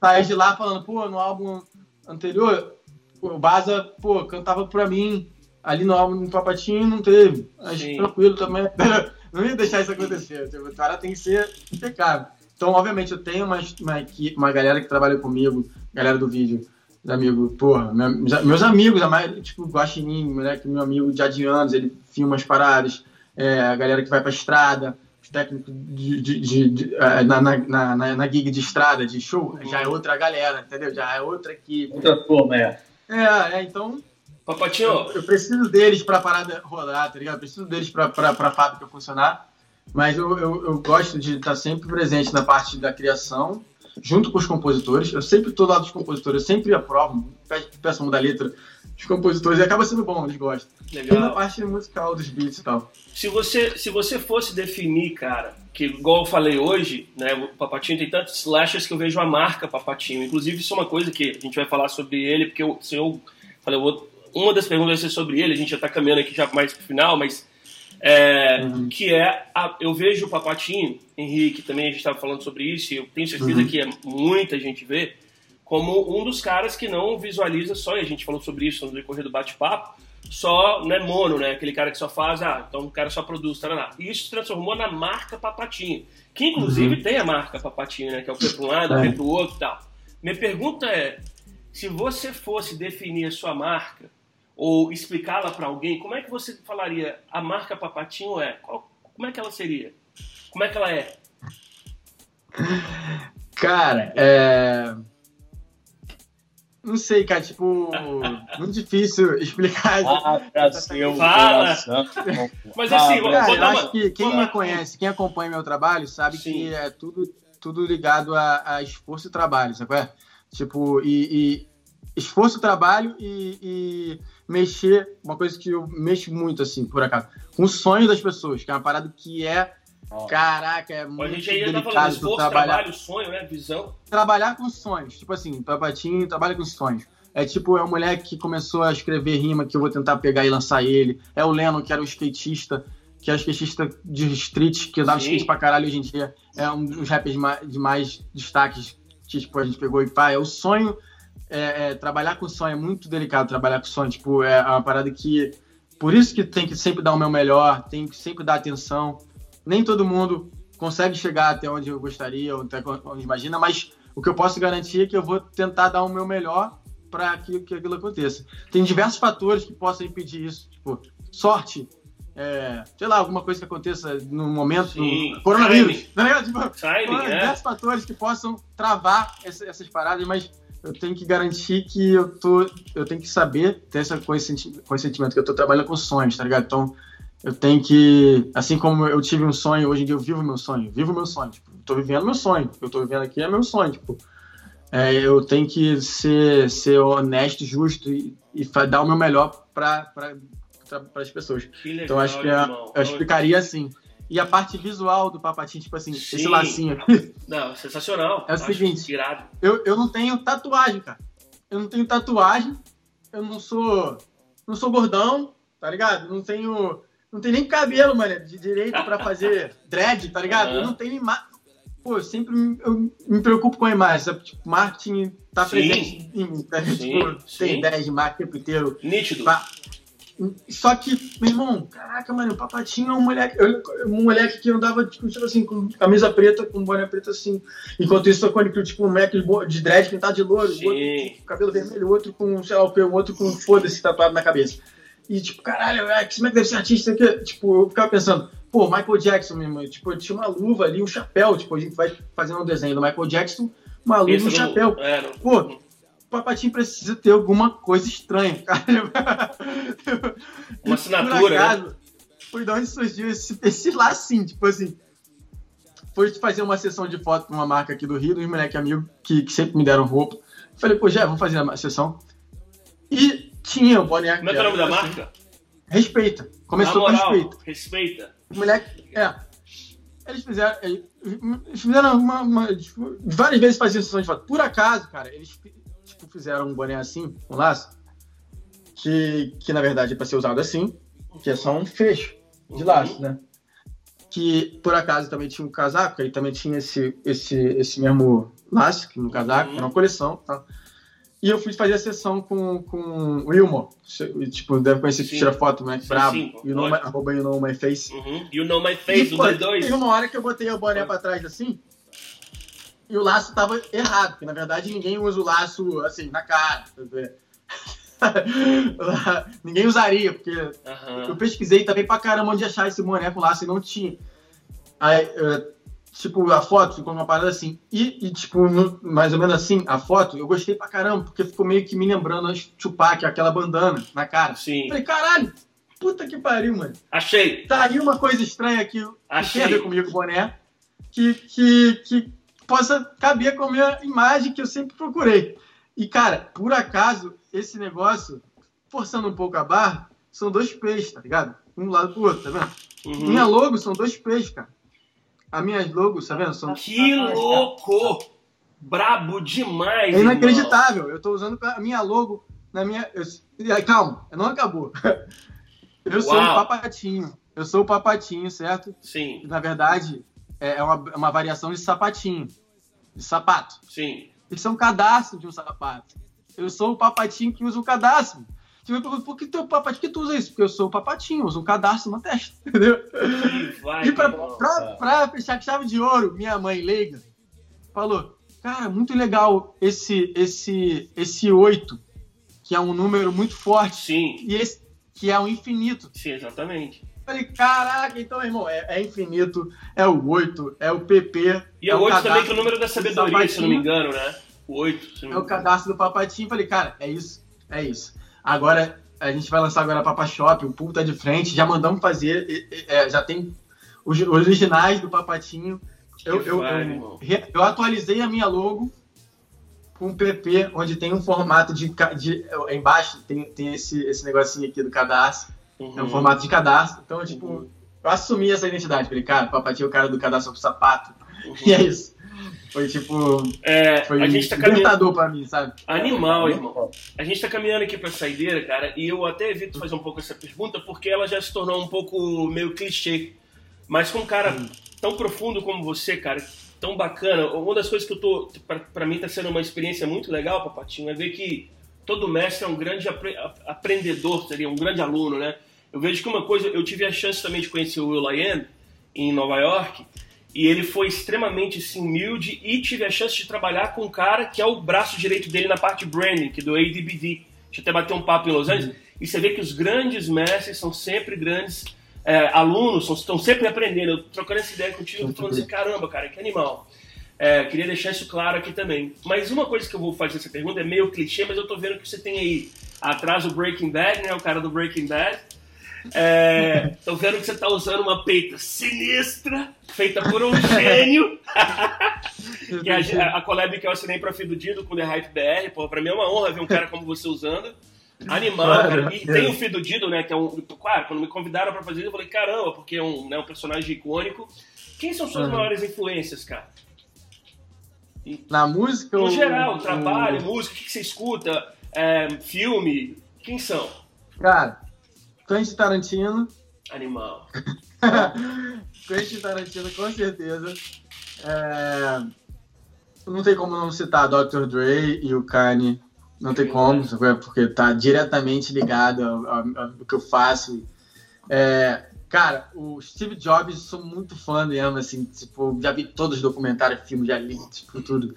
[SPEAKER 3] sair de lá falando, pô, no álbum anterior, o Baza, pô, cantava pra mim, ali no álbum do Papatinho não teve. Mas
[SPEAKER 1] Sim.
[SPEAKER 3] tranquilo também. não ia deixar isso acontecer. Tipo, o cara tem que ser impecável. Então, obviamente, eu tenho uma, uma, equipe, uma galera que trabalha comigo, galera do vídeo, os amigos, porra, meu- meus, amigos, a maioria, tipo, Guaxinim, moleque, meu amigo de anos, ele filma as paradas, é, a galera que vai pra estrada, os técnicos de, de- de- de- eh, na, na, na, na- na gig de estrada, de show,
[SPEAKER 1] Uhum.
[SPEAKER 3] já é outra galera, entendeu? Já é outra equipe.
[SPEAKER 2] Outra turma, é.
[SPEAKER 3] É, é, então
[SPEAKER 1] Papatinho,
[SPEAKER 3] eu, eu preciso deles pra parada rodar, tá ligado? Eu preciso deles pra, pra, pra fábrica funcionar. Mas eu, eu, eu gosto de estar sempre presente na parte da criação, junto com os compositores. Eu sempre tô do lado dos compositores, eu sempre aprovo, peço, mudar a letra dos compositores e acaba sendo bom, eles gostam. E na
[SPEAKER 1] legal.
[SPEAKER 3] parte musical dos beats e tal.
[SPEAKER 1] Se você, se você fosse definir, cara, que igual eu falei hoje, né, o Papatinho tem tantos slashers que eu vejo a marca Papatinho. Inclusive, isso é uma coisa que a gente vai falar sobre ele, porque eu, se eu falei, eu vou- uma das perguntas vai ser sobre ele, a gente já tá caminhando aqui já mais pro final, mas é,
[SPEAKER 3] Uhum.
[SPEAKER 1] que é, a- eu vejo o Papatinho, Henrique, também a gente estava falando sobre isso, e eu tenho certeza
[SPEAKER 3] Uhum.
[SPEAKER 1] que é, muita gente vê, como um dos caras que não visualiza só, e a gente falou sobre isso no decorrer do bate-papo, só né, mono, né? Aquele cara que só faz, ah, então o cara só produz, tá, E isso se transformou na marca Papatinho, que inclusive uhum. tem a marca Papatinho, né? Que é o que para um lado, é. para o outro e tal. Minha pergunta é, se você fosse definir a sua marca ou explicá-la para alguém, como é que você falaria a marca Papatinho é? Qual, como é que ela seria? Como é que ela é?
[SPEAKER 3] Cara, é não sei, cara, tipo, muito difícil explicar.
[SPEAKER 2] Ah, pra seu
[SPEAKER 1] Fala! Mas assim,
[SPEAKER 3] cara, eu acho que quem me conhece, quem acompanha meu trabalho, sabe Sim. que é tudo, tudo ligado a, a esforço e trabalho, sabe? É? Tipo, e, e esforço, trabalho e, e, mexer, uma coisa que eu mexo muito, assim, por acaso, com o sonho das pessoas, que é uma parada que é Caraca, é muito A gente ainda tá falando
[SPEAKER 1] esforço, trabalhar... trabalho, sonho, né? Visão.
[SPEAKER 3] Trabalhar com sonhos. Tipo assim, Papatinho trabalha com sonhos. É tipo, é um moleque que começou a escrever rima que eu vou tentar pegar e lançar ele. É o Lennon, que era um skatista, que é um skatista de street, que dava skate pra caralho hoje em dia. É um dos rappers de mais destaques que tipo, a gente pegou e pá. É o sonho. É, é, trabalhar com sonho é muito delicado trabalhar com sonho. Tipo, é uma parada que. Por isso que tem que sempre dar o meu melhor, tem que sempre dar atenção nem todo mundo consegue chegar até onde eu gostaria, ou até onde imagina, mas o que eu posso garantir é que eu vou tentar dar o meu melhor para que, que aquilo aconteça. Tem diversos fatores que possam impedir isso, tipo sorte, é, sei lá, alguma coisa que aconteça no momento Sim. do coronavírus, tá Tipo, Timing, é. diversos fatores que possam travar essa, essas paradas, mas eu tenho que garantir que eu tô, eu tenho que saber ter esse consentimento que eu tô trabalhando com sonhos, tá ligado? Então, eu tenho que, assim como eu tive um sonho, hoje em dia eu vivo meu sonho, vivo meu sonho, tipo, tô vivendo meu sonho, o que eu tô vivendo aqui é meu sonho, tipo, é, eu tenho que ser, ser honesto, justo e, e dar o meu melhor para as pessoas. Legal, então acho que eu, eu explicaria assim. E a parte visual do papatinho, tipo assim, Sim. esse lacinho
[SPEAKER 1] aqui. Não, sensacional.
[SPEAKER 3] É o seguinte, eu, eu não tenho tatuagem, cara. Eu não tenho tatuagem, eu não sou não sou gordão, tá ligado? Não tenho não tem nem cabelo, mano, de direito pra fazer dread, tá ligado? Uhum. Eu não tenho imagem. Pô, eu sempre me, eu me preocupo com a imagem, sabe? Tipo, marketing tá sim. presente em mim, tá? Sim, tipo, sim. tem ideias de marketing o tempo inteiro.
[SPEAKER 1] Nítido.
[SPEAKER 3] Só que, meu irmão, caraca, mano, o Papatinho é um moleque, um moleque que andava, tipo, tipo assim, com camisa preta, com boné preto assim. Enquanto isso, quando tipo, um moleque de dread pintado de louro, outro com cabelo vermelho, outro com, sei lá o que, outro com foda-se tatuado na cabeça. E, tipo, caralho, é, como é que deve ser artista? Que, tipo, eu ficava pensando, pô, Michael Jackson mesmo, tipo, tinha uma luva ali, um chapéu, tipo, a gente vai fazendo um desenho do Michael Jackson, uma luva e um chapéu. É, não... Pô, Papatinho precisa ter alguma coisa estranha, cara.
[SPEAKER 1] Uma assinatura, né? acaso, né?
[SPEAKER 3] Foi de onde surgiu esse, esse lacinho, tipo assim. Foi fazer uma sessão de foto com uma marca aqui do Rio, dos moleques amigos que, que sempre me deram roupa. Falei, pô, já, vamos fazer a sessão. E tinha o boné.
[SPEAKER 1] Como é que é o nome da assim. marca?
[SPEAKER 3] Respeita. Começou
[SPEAKER 1] com
[SPEAKER 3] respeita.
[SPEAKER 1] Respeita.
[SPEAKER 3] O moleque, é. Eles fizeram. Eles fizeram uma, uma várias vezes faziam sessão de foto. Por acaso, cara, eles tipo, fizeram um boné assim, um laço, que, que na verdade é pra ser usado assim, que é só um fecho de laço, né? Que por acaso também tinha um casaco, aí também tinha esse, esse, esse mesmo laço no casaco, uhum. uma coleção, tá? E eu fui fazer a sessão com, com o Wilmore. Tipo, deve conhecer que tira foto, né? Brabo. Sim, you know my, arroba you know my face.
[SPEAKER 1] Uhum. You know my face, e, pô, dois.
[SPEAKER 3] Teve uma hora que eu botei o boné pra trás assim. E o laço tava errado, porque na verdade ninguém usa o laço assim, na cara. ninguém usaria, porque uhum. eu pesquisei também pra caramba onde achar esse boné com laço e não tinha. Aí, uh, tipo, a foto ficou uma parada assim. E, e tipo, no, mais ou menos assim, a foto, eu gostei pra caramba, porque ficou meio que me lembrando a Tupac, aquela bandana na cara.
[SPEAKER 1] Sim.
[SPEAKER 3] Falei, caralho, puta que pariu, mano.
[SPEAKER 1] Achei.
[SPEAKER 3] Tá aí uma coisa estranha aqui,
[SPEAKER 1] Achei. que tem a
[SPEAKER 3] ver comigo, boné, que, que, que possa caber com a minha imagem que eu sempre procurei. E, cara, por acaso, esse negócio, forçando um pouco a barra, são dois peixes, tá ligado? Um lado pro outro, tá vendo? Uhum. Minha logo são dois peixes, cara. As minhas logos, tá vendo? São...
[SPEAKER 1] Que louco! Brabo demais!
[SPEAKER 3] É inacreditável. Irmão. Eu tô usando a minha logo na minha. Eu... Calma, não acabou. Eu sou Uau. um papatinho. Eu sou o papatinho, certo?
[SPEAKER 1] Sim.
[SPEAKER 3] Na verdade, é, é uma, é uma variação de sapatinho. De sapato.
[SPEAKER 1] Sim.
[SPEAKER 3] Isso é um cadastro de um sapato. Eu sou o papatinho que usa o cadastro. Tipo, por, por que teu papatinho que tu usa isso? Porque eu sou o papatinho, uso um cadastro na testa, entendeu?
[SPEAKER 1] Vai,
[SPEAKER 3] e pra,
[SPEAKER 1] bom,
[SPEAKER 3] pra, pra, fechar chave de ouro, minha mãe leiga falou: Cara, muito legal esse esse esse 8, que é um número muito forte.
[SPEAKER 1] Sim.
[SPEAKER 3] E esse que é o infinito.
[SPEAKER 1] Sim, exatamente.
[SPEAKER 3] Falei, caraca, então, irmão, é, é, infinito, é o 8, é o PP.
[SPEAKER 1] E
[SPEAKER 3] é
[SPEAKER 1] o 8 também, que
[SPEAKER 3] é
[SPEAKER 1] o número da sabedoria, se não me engano, né? O 8.
[SPEAKER 3] É o cadastro do papatinho. Falei, cara, é isso, é isso. Agora, a gente vai lançar agora a Papa Shop, o pool tá de frente, já mandamos fazer, é, já tem os originais do papatinho. Eu, eu, eu, eu, atualizei a minha logo com um PP, onde tem um formato de. de embaixo tem, tem esse, esse negocinho aqui do cadastro. Uhum. É um formato de cadastro. Então, tipo, uhum. eu assumi essa identidade. Falei, cara, papatinho é o cara do cadastro pro sapato. Uhum. E é isso. Foi tipo.
[SPEAKER 1] É,
[SPEAKER 3] foi
[SPEAKER 1] a gente tá caminhando.
[SPEAKER 3] pra mim, sabe?
[SPEAKER 1] Animal, irmão. A gente tá caminhando aqui pra saideira, cara, e eu até evito fazer um pouco essa pergunta porque ela já se tornou um pouco meio clichê. Mas com um cara tão profundo como você, cara, tão bacana, uma das coisas que eu tô. Pra, pra mim tá sendo uma experiência muito legal, Papatinho, é ver que todo mestre é um grande apre aprendedor, seria um grande aluno, né? Eu vejo que uma coisa, eu tive a chance também de conhecer o Will Lyon em Nova York, e ele foi extremamente assim, humilde e tive a chance de trabalhar com um cara que é o braço direito dele na parte de branding, que é do ADBD. Deixa eu até bater um papo em Los Angeles. Uhum. E você vê que os grandes mestres são sempre grandes é, alunos, são, estão sempre aprendendo. Eu trocando essa ideia contigo, eu tô falando assim, caramba, cara, que animal. É, queria deixar isso claro aqui também. Mas uma coisa que eu vou fazer essa pergunta é meio clichê, mas eu tô vendo que você tem aí atrás o Breaking Bad, né? O cara do Breaking Bad. É, tô vendo que você tá usando uma peita sinistra, feita por um gênio. que é a, a collab que eu assinei pra Fido Dido com The Hype BR. Pô, pra mim é uma honra ver um cara como você usando. Animal, cara. E tem o Fido Dido, né? Que é um. Claro, quando me convidaram pra fazer isso, eu falei, caramba, porque é um, né, um personagem icônico. Quem são suas uhum. maiores influências, cara?
[SPEAKER 3] Na música?
[SPEAKER 1] No ou... geral, trabalho, música, o que você escuta, é, filme, quem são?
[SPEAKER 3] Cara, Quentin Tarantino.
[SPEAKER 1] Animal.
[SPEAKER 3] Quentin Tarantino, com certeza. É... Não tem como não citar Dr. Dre e o Kanye. Não tem como, porque tá diretamente ligado ao, que eu faço. É, cara, o Steve Jobs, sou muito fã mesmo, assim, tipo, já vi todos os documentários, filmes, já li, tipo, tudo.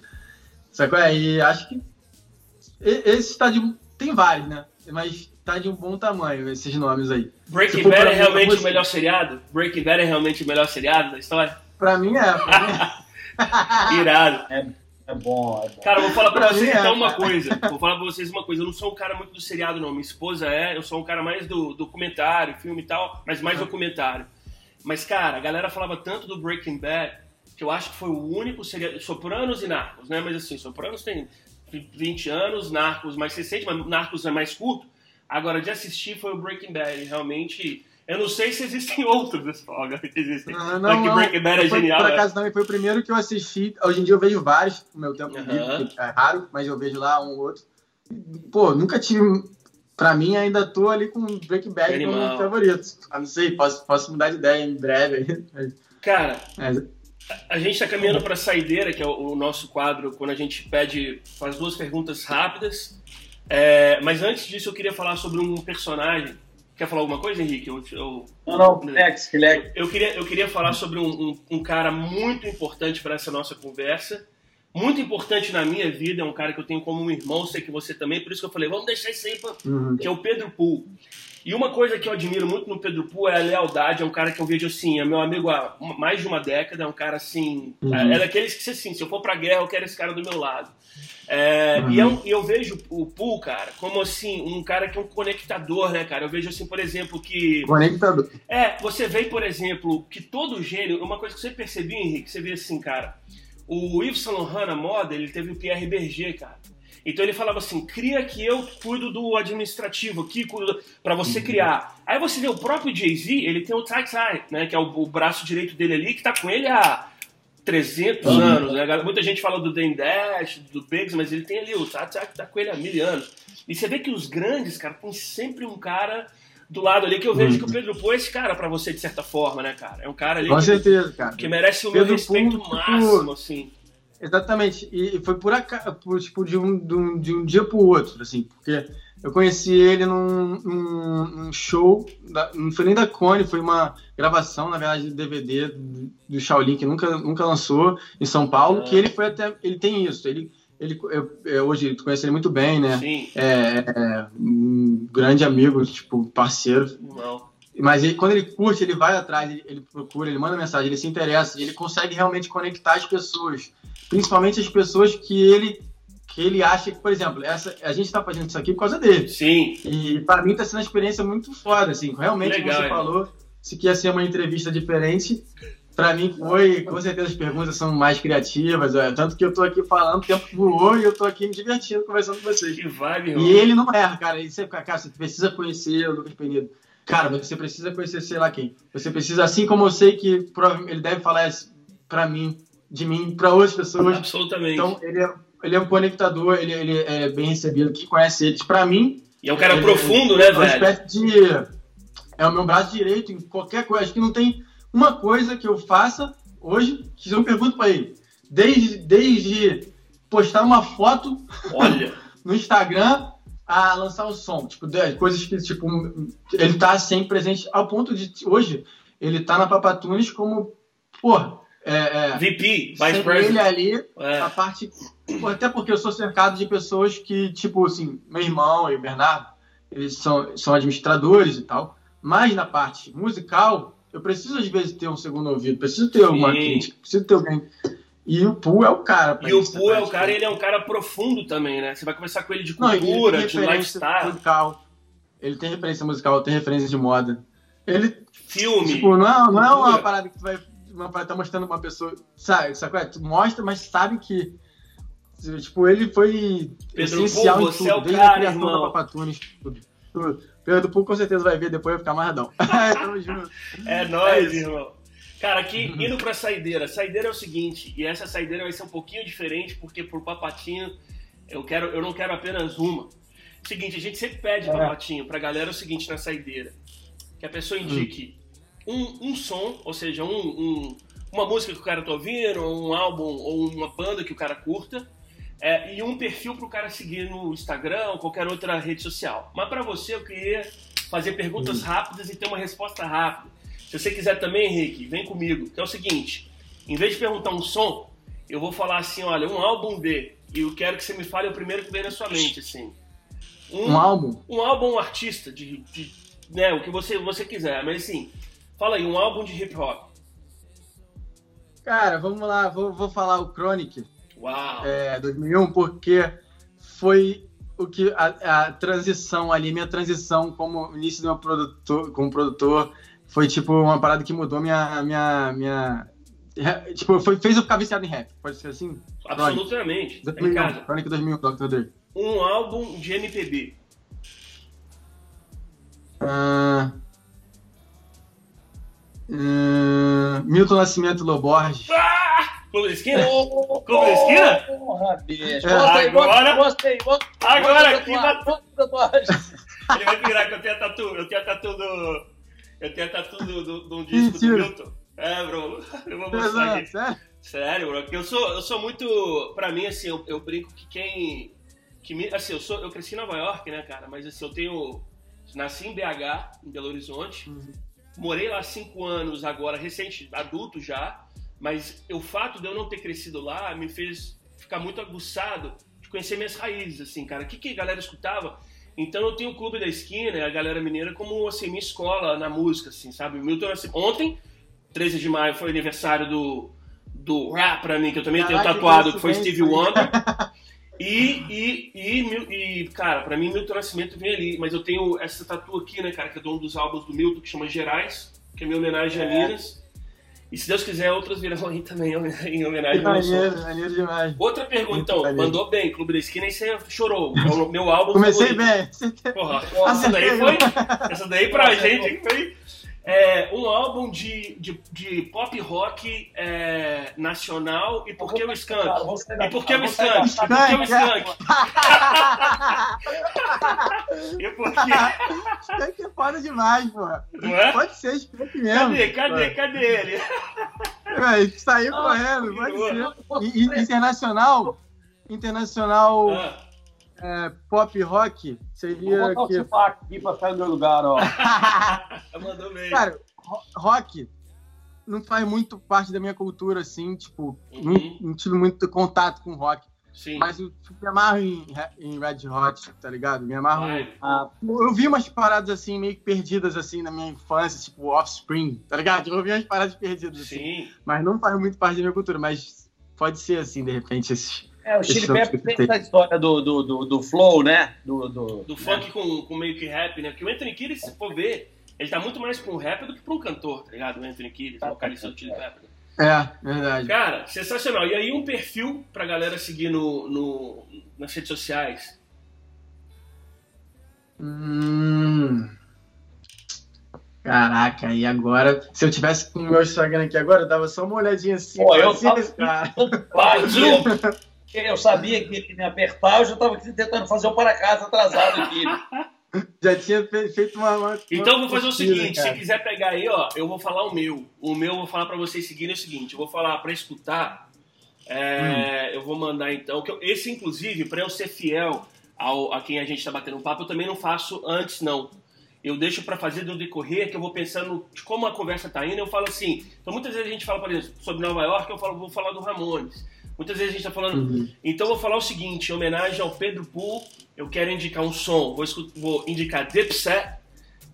[SPEAKER 3] Sacou? E acho que esse tá de. Tem vários, né? Mas tá de um bom tamanho, esses nomes aí.
[SPEAKER 1] Breaking Bad é realmente o melhor seriado? Breaking Bad é realmente o melhor seriado da história?
[SPEAKER 3] Pra mim é. Pra mim
[SPEAKER 1] é. Irado.
[SPEAKER 2] É, é, bom, é bom.
[SPEAKER 1] Cara, vou falar pra, pra vocês é, então uma coisa. Vou falar pra vocês uma coisa. Eu não sou um cara muito do seriado, não. Minha esposa é. Eu sou um cara mais do documentário, filme e tal, mas mais documentário. Mas, cara, a galera falava tanto do Breaking Bad que eu acho que foi o único seriado. Sopranos e Narcos, né? Mas assim, Sopranos tem 20 anos, Narcos mais recente, mas Narcos é mais curto. Agora, de assistir foi o Breaking Bad. Realmente. Eu não sei se existem outros desse Agora existem. Não, não,
[SPEAKER 3] não.
[SPEAKER 1] Breaking Bad é
[SPEAKER 3] foi,
[SPEAKER 1] genial.
[SPEAKER 3] Por é. acaso não, foi o primeiro que eu assisti. Hoje em dia eu vejo vários no meu tempo livre, é raro, mas eu vejo lá um ou outro. Pô, nunca tive. Pra mim, ainda tô ali com Breaking Bad Animal. como favorito. Ah, não sei, posso, posso mudar de ideia em breve.
[SPEAKER 1] Cara, mas... a gente tá caminhando pra saideira, que é o, o nosso quadro, quando a gente pede, faz duas perguntas rápidas é, mas antes disso, eu queria falar sobre um personagem. Quer falar alguma coisa, Henrique? Eu,
[SPEAKER 2] eu, não, não, Lex, Lex.
[SPEAKER 1] Eu, queria, eu queria falar sobre um, um, um cara muito importante para essa nossa conversa. Muito importante na minha vida, é um cara que eu tenho como um irmão, sei que você também, por isso que eu falei, vamos deixar isso aí, pra, uhum. que é o Pedro Pool. E uma coisa que eu admiro muito no Pedro Pool é a lealdade, é um cara que eu vejo assim, é meu amigo há mais de uma década, é um cara assim, uhum. é, é daqueles que, assim, se eu for pra guerra, eu quero esse cara do meu lado. É, uhum. e, eu, eu, vejo o Pool, cara, como assim, um cara que é um conectador, né, cara? Eu vejo assim, por exemplo, que.
[SPEAKER 3] Conectador.
[SPEAKER 1] É, você vê, por exemplo, que todo gênio. Uma coisa que você percebeu, Henrique, você vê assim, cara. O Yves Saint Laurent na moda, ele teve o Pierre Berger, cara. Então ele falava assim: cria que eu cuido do administrativo aqui, cuido para você uhum. criar. Aí você vê o próprio Jay-Z, ele tem o Tai Tai, né, que é o, o, braço direito dele ali, que tá com ele há 300 uhum. anos, né? Muita gente fala do Dan Dash, do Biggs, mas ele tem ali o Tati que tá com ele há mil anos. E você vê que os grandes, cara, tem sempre um cara do lado ali que eu vejo uhum. que o Pedro Pô é esse cara para você, de certa forma, né, cara? É um cara ali
[SPEAKER 3] com
[SPEAKER 1] que,
[SPEAKER 3] certeza, cara.
[SPEAKER 1] que merece o meu respeito Pô, máximo, assim.
[SPEAKER 3] Exatamente. E foi por acaso, tipo, de um, de um, de um dia pro outro, assim, porque eu conheci ele num, num, num show, da, não foi nem da Cone, foi uma gravação, na verdade, de DVD do, do Shaolin, que nunca, nunca lançou em São Paulo, que ele foi até. Ele tem isso, ele. Ele, eu, eu, hoje tu conhece ele muito bem, né?
[SPEAKER 1] Sim.
[SPEAKER 3] É, é um grande amigo, tipo, parceiro.
[SPEAKER 1] Não.
[SPEAKER 3] Mas ele, quando ele curte, ele vai atrás, ele, ele, procura, ele manda mensagem, ele se interessa, ele consegue realmente conectar as pessoas, principalmente as pessoas que ele que ele acha que, por exemplo, essa, a gente está fazendo isso aqui por causa dele.
[SPEAKER 1] Sim.
[SPEAKER 3] E para mim está sendo uma experiência muito foda, assim. Realmente,
[SPEAKER 1] Legal,
[SPEAKER 3] como você falou, se quer ser uma entrevista diferente, para mim foi, com certeza as perguntas são mais criativas, é, tanto que eu tô aqui falando, o tempo voou e eu tô aqui me divertindo conversando com vocês.
[SPEAKER 1] Que vibe.
[SPEAKER 3] E ele não erra, cara. Ele sempre, cara, você precisa conhecer o Lucas Penido. Cara, você precisa conhecer sei lá quem. Você precisa, assim como eu sei que ele deve falar isso pra mim, de mim, pra outras pessoas.
[SPEAKER 1] Absolutamente.
[SPEAKER 3] Então, ele é, ele é um conectador, ele, ele é bem recebido. Quem conhece eles, pra mim,
[SPEAKER 1] e é um cara
[SPEAKER 3] ele-
[SPEAKER 1] profundo, né,
[SPEAKER 3] é uma
[SPEAKER 1] velho?
[SPEAKER 3] espécie de. É o meu braço direito em qualquer coisa. Acho que não tem uma coisa que eu faça hoje que eu pergunto pra ele. Desde, desde postar uma foto
[SPEAKER 1] Olha.
[SPEAKER 3] no Instagram a lançar o som. Tipo, coisas que, tipo, ele tá sempre presente ao ponto de hoje ele tá na Papatunes como, porra, é, é,
[SPEAKER 1] VP, Vice
[SPEAKER 3] sem ele
[SPEAKER 1] President.
[SPEAKER 3] ali,
[SPEAKER 1] É.
[SPEAKER 3] a parte. pô, Até porque eu sou cercado de pessoas que, tipo assim, meu irmão e o Bernardo, eles são, são administradores e tal. Mas na parte musical, eu preciso às vezes ter um segundo ouvido, preciso ter alguma
[SPEAKER 1] Sim.
[SPEAKER 3] crítica, preciso ter alguém. E o Poo é o cara.
[SPEAKER 1] E o
[SPEAKER 3] isso,
[SPEAKER 1] Poo é o cara, ele é um cara profundo também, né? Você vai conversar com ele de
[SPEAKER 3] Não, ele
[SPEAKER 1] cultura, de lifestyle,
[SPEAKER 3] musical. Ele tem referência musical, tem referência de moda. Ele,
[SPEAKER 1] filme.
[SPEAKER 3] tipo, não é, não é uma
[SPEAKER 1] cultura.
[SPEAKER 3] parada que tu vai. Uma parada tá mostrando uma pessoa. Sabe, sabe? é? Tu mostra, mas sabe que. Tipo, ele foi
[SPEAKER 1] Pedro
[SPEAKER 3] essencial
[SPEAKER 1] Poo,
[SPEAKER 3] em tudo,
[SPEAKER 1] é o
[SPEAKER 3] desde
[SPEAKER 1] cara,
[SPEAKER 3] a criação
[SPEAKER 1] irmão.
[SPEAKER 3] da Papatunes, tudo. tudo. Pedro Poo com certeza vai ver depois vai ficar amarradão. Tamo junto.
[SPEAKER 1] É nóis,
[SPEAKER 3] É
[SPEAKER 1] irmão. Cara, aqui, indo pra saideira. Saideira é o seguinte, e essa saideira vai ser um pouquinho diferente, porque pro Papatinho, eu, quero, eu não quero apenas uma. Seguinte, a gente sempre pede,
[SPEAKER 3] É.
[SPEAKER 1] Papatinho, pra galera o seguinte na saideira. Que a pessoa indique um, um som, ou seja, um, um- uma música que o cara tá ouvindo, ou um álbum, ou uma banda que o cara curta, é, e um perfil pro cara seguir no Instagram ou qualquer outra rede social. Mas pra você, eu queria fazer perguntas rápidas e ter uma resposta rápida. Se você quiser também, Henrique, vem comigo. Que é o seguinte: em vez de perguntar um som, eu vou falar assim: olha, um álbum de. E eu quero que você me fale o primeiro que vem na sua mente, assim.
[SPEAKER 3] Um álbum?
[SPEAKER 1] Um álbum, um artista, de, de- né, o que você, você quiser. Mas assim, fala aí, um álbum de hip hop.
[SPEAKER 3] Cara, vamos lá, vou, vou falar o Chronic.
[SPEAKER 1] Uau!
[SPEAKER 3] é, 2001, porque foi o que a, a transição ali, minha transição como início do meu produtor, como produtor, foi tipo uma parada que mudou minha minha minha tipo, foi, fez eu ficar viciado em rap, pode ser assim?
[SPEAKER 1] Absolutamente. Tá em
[SPEAKER 3] 2001,
[SPEAKER 1] casa.
[SPEAKER 3] Chronic 2001, Dr. Dre.
[SPEAKER 1] Um álbum de MPB.
[SPEAKER 3] Ah, ah, Milton Nascimento Loborges.
[SPEAKER 1] Ah! Clube da Esquina? Clube da Esquina?
[SPEAKER 2] Porra, bicho.
[SPEAKER 3] É,
[SPEAKER 2] aí,
[SPEAKER 1] agora-
[SPEAKER 2] aí, mostra
[SPEAKER 1] Agora
[SPEAKER 2] tatuagem.
[SPEAKER 1] Ele vai virar que eu tenho a tatu. Eu tenho a tatu do. Eu tenho a tatu do, do, de um disco do
[SPEAKER 3] Mentira.
[SPEAKER 1] Milton. É, bro. Eu vou mostrar aqui.
[SPEAKER 3] Sério?
[SPEAKER 1] Sério, bro. Porque eu sou, eu sou muito. Pra mim, assim, eu, eu brinco que quem. Que me, assim, eu, sou, eu cresci em Nova York, né, cara? Mas assim, eu tenho. Nasci em BH, em Belo Horizonte.
[SPEAKER 3] Uhum.
[SPEAKER 1] Morei lá cinco anos agora, recente, adulto já. Mas o fato de eu não ter crescido lá me fez ficar muito aguçado de conhecer minhas raízes, assim, cara. O que, que a galera escutava? Então eu tenho o Clube da Esquina, a galera mineira, como assim, minha escola na música, assim, sabe? Milton, assim, ontem, 13 de maio, foi aniversário do, do rap pra mim, que eu também tenho
[SPEAKER 3] Caraca,
[SPEAKER 1] tatuado, que foi. Stevie Wonder. E, e, e, e, cara, pra mim Milton Nascimento vem ali, mas eu tenho essa tatu aqui, né, cara, que é de um dos álbuns do Milton, que chama Gerais, que é minha homenagem a Minas. E se Deus quiser, outras virão aí também em homenagem ao.
[SPEAKER 3] Maneiro, maneiro demais.
[SPEAKER 1] Outra pergunta, então,
[SPEAKER 3] maneiro.
[SPEAKER 1] mandou bem, Clube da Esquina, e você chorou. É meu álbum
[SPEAKER 3] Comecei
[SPEAKER 1] favorito.
[SPEAKER 3] bem.
[SPEAKER 1] Porra, essa daí foi. Essa daí pra gente foi. É, um álbum de, de, de pop rock é, nacional e por que o Skunk? E por que o Skunk? E por que o Skunk? E por que?
[SPEAKER 3] É foda demais.
[SPEAKER 1] Não é?
[SPEAKER 3] Pode ser Skank mesmo.
[SPEAKER 1] Cadê, cadê, cadê ele?
[SPEAKER 3] velho. Saiu ah, correndo, pode ser. E, internacional, internacional ah. É, pop rock seria.
[SPEAKER 2] Vou botar que... aqui pra sair do meu lugar, ó.
[SPEAKER 1] Mandou bem.
[SPEAKER 3] Cara, rock não faz muito parte da minha cultura, assim, tipo, uhum. não, não tive muito contato com rock. Sim. Mas eu me amarro em, em Red Hot, tá ligado? Me amarro. Ah, eu vi umas paradas assim, meio que perdidas assim na minha infância, tipo Offspring, tá ligado? Eu vi umas paradas perdidas assim. Sim. Mas não faz muito parte da minha cultura, mas pode ser assim, de repente, esses.
[SPEAKER 2] É, o Chili Peppers tem essa história do, do, do, do flow, né? Do, do,
[SPEAKER 1] do funk com, com meio que rap, né? Porque o Anthony Kidd, se for ver, ele tá muito mais pra um rap do que pra um cantor, tá ligado? O Anthony Kidd, o vocalista do Chili Peppers.
[SPEAKER 3] É, verdade.
[SPEAKER 1] Cara, sensacional. E aí um perfil pra galera seguir no, no nas redes sociais?
[SPEAKER 3] Hum... Caraca, e agora, se eu tivesse com o meu Instagram aqui agora, eu dava só uma olhadinha assim. Pô,
[SPEAKER 2] eu, assim, tava... eu sabia que ele me apertar, eu já estava tentando fazer o para casa atrasado aqui.
[SPEAKER 3] Já tinha feito uma. uma
[SPEAKER 1] então vou fazer o seguinte: cara. se quiser pegar aí, ó, eu vou falar o meu. O meu eu vou falar para vocês seguirem o seguinte: eu vou falar para escutar. É, hum. Eu vou mandar então. Que eu, esse, inclusive, para eu ser fiel ao, a quem a gente está batendo um papo, eu também não faço antes, não. Eu deixo para fazer no decorrer, que eu vou pensando de como a conversa tá indo. Eu falo assim. Então, muitas vezes a gente fala, por exemplo, sobre Nova York, eu falo, vou falar do Ramones. Muitas vezes a gente está falando. Uhum. Então, eu vou falar o seguinte: em homenagem ao Pedro Pool eu quero indicar um som, vou, vou indicar Dipset,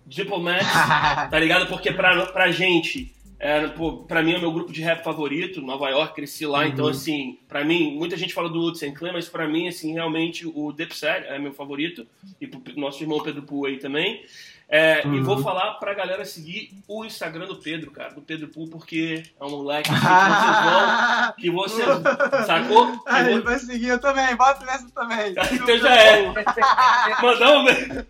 [SPEAKER 1] Diplomat, tá ligado? Porque pra, pra gente, é, pô, pra mim é o meu grupo de rap favorito, Nova York, cresci lá, então, uhum. então assim, pra mim, muita gente fala do Woods Clan, mas pra mim, assim, realmente o Dipset é meu favorito, e pro nosso irmão Pedro Poo aí também. É, uhum. E vou falar pra galera seguir o Instagram do Pedro, cara, do Pedro Pool, porque é um moleque que vocês vão, que você sacou?
[SPEAKER 3] Ah, ele vai seguir eu também, bota nessa também.
[SPEAKER 1] então já é. Mandamos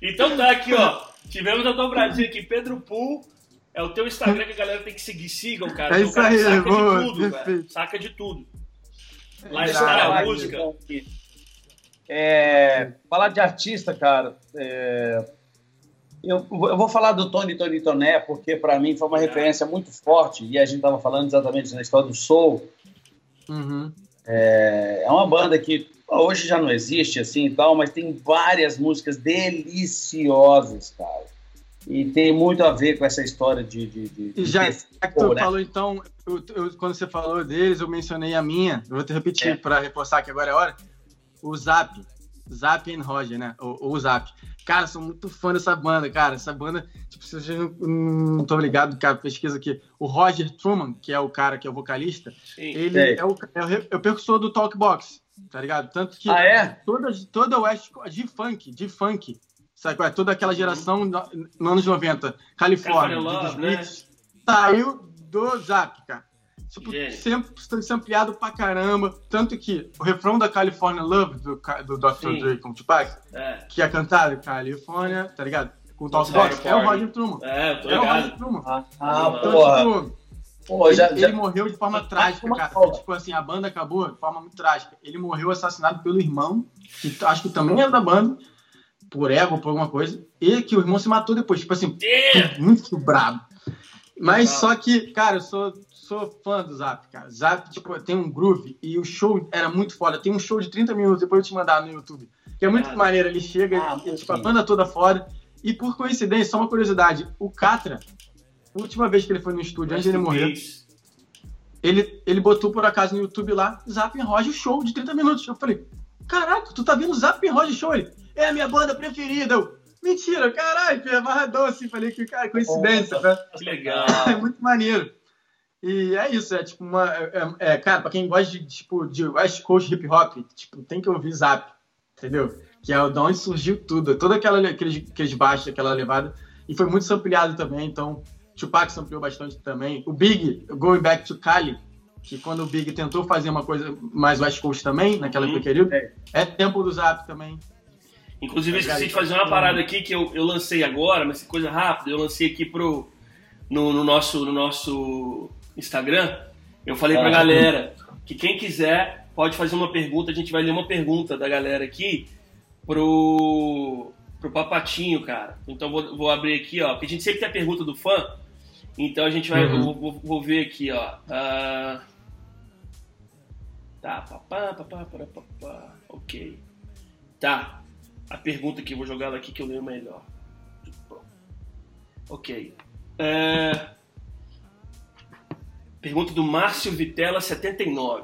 [SPEAKER 1] Então tá aqui, ó. Tivemos a dobradinha aqui, Pedro Pool. É o teu Instagram que a galera tem que seguir. Sigam, cara.
[SPEAKER 3] É isso aí,
[SPEAKER 1] saca
[SPEAKER 3] boa,
[SPEAKER 1] de tudo, velho. Saca de tudo. Lifestyle, música.
[SPEAKER 2] É, falar de artista, cara. É, eu, eu, vou falar do Tony Tony Toné, porque para mim foi uma referência muito forte, e a gente estava falando exatamente na história do Soul.
[SPEAKER 3] Uhum.
[SPEAKER 2] É, é, uma banda que hoje já não existe assim e tal, mas tem várias músicas deliciosas, cara. E tem muito a ver com essa história de. de, de
[SPEAKER 3] já que tu né? falou, então, eu, eu, quando você falou deles, eu mencionei a minha. Eu vou te repetir é. para reforçar que agora é hora. O Zap. Zap and Roger, né? O, o Zap. Cara, sou muito fã dessa banda, cara. Essa banda, tipo, se vocês não, não estão ligados, cara, pesquisa aqui. O Roger Truman, que é o cara que é o vocalista, Sim, ele é o, é, o, é o percussor do Talkbox, tá ligado? Tanto que
[SPEAKER 2] ah, é?
[SPEAKER 3] toda, toda West de funk, de funk, sabe qual é? Toda aquela geração uhum. nos anos 90, Califórnia,
[SPEAKER 1] Love, né?
[SPEAKER 3] saiu do Zap, cara. Tipo, sempre sampleado pra caramba. Tanto que o refrão da California Love, do, do Dr. Dre com o Tupac, é. que é cantado California, tá ligado? Com o Talk Box, é o Roger Truman.
[SPEAKER 1] É, eu tô é o Roger
[SPEAKER 3] Truman.
[SPEAKER 2] Ah, ah então, porra. Tipo, Pô,
[SPEAKER 3] ele, já, já... ele, morreu de forma trágica, cara. Tipo assim, a banda acabou de forma muito trágica. Ele morreu assassinado pelo irmão, que acho que também era da banda, por ego, por alguma coisa, e que o irmão se matou depois. Tipo assim, yeah. muito brabo. Mas só que, cara, eu sou sou fã do Zap, cara. Zap, tipo, tem um groove e o show era muito foda. Tem um show de 30 minutos, depois eu te mandar no YouTube. Que é muito ah, maneiro. Ele chega, ah, e, tipo, a banda toda foda. E por coincidência, só uma curiosidade: o Catra, a última vez que ele foi no estúdio, antes de ele morrer, ele, ele botou por acaso no YouTube lá, Zap Roger show de 30 minutos. Eu falei, caraca, tu tá vendo Zap Roger show? Ele, é a minha banda preferida. Eu, Mentira, caralho, é amarradão assim. Falei que, cara, coincidência,
[SPEAKER 1] né? Que legal.
[SPEAKER 3] É muito maneiro. E é isso, é tipo uma. É, é, cara, pra quem gosta de, tipo, de West Coast hip hop, tipo, tem que ouvir Zap, entendeu? Que é de onde surgiu tudo, toda aquela aqueles, aqueles baixos, aquela levada. E foi muito sampleado também, então Tupac sampleou bastante também. O Big, Going Back to Cali, que quando o Big tentou fazer uma coisa mais West Coast também, naquela uhum. pequena, é, é tempo do Zap também.
[SPEAKER 1] Inclusive, eu esqueci de fazer uma parada aqui que eu, eu lancei agora, mas coisa rápida, eu lancei aqui pro, no, no nosso, no nosso Instagram, eu falei pra galera que quem quiser pode fazer uma pergunta, a gente vai ler uma pergunta da galera aqui pro, pro Papatinho, cara. Então vou, vou abrir aqui, ó, porque a gente sempre tem a pergunta do fã. Então a gente vai. Uhum. Eu vou, vou, ver aqui, ó. Uh... Tá, papá, papá, papá, papá. Ok. Tá. A pergunta que eu vou jogar ela aqui que eu leio melhor. Ok. Uh... Pergunta do Márcio Vitela 79.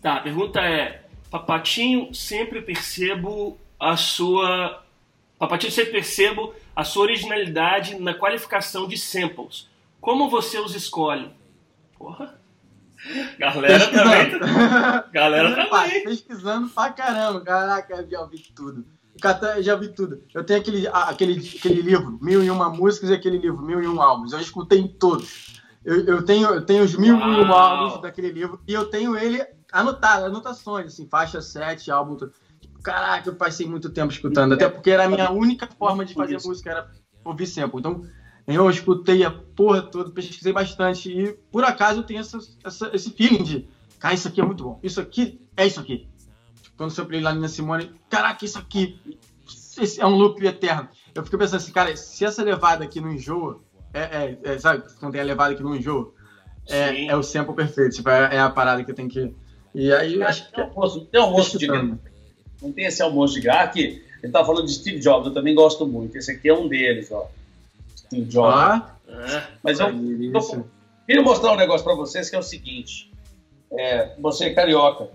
[SPEAKER 1] Tá, a pergunta é: Papatinho, sempre percebo a sua. Papatinho, sempre percebo a sua originalidade na qualificação de samples. Como você os escolhe? Porra. Galera também. Galera também.
[SPEAKER 3] Pesquisando pra caramba. Caraca, eu já ouvi tudo. Eu já vi tudo. Eu tenho aquele, aquele, aquele livro, Mil e Uma Músicas, e aquele livro, Mil e Um Álbuns. Eu escutei todos. Eu, eu, tenho, eu tenho os mil e álbuns daquele livro e eu tenho ele anotado, anotações, assim, faixa 7, álbum. Caraca, eu passei muito tempo escutando, até porque era a minha única forma de fazer música, era ouvir sample. Então, eu escutei a porra toda, pesquisei bastante e, por acaso, eu tenho essa, essa, esse feeling de, cara, isso aqui é muito bom, isso aqui é isso aqui. Quando eu lá na Simone, caraca, isso aqui é um loop eterno. Eu fiquei pensando assim, cara, se essa levada aqui não enjoa, é, é, é, sabe, quando tem a levada que não enjoa, é, é o sample perfeito, tipo, é, é, a parada que tem que. E aí eu acho que. Tem
[SPEAKER 2] almoço, tem almoço de graça. Não tem esse almoço de graça aqui. Ele tá falando de Steve Jobs, eu também gosto muito. Esse aqui é um deles, ó. Steve Jobs. Ah, Mas eu, eu queria mostrar um negócio para vocês que é o seguinte. É, você é carioca.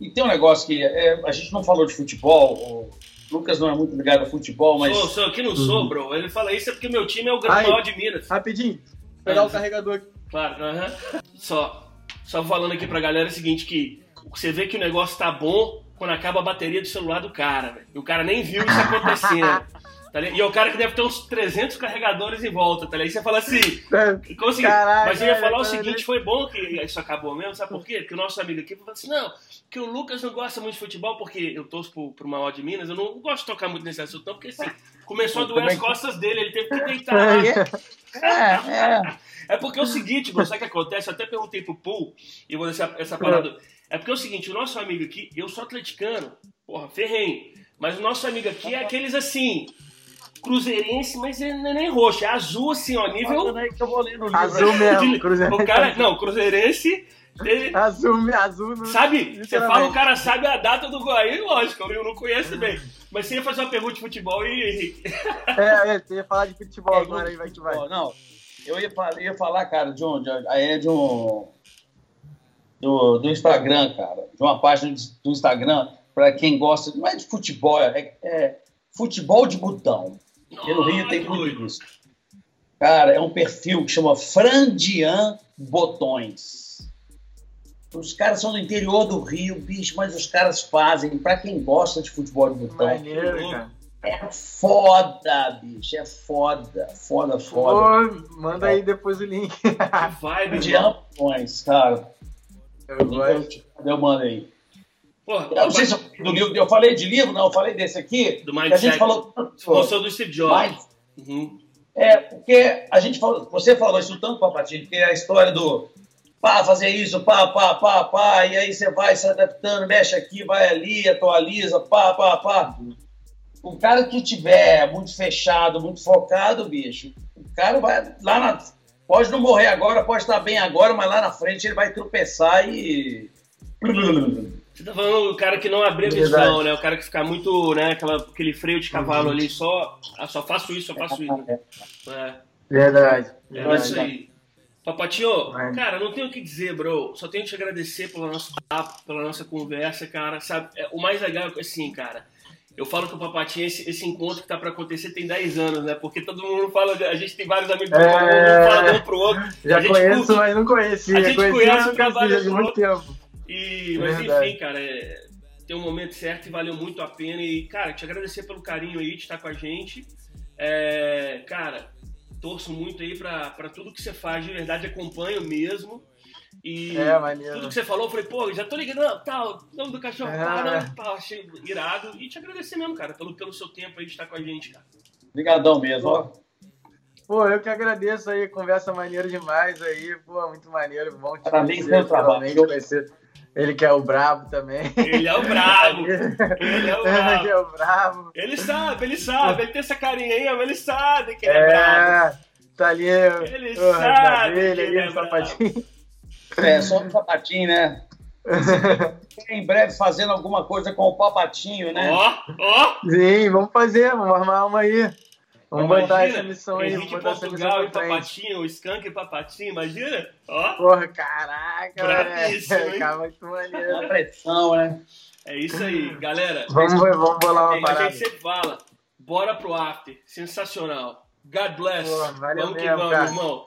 [SPEAKER 2] E tem um negócio que é, a gente não falou de futebol, Lucas não é muito ligado ao futebol, mas.
[SPEAKER 1] Sou, sou, aqui não sou, uhum. bro. Ele fala isso é porque meu time é o Granal de Minas.
[SPEAKER 3] Rapidinho, pegar o carregador aqui.
[SPEAKER 1] Claro, uh -huh. Só, só falando aqui pra galera é o seguinte: que você vê que o negócio tá bom quando acaba a bateria do celular do cara, velho. E o cara nem viu isso acontecendo. Tá e é o cara que deve ter uns 300 carregadores em volta, tá ligado? E você fala assim, é, consegui. Caraca, mas eu ia falar o seguinte, foi bom que isso acabou mesmo, sabe por quê? Porque o nosso amigo aqui falou assim, não, que o Lucas não gosta muito de futebol, porque eu torço pro, pro Maior de Minas, eu não gosto de tocar muito nesse assunto, não, porque assim, começou a doer as costas dele, ele teve que deitar. É, é. é porque é o seguinte, sabe o que acontece? Eu até perguntei pro Paul, e vou deixar essa parada. É porque é o seguinte, o nosso amigo aqui, eu sou atleticano, porra, ferrenho. Mas o nosso amigo aqui é aqueles assim, cruzeirense, mas é, não é nem roxo, é azul assim, ó, nível.
[SPEAKER 3] Azul mesmo,
[SPEAKER 1] cruzeirense. O cara, não, cruzeirense.
[SPEAKER 3] Ele... Azul, azul. Não...
[SPEAKER 1] Sabe? Você fala, o cara sabe a data do Guaí, lógico, eu não conheço bem. Mas você ia fazer uma pergunta de futebol e Henrique.
[SPEAKER 3] É, é, você ia falar de futebol é, agora, aí vai que vai.
[SPEAKER 2] Não, eu ia falar, ia falar cara, de um, de, é de um. Do, do Instagram, cara. De uma página do Instagram, para quem gosta, não é de futebol, é, é futebol de botão. Porque no Rio tem muito isso. Cara, é um perfil que chama Frandian Botões. Os caras são do interior do Rio, bicho, mas os caras fazem, para quem gosta de futebol de botão.
[SPEAKER 3] Maneiro, cara.
[SPEAKER 2] É foda, bicho, é foda, foda, foda.
[SPEAKER 3] Pô, manda aí depois o link.
[SPEAKER 1] Vai,
[SPEAKER 2] de Botões, cara.
[SPEAKER 3] Eu gosto.
[SPEAKER 2] Eu mando aí. Porra, eu não sei se eu, do livro, eu falei de livro, não, eu falei desse aqui.
[SPEAKER 1] Do Mindset.
[SPEAKER 2] A gente falou.
[SPEAKER 1] Você do Steve Jobs. Uhum.
[SPEAKER 2] É, porque a gente falou, você falou isso tanto, Papatinho, que é a história do pá, fazer isso, pá, pá, pá, pá, e aí você vai se adaptando, mexe aqui, vai ali, atualiza, pá, pá, pá. O cara que tiver muito fechado, muito focado, bicho, o cara vai lá na. Pode não morrer agora, pode estar bem agora, mas lá na frente ele vai tropeçar e.
[SPEAKER 1] Você tá falando o cara que não abre a visão, né? O cara que fica muito, né? Aquela, aquele freio de cavalo uhum. ali, só. Ah, só faço isso, só faço isso.
[SPEAKER 3] É. Verdade.
[SPEAKER 1] É isso aí. Papatinho, cara, não tenho o que dizer, bro. Só tenho que te agradecer pelo nosso papo, pela nossa conversa, cara. Sabe, é, o mais legal é assim, cara. Eu falo que o Papatinho, esse, esse encontro que tá pra acontecer tem 10 anos, né? Porque todo mundo fala. A gente tem vários amigos é... um fala um pro outro.
[SPEAKER 3] Já conheço, mas não conhecia.
[SPEAKER 1] A gente conhece o trabalho
[SPEAKER 3] de muito tempo.
[SPEAKER 1] E, mas Verdade. enfim, cara, é, tem um momento certo e valeu muito a pena. E, cara, te agradecer pelo carinho aí de estar com a gente. É, cara, torço muito aí pra, pra tudo que você faz, de verdade, acompanho mesmo. E
[SPEAKER 3] é, maneiro.
[SPEAKER 1] tudo que você falou, eu falei, pô, já tô ligando, não, tal, nome do cachorro, é. tal, não, tal, achei irado. E te agradecer mesmo, cara, pelo, pelo seu tempo aí de estar com a gente, cara.
[SPEAKER 2] Obrigadão mesmo, ó.
[SPEAKER 3] Pô, eu que agradeço aí, conversa maneira demais aí, pô, muito maneiro, bom te
[SPEAKER 2] Parabéns pelo trabalho.
[SPEAKER 3] Conhecer. Ele que é o brabo também.
[SPEAKER 1] Ele é o brabo. ele é o brabo.
[SPEAKER 3] Ele é o brabo.
[SPEAKER 1] Ele sabe, ele sabe. Ele tem essa carinha aí, mas ele sabe que ele é, é brabo.
[SPEAKER 3] Tá ali.
[SPEAKER 1] Ele sabe dele, ali, é
[SPEAKER 3] sapatinho.
[SPEAKER 2] É, só no sapatinho, né? em breve fazendo alguma coisa com o papatinho, né?
[SPEAKER 1] Ó, ó!
[SPEAKER 3] Sim, vamos fazer, vamos armar uma aí. Vamos
[SPEAKER 1] Imagina,
[SPEAKER 3] botar essa missão aí.
[SPEAKER 1] Henrique
[SPEAKER 3] botar
[SPEAKER 1] Portugal e. Papatinho, o Skank e Papatinho, imagina? Ó,
[SPEAKER 3] Porra, caraca,
[SPEAKER 1] Bravíssimo, hein?
[SPEAKER 3] velho. Cara, muito maneiro.
[SPEAKER 2] A pressão, né?
[SPEAKER 1] é isso aí, galera.
[SPEAKER 3] Vamos, vamos bolar
[SPEAKER 1] a
[SPEAKER 3] uma
[SPEAKER 1] gente
[SPEAKER 3] parada.
[SPEAKER 1] sempre fala, bora pro after, sensacional. God bless.
[SPEAKER 3] Pô, valeu
[SPEAKER 1] vamos que
[SPEAKER 3] mesmo,
[SPEAKER 1] vamos,
[SPEAKER 3] cara.
[SPEAKER 1] irmão.